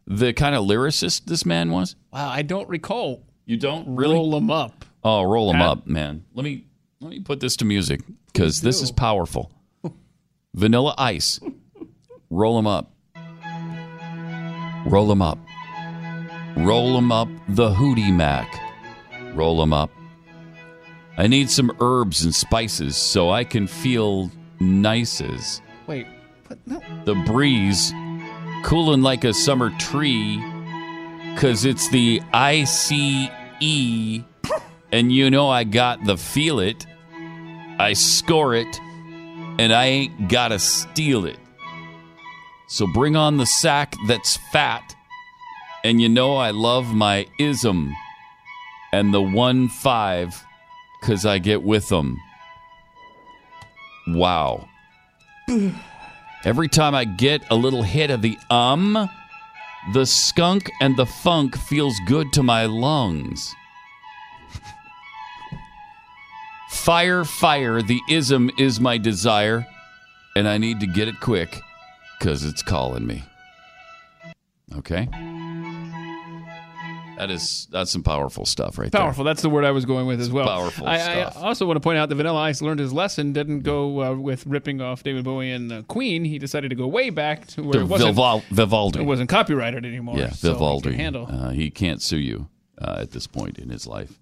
the kind of lyricist this man was?
wow, I don't recall.
You don't really
roll them up.
Oh, roll them
Pat?
up, man. Let me let me put this to music because this is powerful. Vanilla Ice, roll them up, roll them up, roll them up. The Hootie Mac, roll them up. I need some herbs and spices so I can feel nices.
Wait, what? No.
The breeze cooling like a summer tree cuz it's the ICE and you know I got the feel it. I score it and I ain't got to steal it. So bring on the sack that's fat and you know I love my ism and the 1 5 cuz I get with them. Wow. Every time I get a little hit of the um, the skunk and the funk feels good to my lungs. Fire, fire, the ism is my desire, and I need to get it quick because it's calling me. Okay? That is that's some powerful stuff right there.
Powerful. That's the word I was going with as well.
Powerful
I,
stuff.
I also want to point out that Vanilla Ice learned his lesson. Didn't go uh, with ripping off David Bowie and uh, Queen. He decided to go way back to where
there.
it wasn't,
Vival- Vivaldi.
it wasn't copyrighted anymore.
yeah,
so he can
Vivaldi.
handle.
Uh, he can't sue you uh, at this point in his life.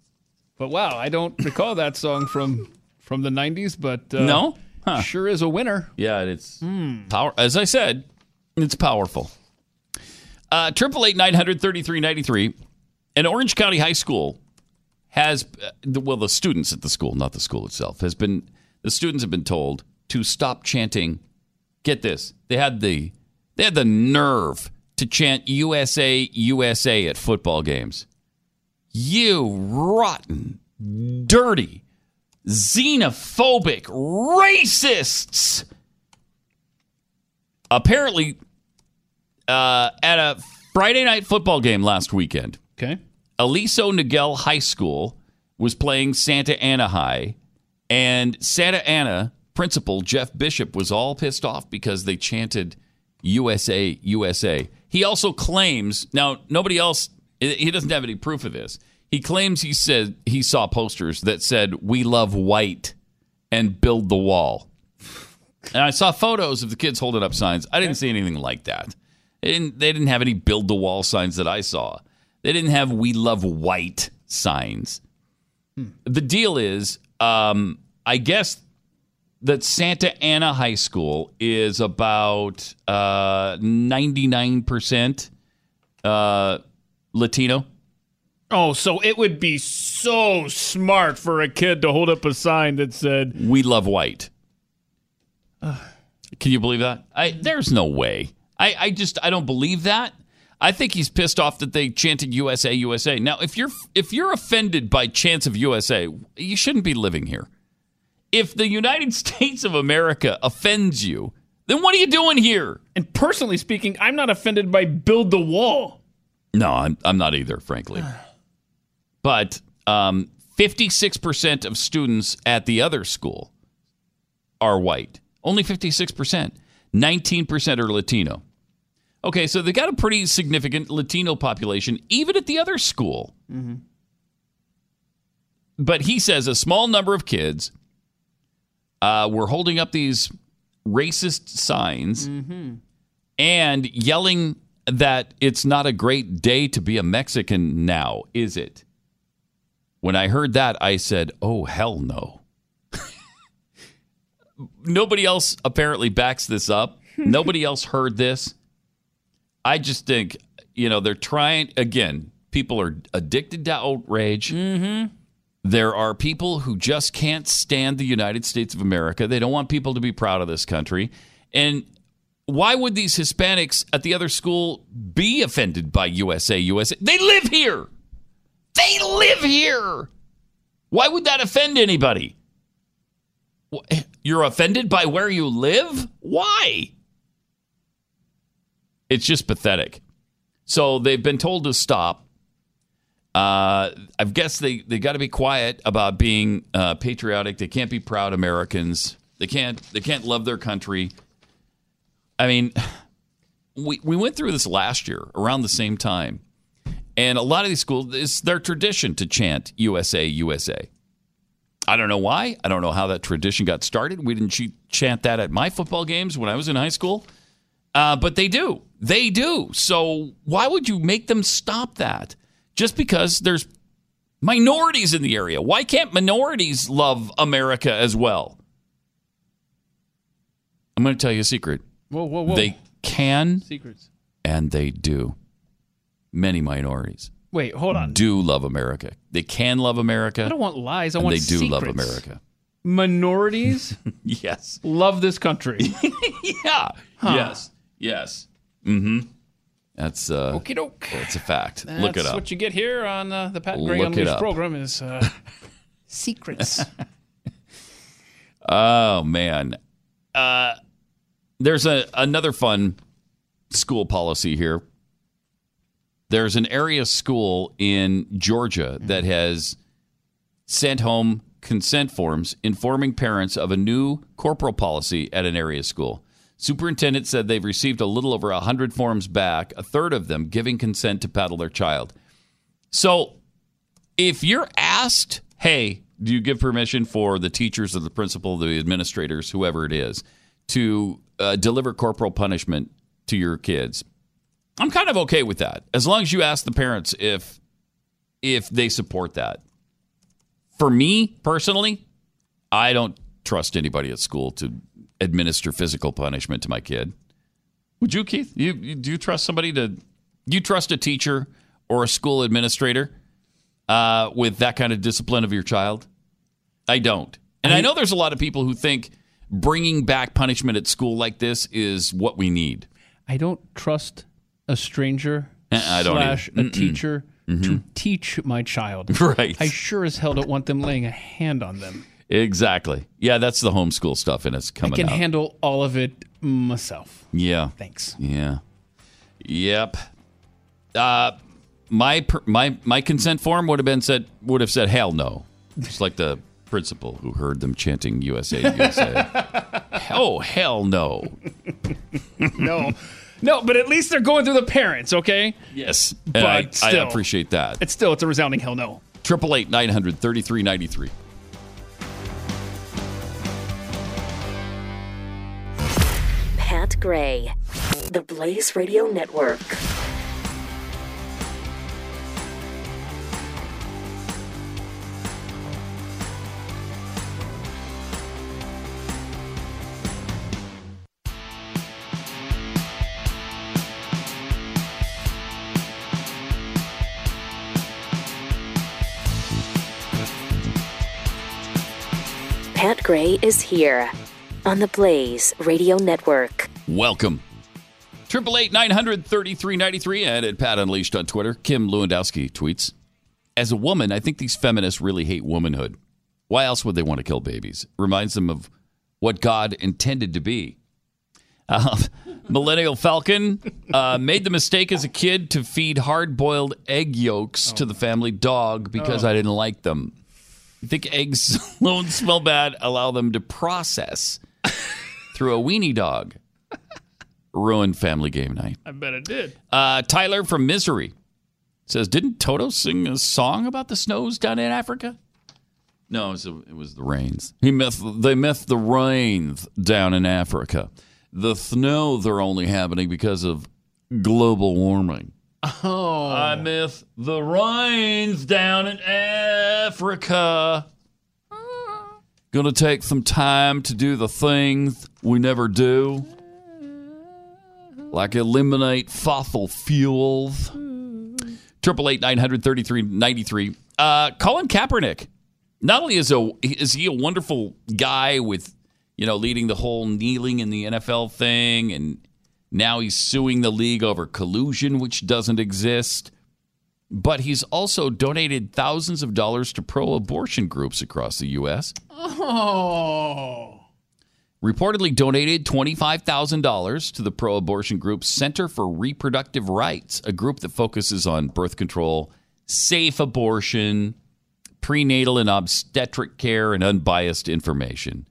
But wow, I don't recall that song from from the '90s. But uh,
No? Huh.
sure is a winner.
Yeah, it's power. As I said, it's powerful. Uh, Triple eight nine hundred thirty three ninety three. An Orange County High School has uh, well, the students at the school, not the school itself, has been the students have been told to stop chanting. Get this, they had the they had the nerve to chant USA USA at football games. You rotten, dirty, xenophobic racists. Apparently, uh, at a Friday night football game last weekend,
Okay.
Aliso Niguel High School was playing Santa Ana High, and Santa Ana principal Jeff Bishop was all pissed off because they chanted USA, USA. He also claims, now, nobody else, he doesn't have any proof of this. He claims he said he saw posters that said, We love white and build the wall. And I saw photos of the kids holding up signs. I didn't see anything like that. They didn't, they didn't have any build the wall signs that I saw. They didn't have "We love white" signs. The deal is, um, I guess that Santa Ana High School is about ninety nine percent uh, Latino.
Oh, so it would be so smart for a kid to hold up a sign that said
"We love white." Can you believe that? I, there's no way. I, I just I don't believe that. I think he's pissed off that they chanted USA USA. Now, if you're if you're offended by chants of USA, you shouldn't be living here. If the United States of America offends you, then what are you doing here?
And personally speaking, I'm not offended by build the wall.
No, I'm I'm not either, frankly. But um, 56% of students at the other school are white. Only 56%. 19% are Latino. Okay, so they got a pretty significant Latino population, even at the other school. But he says a small number of kids uh, were holding up these racist signs and yelling that it's not a great day to be a Mexican now, is it? When I heard that, I said, oh, hell no. Nobody else apparently backs this up. Nobody else heard this. I just think, you know, they're trying, again, people are addicted to outrage. Mm-hmm. There are people who just can't stand the United States of America. They don't want people to be proud of this country. And why would these Hispanics at the other school be offended by USA USA? They live here. They live here. Why would that offend anybody? You're offended by where you live? Why? It's just pathetic. So they've been told to stop. Uh, I guess they, they got to be quiet about being uh, patriotic. They can't be proud Americans. They can't they can't love their country. I mean, we we went through this last year around the same time, and a lot of these schools it's their tradition to chant USA USA. I don't know why. I don't know how that tradition got started. We didn't ch- chant that at my football games when I was in high school, uh, but they do. They do. So why would you make them stop that? Just because there's minorities in the area. Why can't minorities love America as well? I'm going to tell you a secret.
Whoa, whoa, whoa.
They can
Secrets.
and they do. Many minorities
Wait, hold on.
do love America. They can love America.
I don't want lies. I
and
want
they do love. America.
Minorities
yes.
love this country.
yeah.
Huh.
Yes. Yes. Mm-hmm. That's uh
Okie doke.
That's a fact.
That's
Look it up.
what you get here on uh, the Pat Gray
Look it
Unleashed
up.
program is uh, secrets.
Oh man. Uh there's a another fun school policy here. There's an area school in Georgia that has sent home consent forms informing parents of a new corporal policy at an area school. Superintendent said they've received a little over 100 forms back, a third of them giving consent to paddle their child. So, if you're asked, hey, do you give permission for the teachers or the principal, the administrators, whoever it is, to uh, deliver corporal punishment to your kids? I'm kind of okay with that, as long as you ask the parents if if they support that. For me personally, I don't trust anybody at school to administer physical punishment to my kid. Would you, Keith? You, you do you trust somebody to? You trust a teacher or a school administrator uh, with that kind of discipline of your child? I don't. And I know there's a lot of people who think bringing back punishment at school like this is what we need.
I don't trust a stranger
Uh, I don't
slash
either.
a
Mm-mm.
teacher to
Mhm.
teach my child.
Right.
I sure as hell don't want them laying a hand on them.
Exactly. Yeah, that's the homeschool stuff, and it's coming
I can
out.
handle all of it myself.
Yeah.
Thanks.
Yeah. Yep. Uh, my my my consent form would have been said would have said hell no, just like the principal who heard them chanting USA USA. oh hell no.
no, no, but at least they're going through the parents, okay?
Yes,
but
I,
still,
I appreciate that.
It's still it's a resounding hell no.
Triple eight nine hundred thirty three ninety three.
Pat Gray, the Blaze Radio Network. Pat Gray is here on the Blaze Radio Network.
Welcome. Triple eight nine hundred thirty three ninety three and at Pat Unleashed on Twitter. Kim Lewandowski tweets: As a woman, I think these feminists really hate womanhood. Why else would they want to kill babies? Reminds them of what God intended to be. Uh, Millennial Falcon uh, made the mistake as a kid to feed hard boiled egg yolks to the family dog because
Oh.
I didn't like them. You think eggs alone smell bad? Allow them to process through a weenie dog. Ruined family game night.
I bet it did.
Uh, Tyler from Misery says, "Didn't Toto sing a song about the snows down in Africa?" No, it was, it was the rains. He myth, they myth the rains down in Africa. The snows are only happening because of global warming.
Oh.
I miss the rains down in Africa. Gonna take some time to do the things we never do, like eliminate fossil fuels. Triple eight nine hundred thirty three ninety three. Uh, Colin Kaepernick. Not only is a is he a wonderful guy with you know leading the whole kneeling in the NFL thing, and Now he's suing the league over collusion, which doesn't exist. But he's also donated thousands of dollars to pro abortion groups across the U.S.
Oh.
Reportedly donated $25,000 to the pro abortion group Center for Reproductive Rights, a group that focuses on birth control, safe abortion, prenatal and obstetric care, and unbiased information.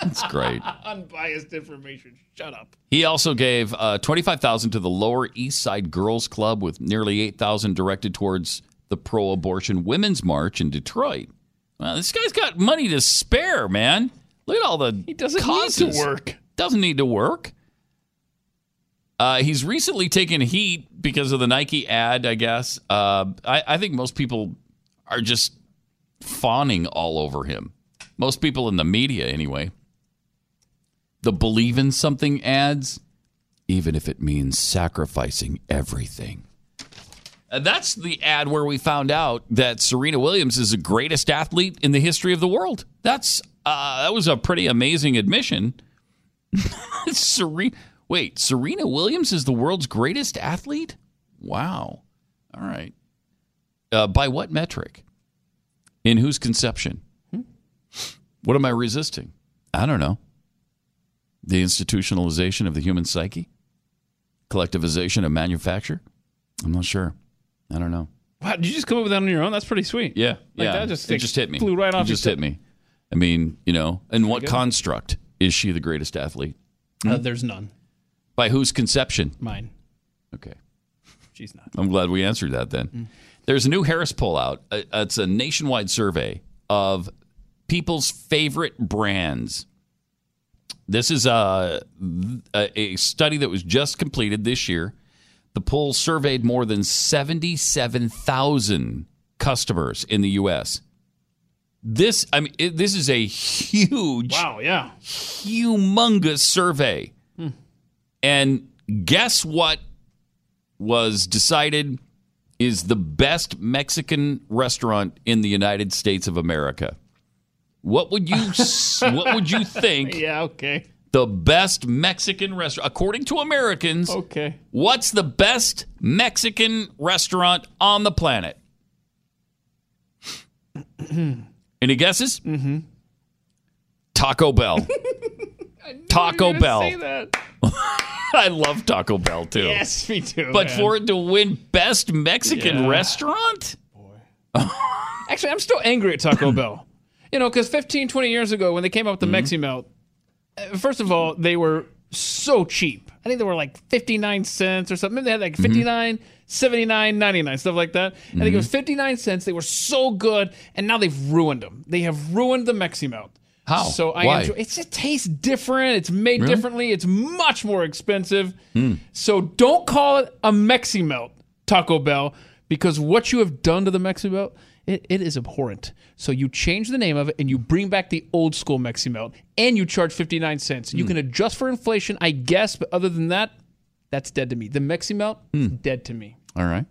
That's great.
Unbiased information. Shut up.
He also gave uh, twenty-five thousand to the Lower East Side Girls Club, with nearly eight thousand directed towards the pro-abortion Women's March in Detroit. Well, this guy's got money to spare, man. Look at all the he
doesn't
causes.
need to work.
Doesn't need to work. Uh, he's recently taken heat because of the Nike ad. I guess. Uh, I, I think most people are just fawning all over him. Most people in the media, anyway the believe in something ads, even if it means sacrificing everything. And that's the ad where we found out that Serena Williams is the greatest athlete in the history of the world. That's uh, that was a pretty amazing admission. Serena, wait, Serena Williams is the world's greatest athlete? Wow. All right. Uh, by what metric? In whose conception? What am I resisting? I don't know the institutionalization of the human psyche, collectivization of manufacture. I'm not sure. I don't know.
Wow, did you just come up with that on your own? That's pretty sweet.
Yeah,
Like
yeah.
that just,
it just hit me.
Flew right off.
It just
your
hit me. I mean, you know, in what construct is she the greatest athlete?
Uh, there's none.
By whose conception?
Mine.
Okay.
She's not.
I'm glad we answered that then. There's a new Harris poll out. Uh, It's a nationwide survey of people's favorite brands. This is a, a, study that was just completed this year. The poll surveyed more than 77,000 customers in the U.S. This, I mean, it, this is a huge,
Wow, yeah.
humongous survey.
Hmm.
And guess what was decided is the best Mexican restaurant in the United States of America? What would you what would you think
Yeah, okay.
the best Mexican restaurant according to Americans?
Okay.
What's the best Mexican restaurant on the planet? Any guesses? Mm-hmm. Taco Bell. Taco Bell. I love Taco Bell too.
Yes, me too.
But
man.
for it to win best Mexican
Yeah.
restaurant?
Actually, I'm still angry at Taco Bell. You know, because 15, 20 years ago, when they came up with the Mexi Melt, uh, first of all, they were so cheap. I think they were like 59 cents or something. Maybe they had like 59, 79, 99, stuff like that. I think it was 59 cents. They were so good, and now they've ruined them. They have ruined the Mexi Melt.
How?
So I
Why?
enjoy it. Just tastes different. It's made
Really?
differently. It's much more expensive.
Hmm.
So don't call it a Mexi Melt, Taco Bell, because what you have done to the Mexi Melt, it, it is abhorrent. So you change the name of it and you bring back the old school Mexi Melt and you charge 59 cents. You
Hmm.
can adjust for inflation, I guess, but other than that, that's dead to me. The Mexi Melt, is dead to me.
All right.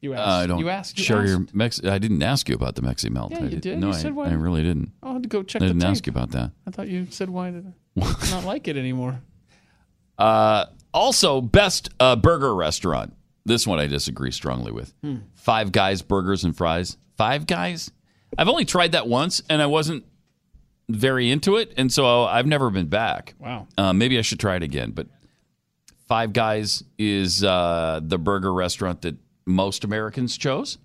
You
Uh,
asked.
I don't
you asked. You
share
asked.
your Mex. I didn't ask you about the Mexi Melt.
Yeah,
I
you
did-
did.
No,
You
I,
said why-
I really didn't.
I'll have to go check
I
the
didn't
tape.
ask you about that.
I thought you said why did I not like it anymore.
Uh, also, best uh, burger restaurant. This one I disagree strongly with.
Hmm.
Five Guys Burgers and Fries. Five Guys. I've only tried that once, and I wasn't very into it, and so I've never been back.
Wow.
Uh, maybe I should try it again. But Five Guys is uh, the burger restaurant that most Americans chose.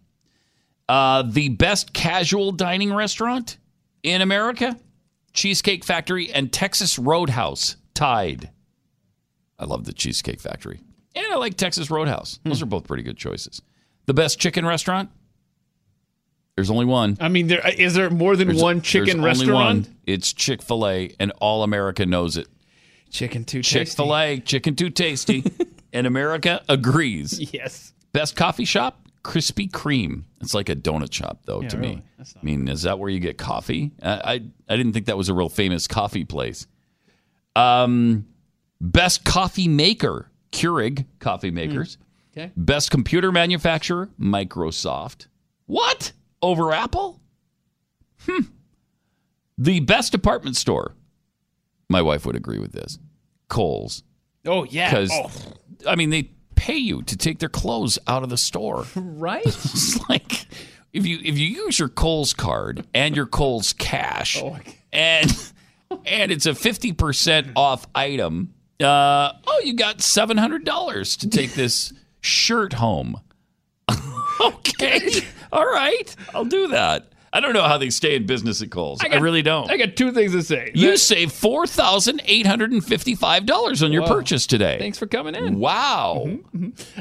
Uh, the best casual dining restaurant in America, Cheesecake Factory and Texas Roadhouse tied. I love the Cheesecake Factory. And I like Texas Roadhouse. Those are both pretty good choices. The best chicken restaurant? There's only one.
I mean, there is there more than
There's-
one chicken
there's only
restaurant?
one. It's Chick fil A, and all America knows it.
Chicken too tasty.
Chick fil A, chicken too tasty. and America agrees.
Yes.
Best coffee shop? Krispy Kreme. It's like a donut shop, though,
Yeah,
to
really.
me. I mean, is that where you get coffee? I, I I didn't think that was a real famous coffee place. Um, best coffee maker, Keurig coffee makers.
Okay.
Best computer manufacturer, Microsoft. What? Over Apple? Hmm. The best department store. My wife would agree with this. Kohl's.
Oh yeah.
Because
Oh.
I mean, they pay you to take their clothes out of the store.
Right?
it's like if you if you use your Kohl's card and your Kohl's cash, and and it's a fifty percent off item. Uh, oh, you got seven hundred dollars to take this shirt home. okay, all right, I'll do that. I don't know how they stay in business at Kohl's. I,
got-
really don't.
I got two things to say.
you
That-
saved four thousand eight hundred and fifty-five dollars on your
Wow.
purchase today.
Thanks for coming in.
Wow.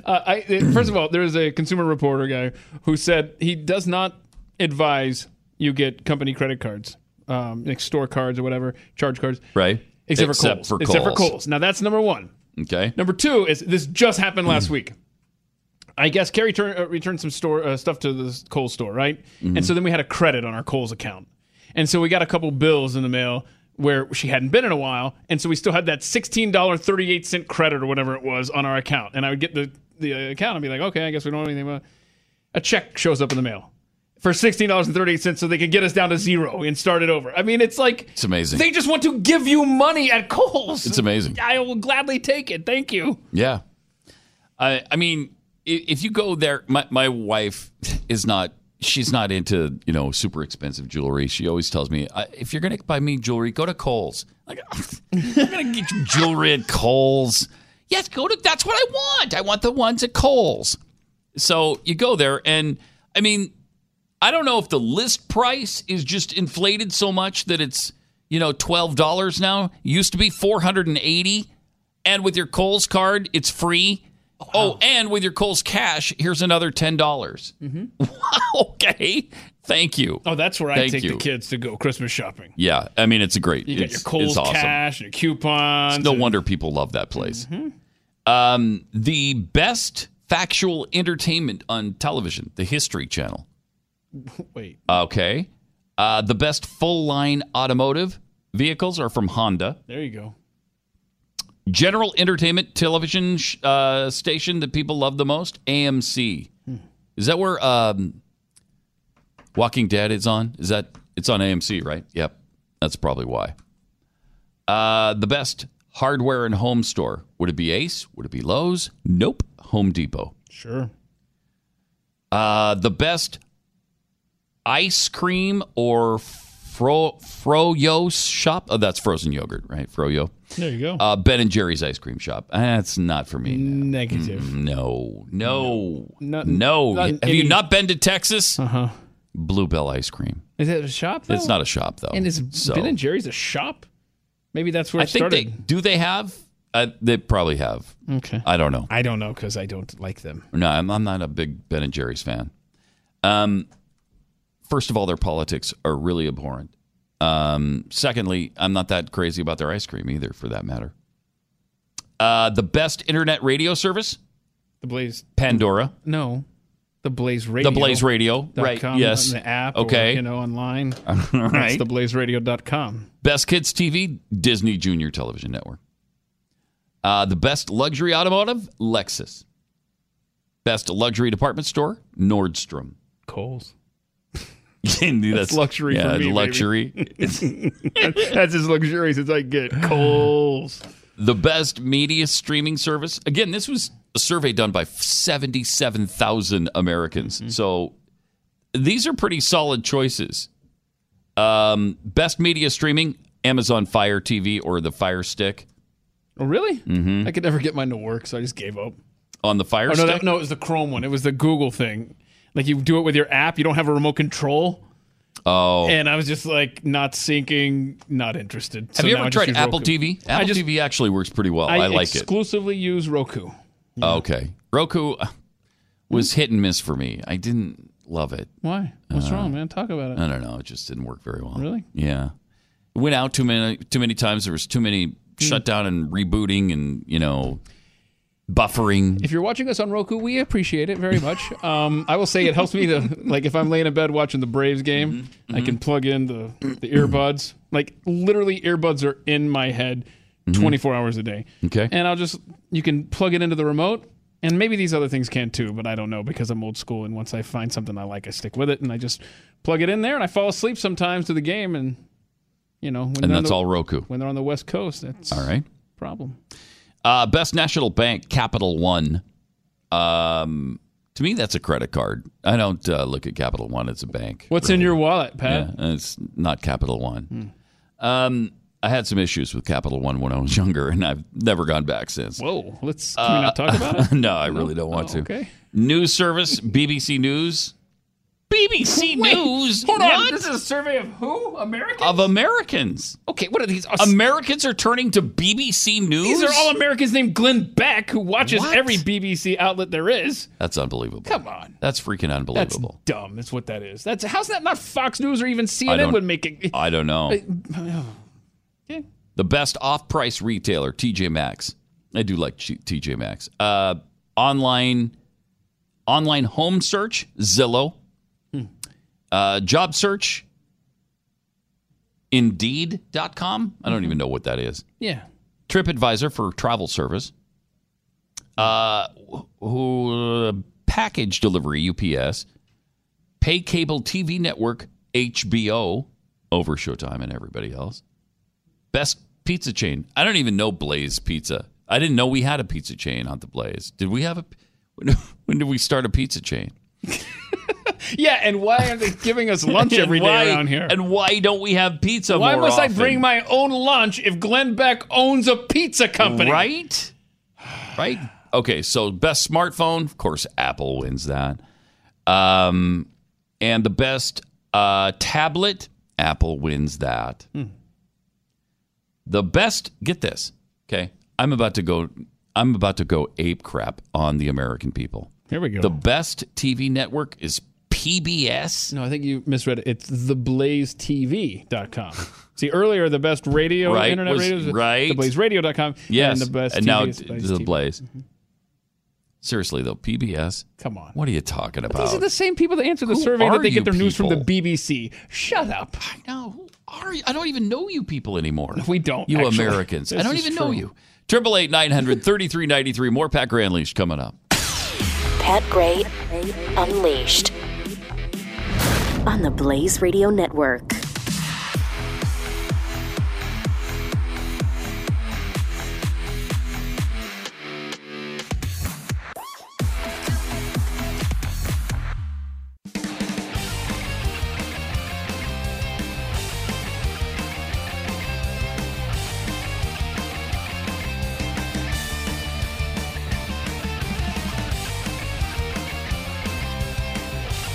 Uh, I, uh, first of all, there is a consumer reporter guy who said he does not advise you get company credit cards, um, like store cards or whatever, charge cards,
Right.
except,
Except
for Kohl's.
for
Except for
Kohl's.
Kohl's. Now that's number one.
Okay.
Number two is this just happened last week. I guess Carrie turn, uh, returned some store uh, stuff to the Kohl's store, right?
Mhm.
And so then we had a credit on our Kohl's account, and so we got a couple bills in the mail where she hadn't been in a while, and so we still had that sixteen dollar thirty eight cent credit or whatever it was on our account, and I would get the the uh, account and be like, okay, I guess we don't have anything. About a check shows up in the mail for sixteen dollars and thirty eight cents, so they can get us down to zero and start it over. I mean, it's like
It's amazing.
they just want to give you money at Kohl's.
It's amazing.
I will gladly take it. Thank you.
Yeah. I I mean, i- if you go there, my, my wife is not, she's not into, you know, super expensive jewelry. She always tells me, if you're to buy me jewelry, go to Kohl's. Like, I'm to get you jewelry at Kohl's. Yes, go to, that's what I want. I want the ones at Kohl's. So you go there, and I mean, I don't know if the list price is just inflated so much that it's, you know, $12 now. Used to be 480 and with your Kohl's card, it's free. Oh, and with your Kohl's cash, here's another ten dollars. Wow. Okay, thank you.
Oh, that's where I take
you.
the kids to go Christmas shopping.
Yeah, I mean it's a great.
You
it's,
your Kohl's
awesome.
cash, your coupons.
It's no
and-
wonder people love that place.
Mm-hmm.
Um, the best factual entertainment on television, the History Channel.
Wait.
Okay, uh, the best full line automotive vehicles are from Honda.
There you go.
General entertainment television sh- uh, station that people love the most, AMC.
Hmm.
Is that where um, Walking Dead is on? Is that it's on AMC, right? Yep, that's probably why. Uh, the best hardware and home store would it be Ace? Would it be Lowe's? Nope, Home Depot.
Sure.
Uh, the best ice cream or fro Froyo's shop. Oh, that's frozen yogurt, right? Froyo.
There you go.
Uh, ben and Jerry's ice cream shop. That's not for me.
Negative.
Mm, No, no,
Not-
no.
not
Have
any-
you not been to Texas?
Uh huh.
Blue Bell ice cream.
Is it a shop? Though?
It's not a shop though.
And is
So-
Ben and Jerry's a shop? Maybe that's where
I think they do. They have. Uh, they probably have.
Okay.
I don't know.
I don't know because I don't like them.
No, I'm, I'm not a big Ben and Jerry's fan. Um, first of all, their politics are really abhorrent. Um, secondly, I'm not that crazy about their ice cream either, for that matter. Uh, the best internet radio service,
The Blaze.
Pandora.
No. The Blaze Radio.
The Blaze Radio, right,
com,
yes.
The app.
Okay.
Or, you know, online.
All
That's
right.
theblazeradio.com.
Best Kids TV, Disney Junior Television Network. Uh, the best luxury automotive, Lexus. Best luxury department store, Nordstrom.
Kohl's.
that's,
luxury
yeah,
for me,
luxury.
That's as luxurious as I get. Kohl's.
the best media streaming service. Again, this was a survey done by 77,000 Americans.
Mm-hmm.
So these are pretty solid choices. Um, best media streaming, Amazon Fire TV or the Fire Stick.
Oh, really?
Mm-hmm.
I could never get mine to work, so I just gave up.
On the Fire
Oh, no,
Stick?
that, no, it was the Chrome one. It was the Google thing. Like you do it with your app, you don't have a remote control.
Oh.
And I was just like not syncing, not interested.
Have
So
you ever tried Apple
Roku.
TV? Apple
just-
TV actually works pretty well. I, like it.
exclusively use Roku.
Okay. Roku uh, was hit and miss for me. I didn't love it.
Why? What's
Uh,
wrong, man? Talk about it.
I don't know. It just didn't work very well.
Really?
Yeah. It went out too many too many times. There was too many shutdown and rebooting and, you know, buffering.
If you're watching us on Roku, we appreciate it very much. Um, I will say it helps me to like if I'm laying in bed watching the Braves game, mm-hmm. I can mm-hmm. plug in the the earbuds. Like literally, earbuds are in my head, mm-hmm. 24 hours a day.
Okay.
And I'll just you can plug it into the remote, and maybe these other things can too, but I don't know because I'm old school. And once I find something I like, I stick with it, and I just plug it in there, and I fall asleep sometimes to the game, and you know, when
And that's
the-
all Roku.
When they're on the West Coast, that's
All right.
problem.
Uh, best national bank, Capital One. Um, to me, that's a credit card. I don't uh, look at Capital One as a bank.
What's in your wallet, Pat?
Yeah, it's not Capital One. Um, I had some issues with Capital One when I was younger, and I've never gone back since.
Whoa, let's can we not talk about it?
no, I really don't want
Oh,
to.
okay.
News service, BBC News. BBC
Wait,
News.
Hold on.
What?
This is a survey of who? Americans?
of Americans.
Okay, what are these?
Americans are turning to BBC News.
These are all Americans named Glenn Beck who watches
What?
every BBC outlet there is.
That's unbelievable.
Come on.
That's freaking
That's
unbelievable.
dumb. That's what that is. That's how's that not Fox News or even CNN would make it.
I don't know.
Yeah.
The best off-price retailer, TJ Maxx. I do like TJ Maxx. Uh, online, online home search, Zillow. Uh, job search, Indeed.com. I don't even know what that is.
Yeah.
TripAdvisor for travel service. Uh, who uh, package delivery UPS, pay cable TV network HBO over Showtime and everybody else. Best pizza chain. I don't even know Blaze Pizza. I didn't know we had a pizza chain on the Blaze. Did we have a? When, when did we start a pizza chain?
Yeah, and why are they giving us lunch every day
why-
around here?
And why don't we have pizza?
why must
often?
I bring my own lunch if Glenn Beck owns a pizza company?
Right? Right? Okay, so best smartphone, of course, Apple wins that. Um, and the best uh, tablet, Apple wins that.
Hmm.
The best, get this, okay? I'm about to go. I'm about to go ape crap on the American people.
Here we go.
The best TV network is PBS.
No, I think you misread it. It's theblazetv.com. See, earlier the best radio,
Right,
internet
was-
radio,
right.
theblazeradio.com.
Yes,
And the best
and now
is
the
Blaze.
Seriously though, PBS.
Come on.
What are you talking about?
These are the same people that answer the
Who
survey that they get their news from the? BBC. Shut up.
I know. Who are you? I don't even know you people anymore.
We don't.
You
actually.
Americans. I don't even know
true.
you. Triple eight nine hundred thirty three ninety three. More Pat Gray Unleashed coming up.
Pat Gray Unleashed on the Blaze Radio Network.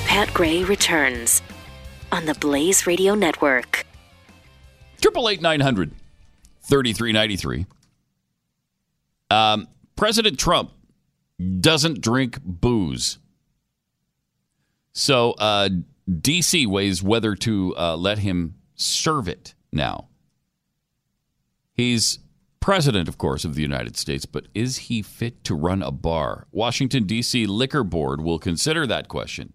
Pat Gray returns on the Blaze Radio Network.
Triple eight nine hundred thirty three ninety three. Um, President Trump doesn't drink booze. So uh, DC weighs whether to uh, let him serve it now. He's president, of course, of the United States, but is he fit to run a bar? Washington, D.C. Liquor Board will consider that question.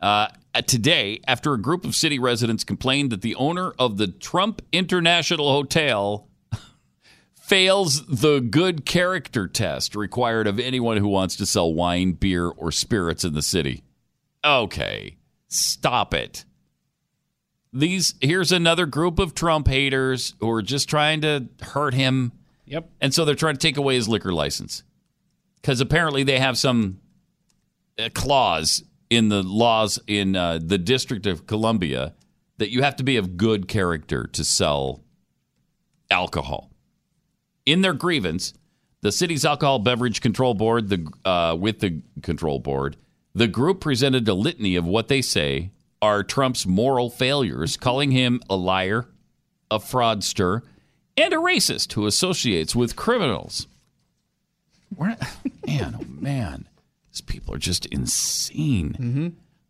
Uh, today, after a group of city residents complained that the owner of the Trump International Hotel fails the good character test required of anyone who wants to sell wine, beer, or spirits in the city. Okay, stop it. These here's another group of Trump haters who are just trying to hurt him.
Yep.
And so they're trying to take away his liquor license. Cuz apparently they have some uh, clause in the laws in uh, the District of Columbia that you have to be of good character to sell alcohol. In their grievance, the city's alcohol beverage control board, the uh, with the control board, the group presented a litany of what they say are Trump's moral failures, calling him a liar, a fraudster, and a racist who associates with criminals. Man, oh man, these people are just insane.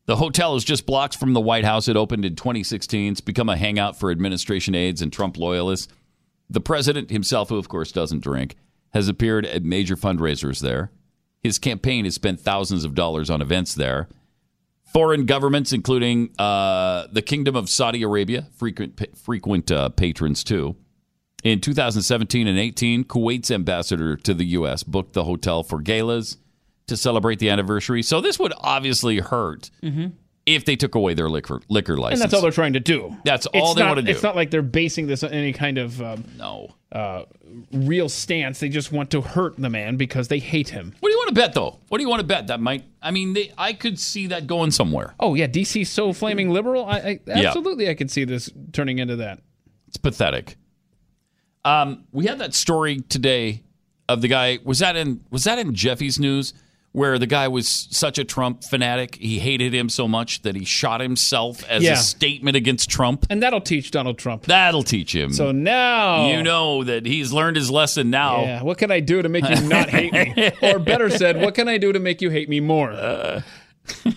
The hotel is just blocks from the White House. It opened in 2016. It's become a hangout for administration aides and Trump loyalists. The president himself, who of course doesn't drink, has appeared at major fundraisers there. His campaign has spent thousands of dollars on events there. Foreign governments, including uh, the Kingdom of Saudi Arabia, frequent frequent uh, patrons too. In 2017 and 18, Kuwait's ambassador to the U.S. booked the hotel for galas to celebrate the anniversary. So this would obviously hurt
Mhm.
if they took away their liquor liquor license.
And that's all they're trying to do.
That's
It's
all they
not-
want to do.
It's not like they're basing this on any kind of um,
no
uh, real stance. They just want to hurt the man because they hate him.
What do you want to bet, though? What do you want to bet? That might. I mean, they, I could see that going somewhere.
Oh yeah, DC's so flaming liberal. I, I
Yeah.
absolutely I could see this turning into that.
It's pathetic. Um, we had that story today of the guy. Was that in Was that in Jeffy's news? Where the guy was such a Trump fanatic, he hated him so much that he shot himself as
Yeah.
a statement against Trump.
And that'll teach Donald Trump.
That'll teach him.
So now
you know that he's learned his lesson now.
Yeah, what can I do to make you not hate me? Or better said, what can I do to make you hate me more?
Uh.
I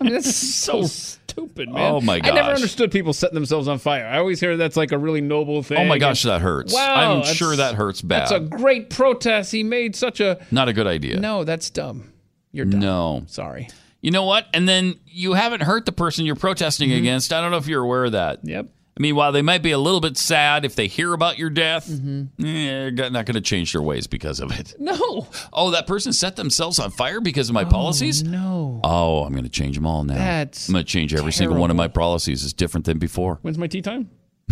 mean, that's so stupid, man.
Oh, my gosh!
I never understood people setting themselves on fire. I always hear that's like a really noble thing.
Oh my gosh, that hurts.
Wow,
I'm sure that hurts bad.
That's a great protest. He made such a
Not a good idea.
no. That's dumb. You're dumb.
No.
Sorry.
You know what? And then you haven't hurt the person you're protesting against. I don't know if you're aware of that.
Mm-hmm. Yep.
I mean, while they might be a little bit sad if they hear about your death,
Mm-hmm.
eh, they're not going to change their ways because of it.
No.
Oh, that person set themselves on fire because of my policies?
No.
Oh, I'm going to change them all now.
That's
I'm going to change every single one of my policies. It's different than before.
When's my tea time?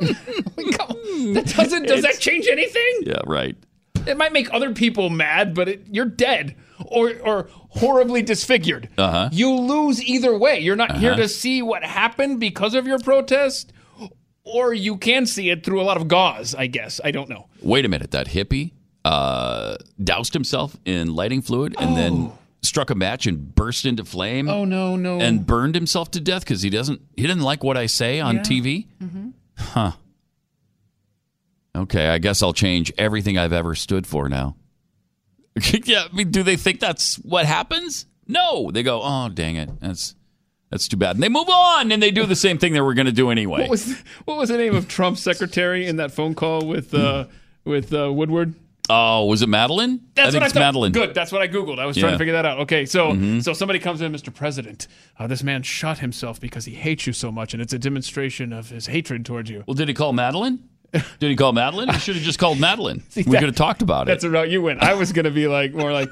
That doesn't. Does that change anything?
Yeah, right.
It might make other people mad, but it, you're dead or or horribly disfigured.
Uh huh.
You lose either way. You're not here
Uh-huh.
to see what happened because of your protest, or you can see it through a lot of gauze. I guess I don't know.
Wait a minute. That hippie uh, doused himself in lighting fluid and then struck a match and burst into flame.
Oh no, no.
and burned himself to death because he doesn't he didn't like what I say on
Yeah.
TV.
Mhm.
Huh. Okay, I guess I'll change everything I've ever stood for now. yeah, I mean, do they think that's what happens? No, they go, "Oh, dang it, that's that's too bad," and they move on, and they do the same thing they were going to do anyway.
What was what was the name of Trump's secretary in that phone call with uh, with uh, Woodward?
oh, was it Madeline?
That's
I think
what
it's
I thought.
Madeline.
Good. That's what I googled. I was
Yeah.
trying to figure that out. Okay, so
Mhm.
so somebody comes in, Mr. President. Uh, this man shot himself because he hates you so much, and it's a demonstration of his hatred towards you.
Well, did he call Madeline? Did he call Madeline? He should have just called Madeline.
See,
we
that-
could have talked about it.
That's the route you went. I was gonna be like more like,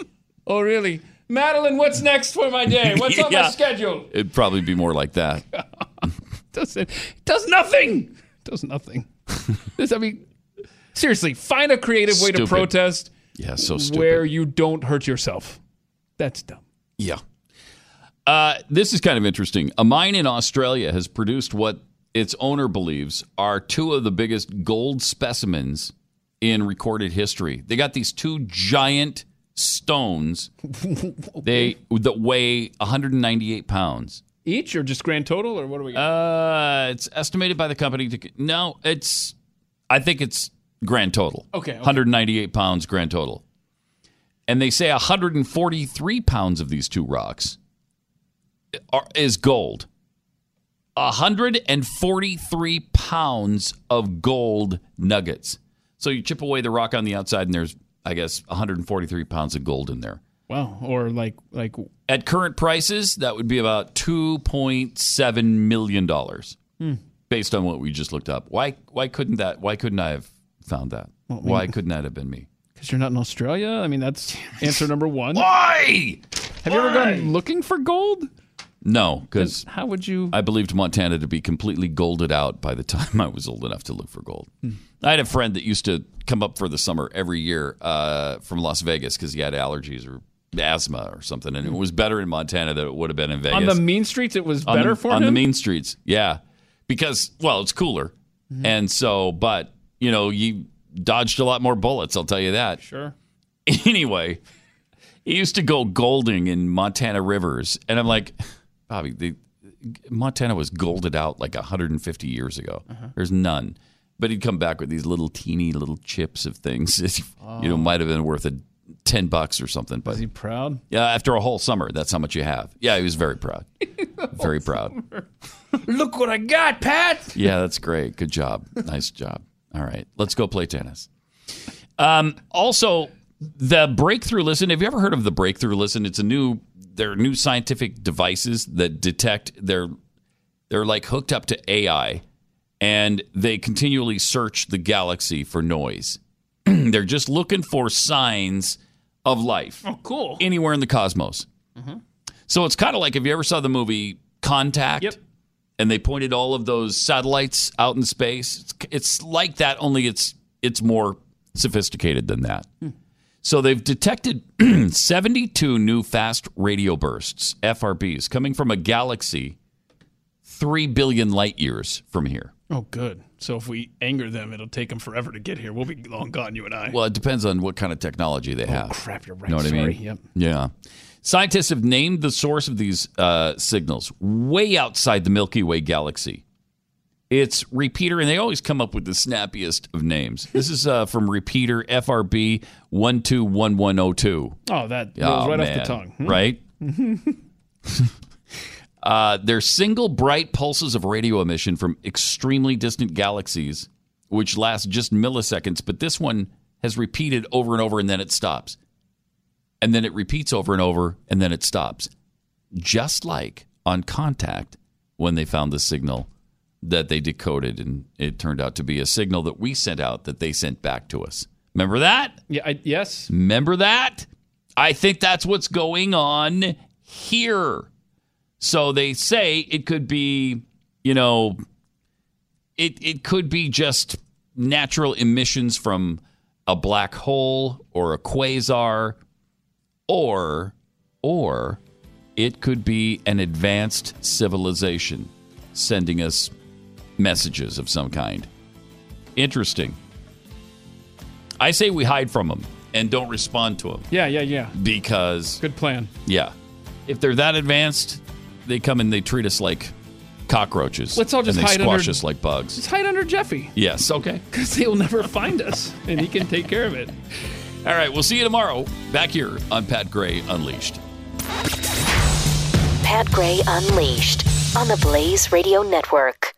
oh really, Madeline? What's next for my day? What's on my schedule?
It'd probably be more like that.
Does it does nothing? Does nothing. This- I mean, seriously, find a creative way to protest.
Yeah, so stupid.
Where you don't hurt yourself. That's dumb.
Yeah. Uh, this is kind of interesting. A mine in Australia has produced what its owner believes are two of the biggest gold specimens in recorded history. They got these two giant stones. They that weigh 198 pounds.
Each or just grand total or what do we got?
Uh, it's estimated by the company to no, it's I think it's grand total.
Okay, okay.
198 pounds grand total. And they say 143 pounds of these two rocks are, is gold. 143 pounds of gold nuggets. So you chip away the rock on the outside, and there's, I guess, 143 pounds of gold in there.
Wow. Or like like
At current prices, that would be about 2.7 million dollars,
Hmm.
based on what we just looked up. Why? Why couldn't that? Why couldn't I have found that?
Well, I mean-
why couldn't that have been me?
because you're not in Australia. I mean, that's answer number one.
Why?
Have you ever gone looking for gold?
No, because
How would you?
I believed Montana to be completely golded out by the time I was old enough to look for gold. I had a friend that used to come up for the summer every year uh, from Las Vegas because he had allergies or asthma or something, and it was better in Montana than it would have been in Vegas.
On the mean streets, it was
On
better
the,
for
on
him.
the mean streets, yeah, because well, it's cooler,
Mm-hmm.
and so, but you know, you dodged a lot more bullets. I'll tell you that.
Sure.
Anyway, he used to go golding in Montana rivers, and I'm like, Bobby, the, Montana was golded out like 150 years ago.
Uh-huh.
There's none. But he'd come back with these little teeny little chips of things. that, You know,
Oh.
might have been worth a ten bucks or something. But
Was he proud?
yeah, after a whole summer, that's how much you have. Yeah, he was very proud. very proud.
Look what I got, Pat.
Yeah, that's great. Good job. Nice job. All right, let's go play tennis. Um, also, the breakthrough listen. Have you ever heard of the breakthrough listen? It's a new. They're new scientific devices that detect. They're they're like hooked up to AI, and they continually search the galaxy for noise. they're just looking for signs of life
Oh, cool.
anywhere in the cosmos.
Mhm.
So it's kind of like if you ever saw the movie Contact.
Yep.
and they pointed all of those satellites out in space. It's, it's like that, only it's it's more sophisticated than that. So they've detected 72 new fast radio bursts, FRBs, coming from a galaxy 3 billion light years from here.
Oh, good. So if we anger them, it'll take them forever to get here. We'll be long gone, you and I.
Well, it depends on what kind of technology they have.
Oh, crap, you're right.
Know what I
Sorry.
mean?
Yep.
Yeah. Scientists have named the source of these uh, signals way outside the Milky Way galaxy. It's Repeater, and they always come up with the snappiest of names. This is uh, from Repeater FRB 121102.
Oh, that rolls right off the tongue. Hmm?
Right? Uh, they're single bright pulses of radio emission from extremely distant galaxies, which last just milliseconds, but this one has repeated over and over and then it stops. And then it repeats over and over and then it stops. Just like on contact when they found the signal that they decoded and it turned out to be a signal that we sent out that they sent back to us. Remember that?
Yeah. I, yes.
Remember that? I think that's what's going on here. So they say it could be, you know, it it could be just natural emissions from a black hole or a quasar or or it could be an advanced civilization sending us messages of some kind. Interesting. I say we hide from them and don't respond to them
Yeah, yeah, yeah.
because
Good plan.
yeah, if they're that advanced, they come and they treat us like cockroaches.
Let's all just
and they
hide
squash
under-
us like bugs.
Just hide under Jeffy
Yes, okay.
because they will never find us, and he can take care of it.
All right, we'll see you tomorrow back here on Pat Gray Unleashed.
Pat Gray Unleashed on the Blaze Radio Network.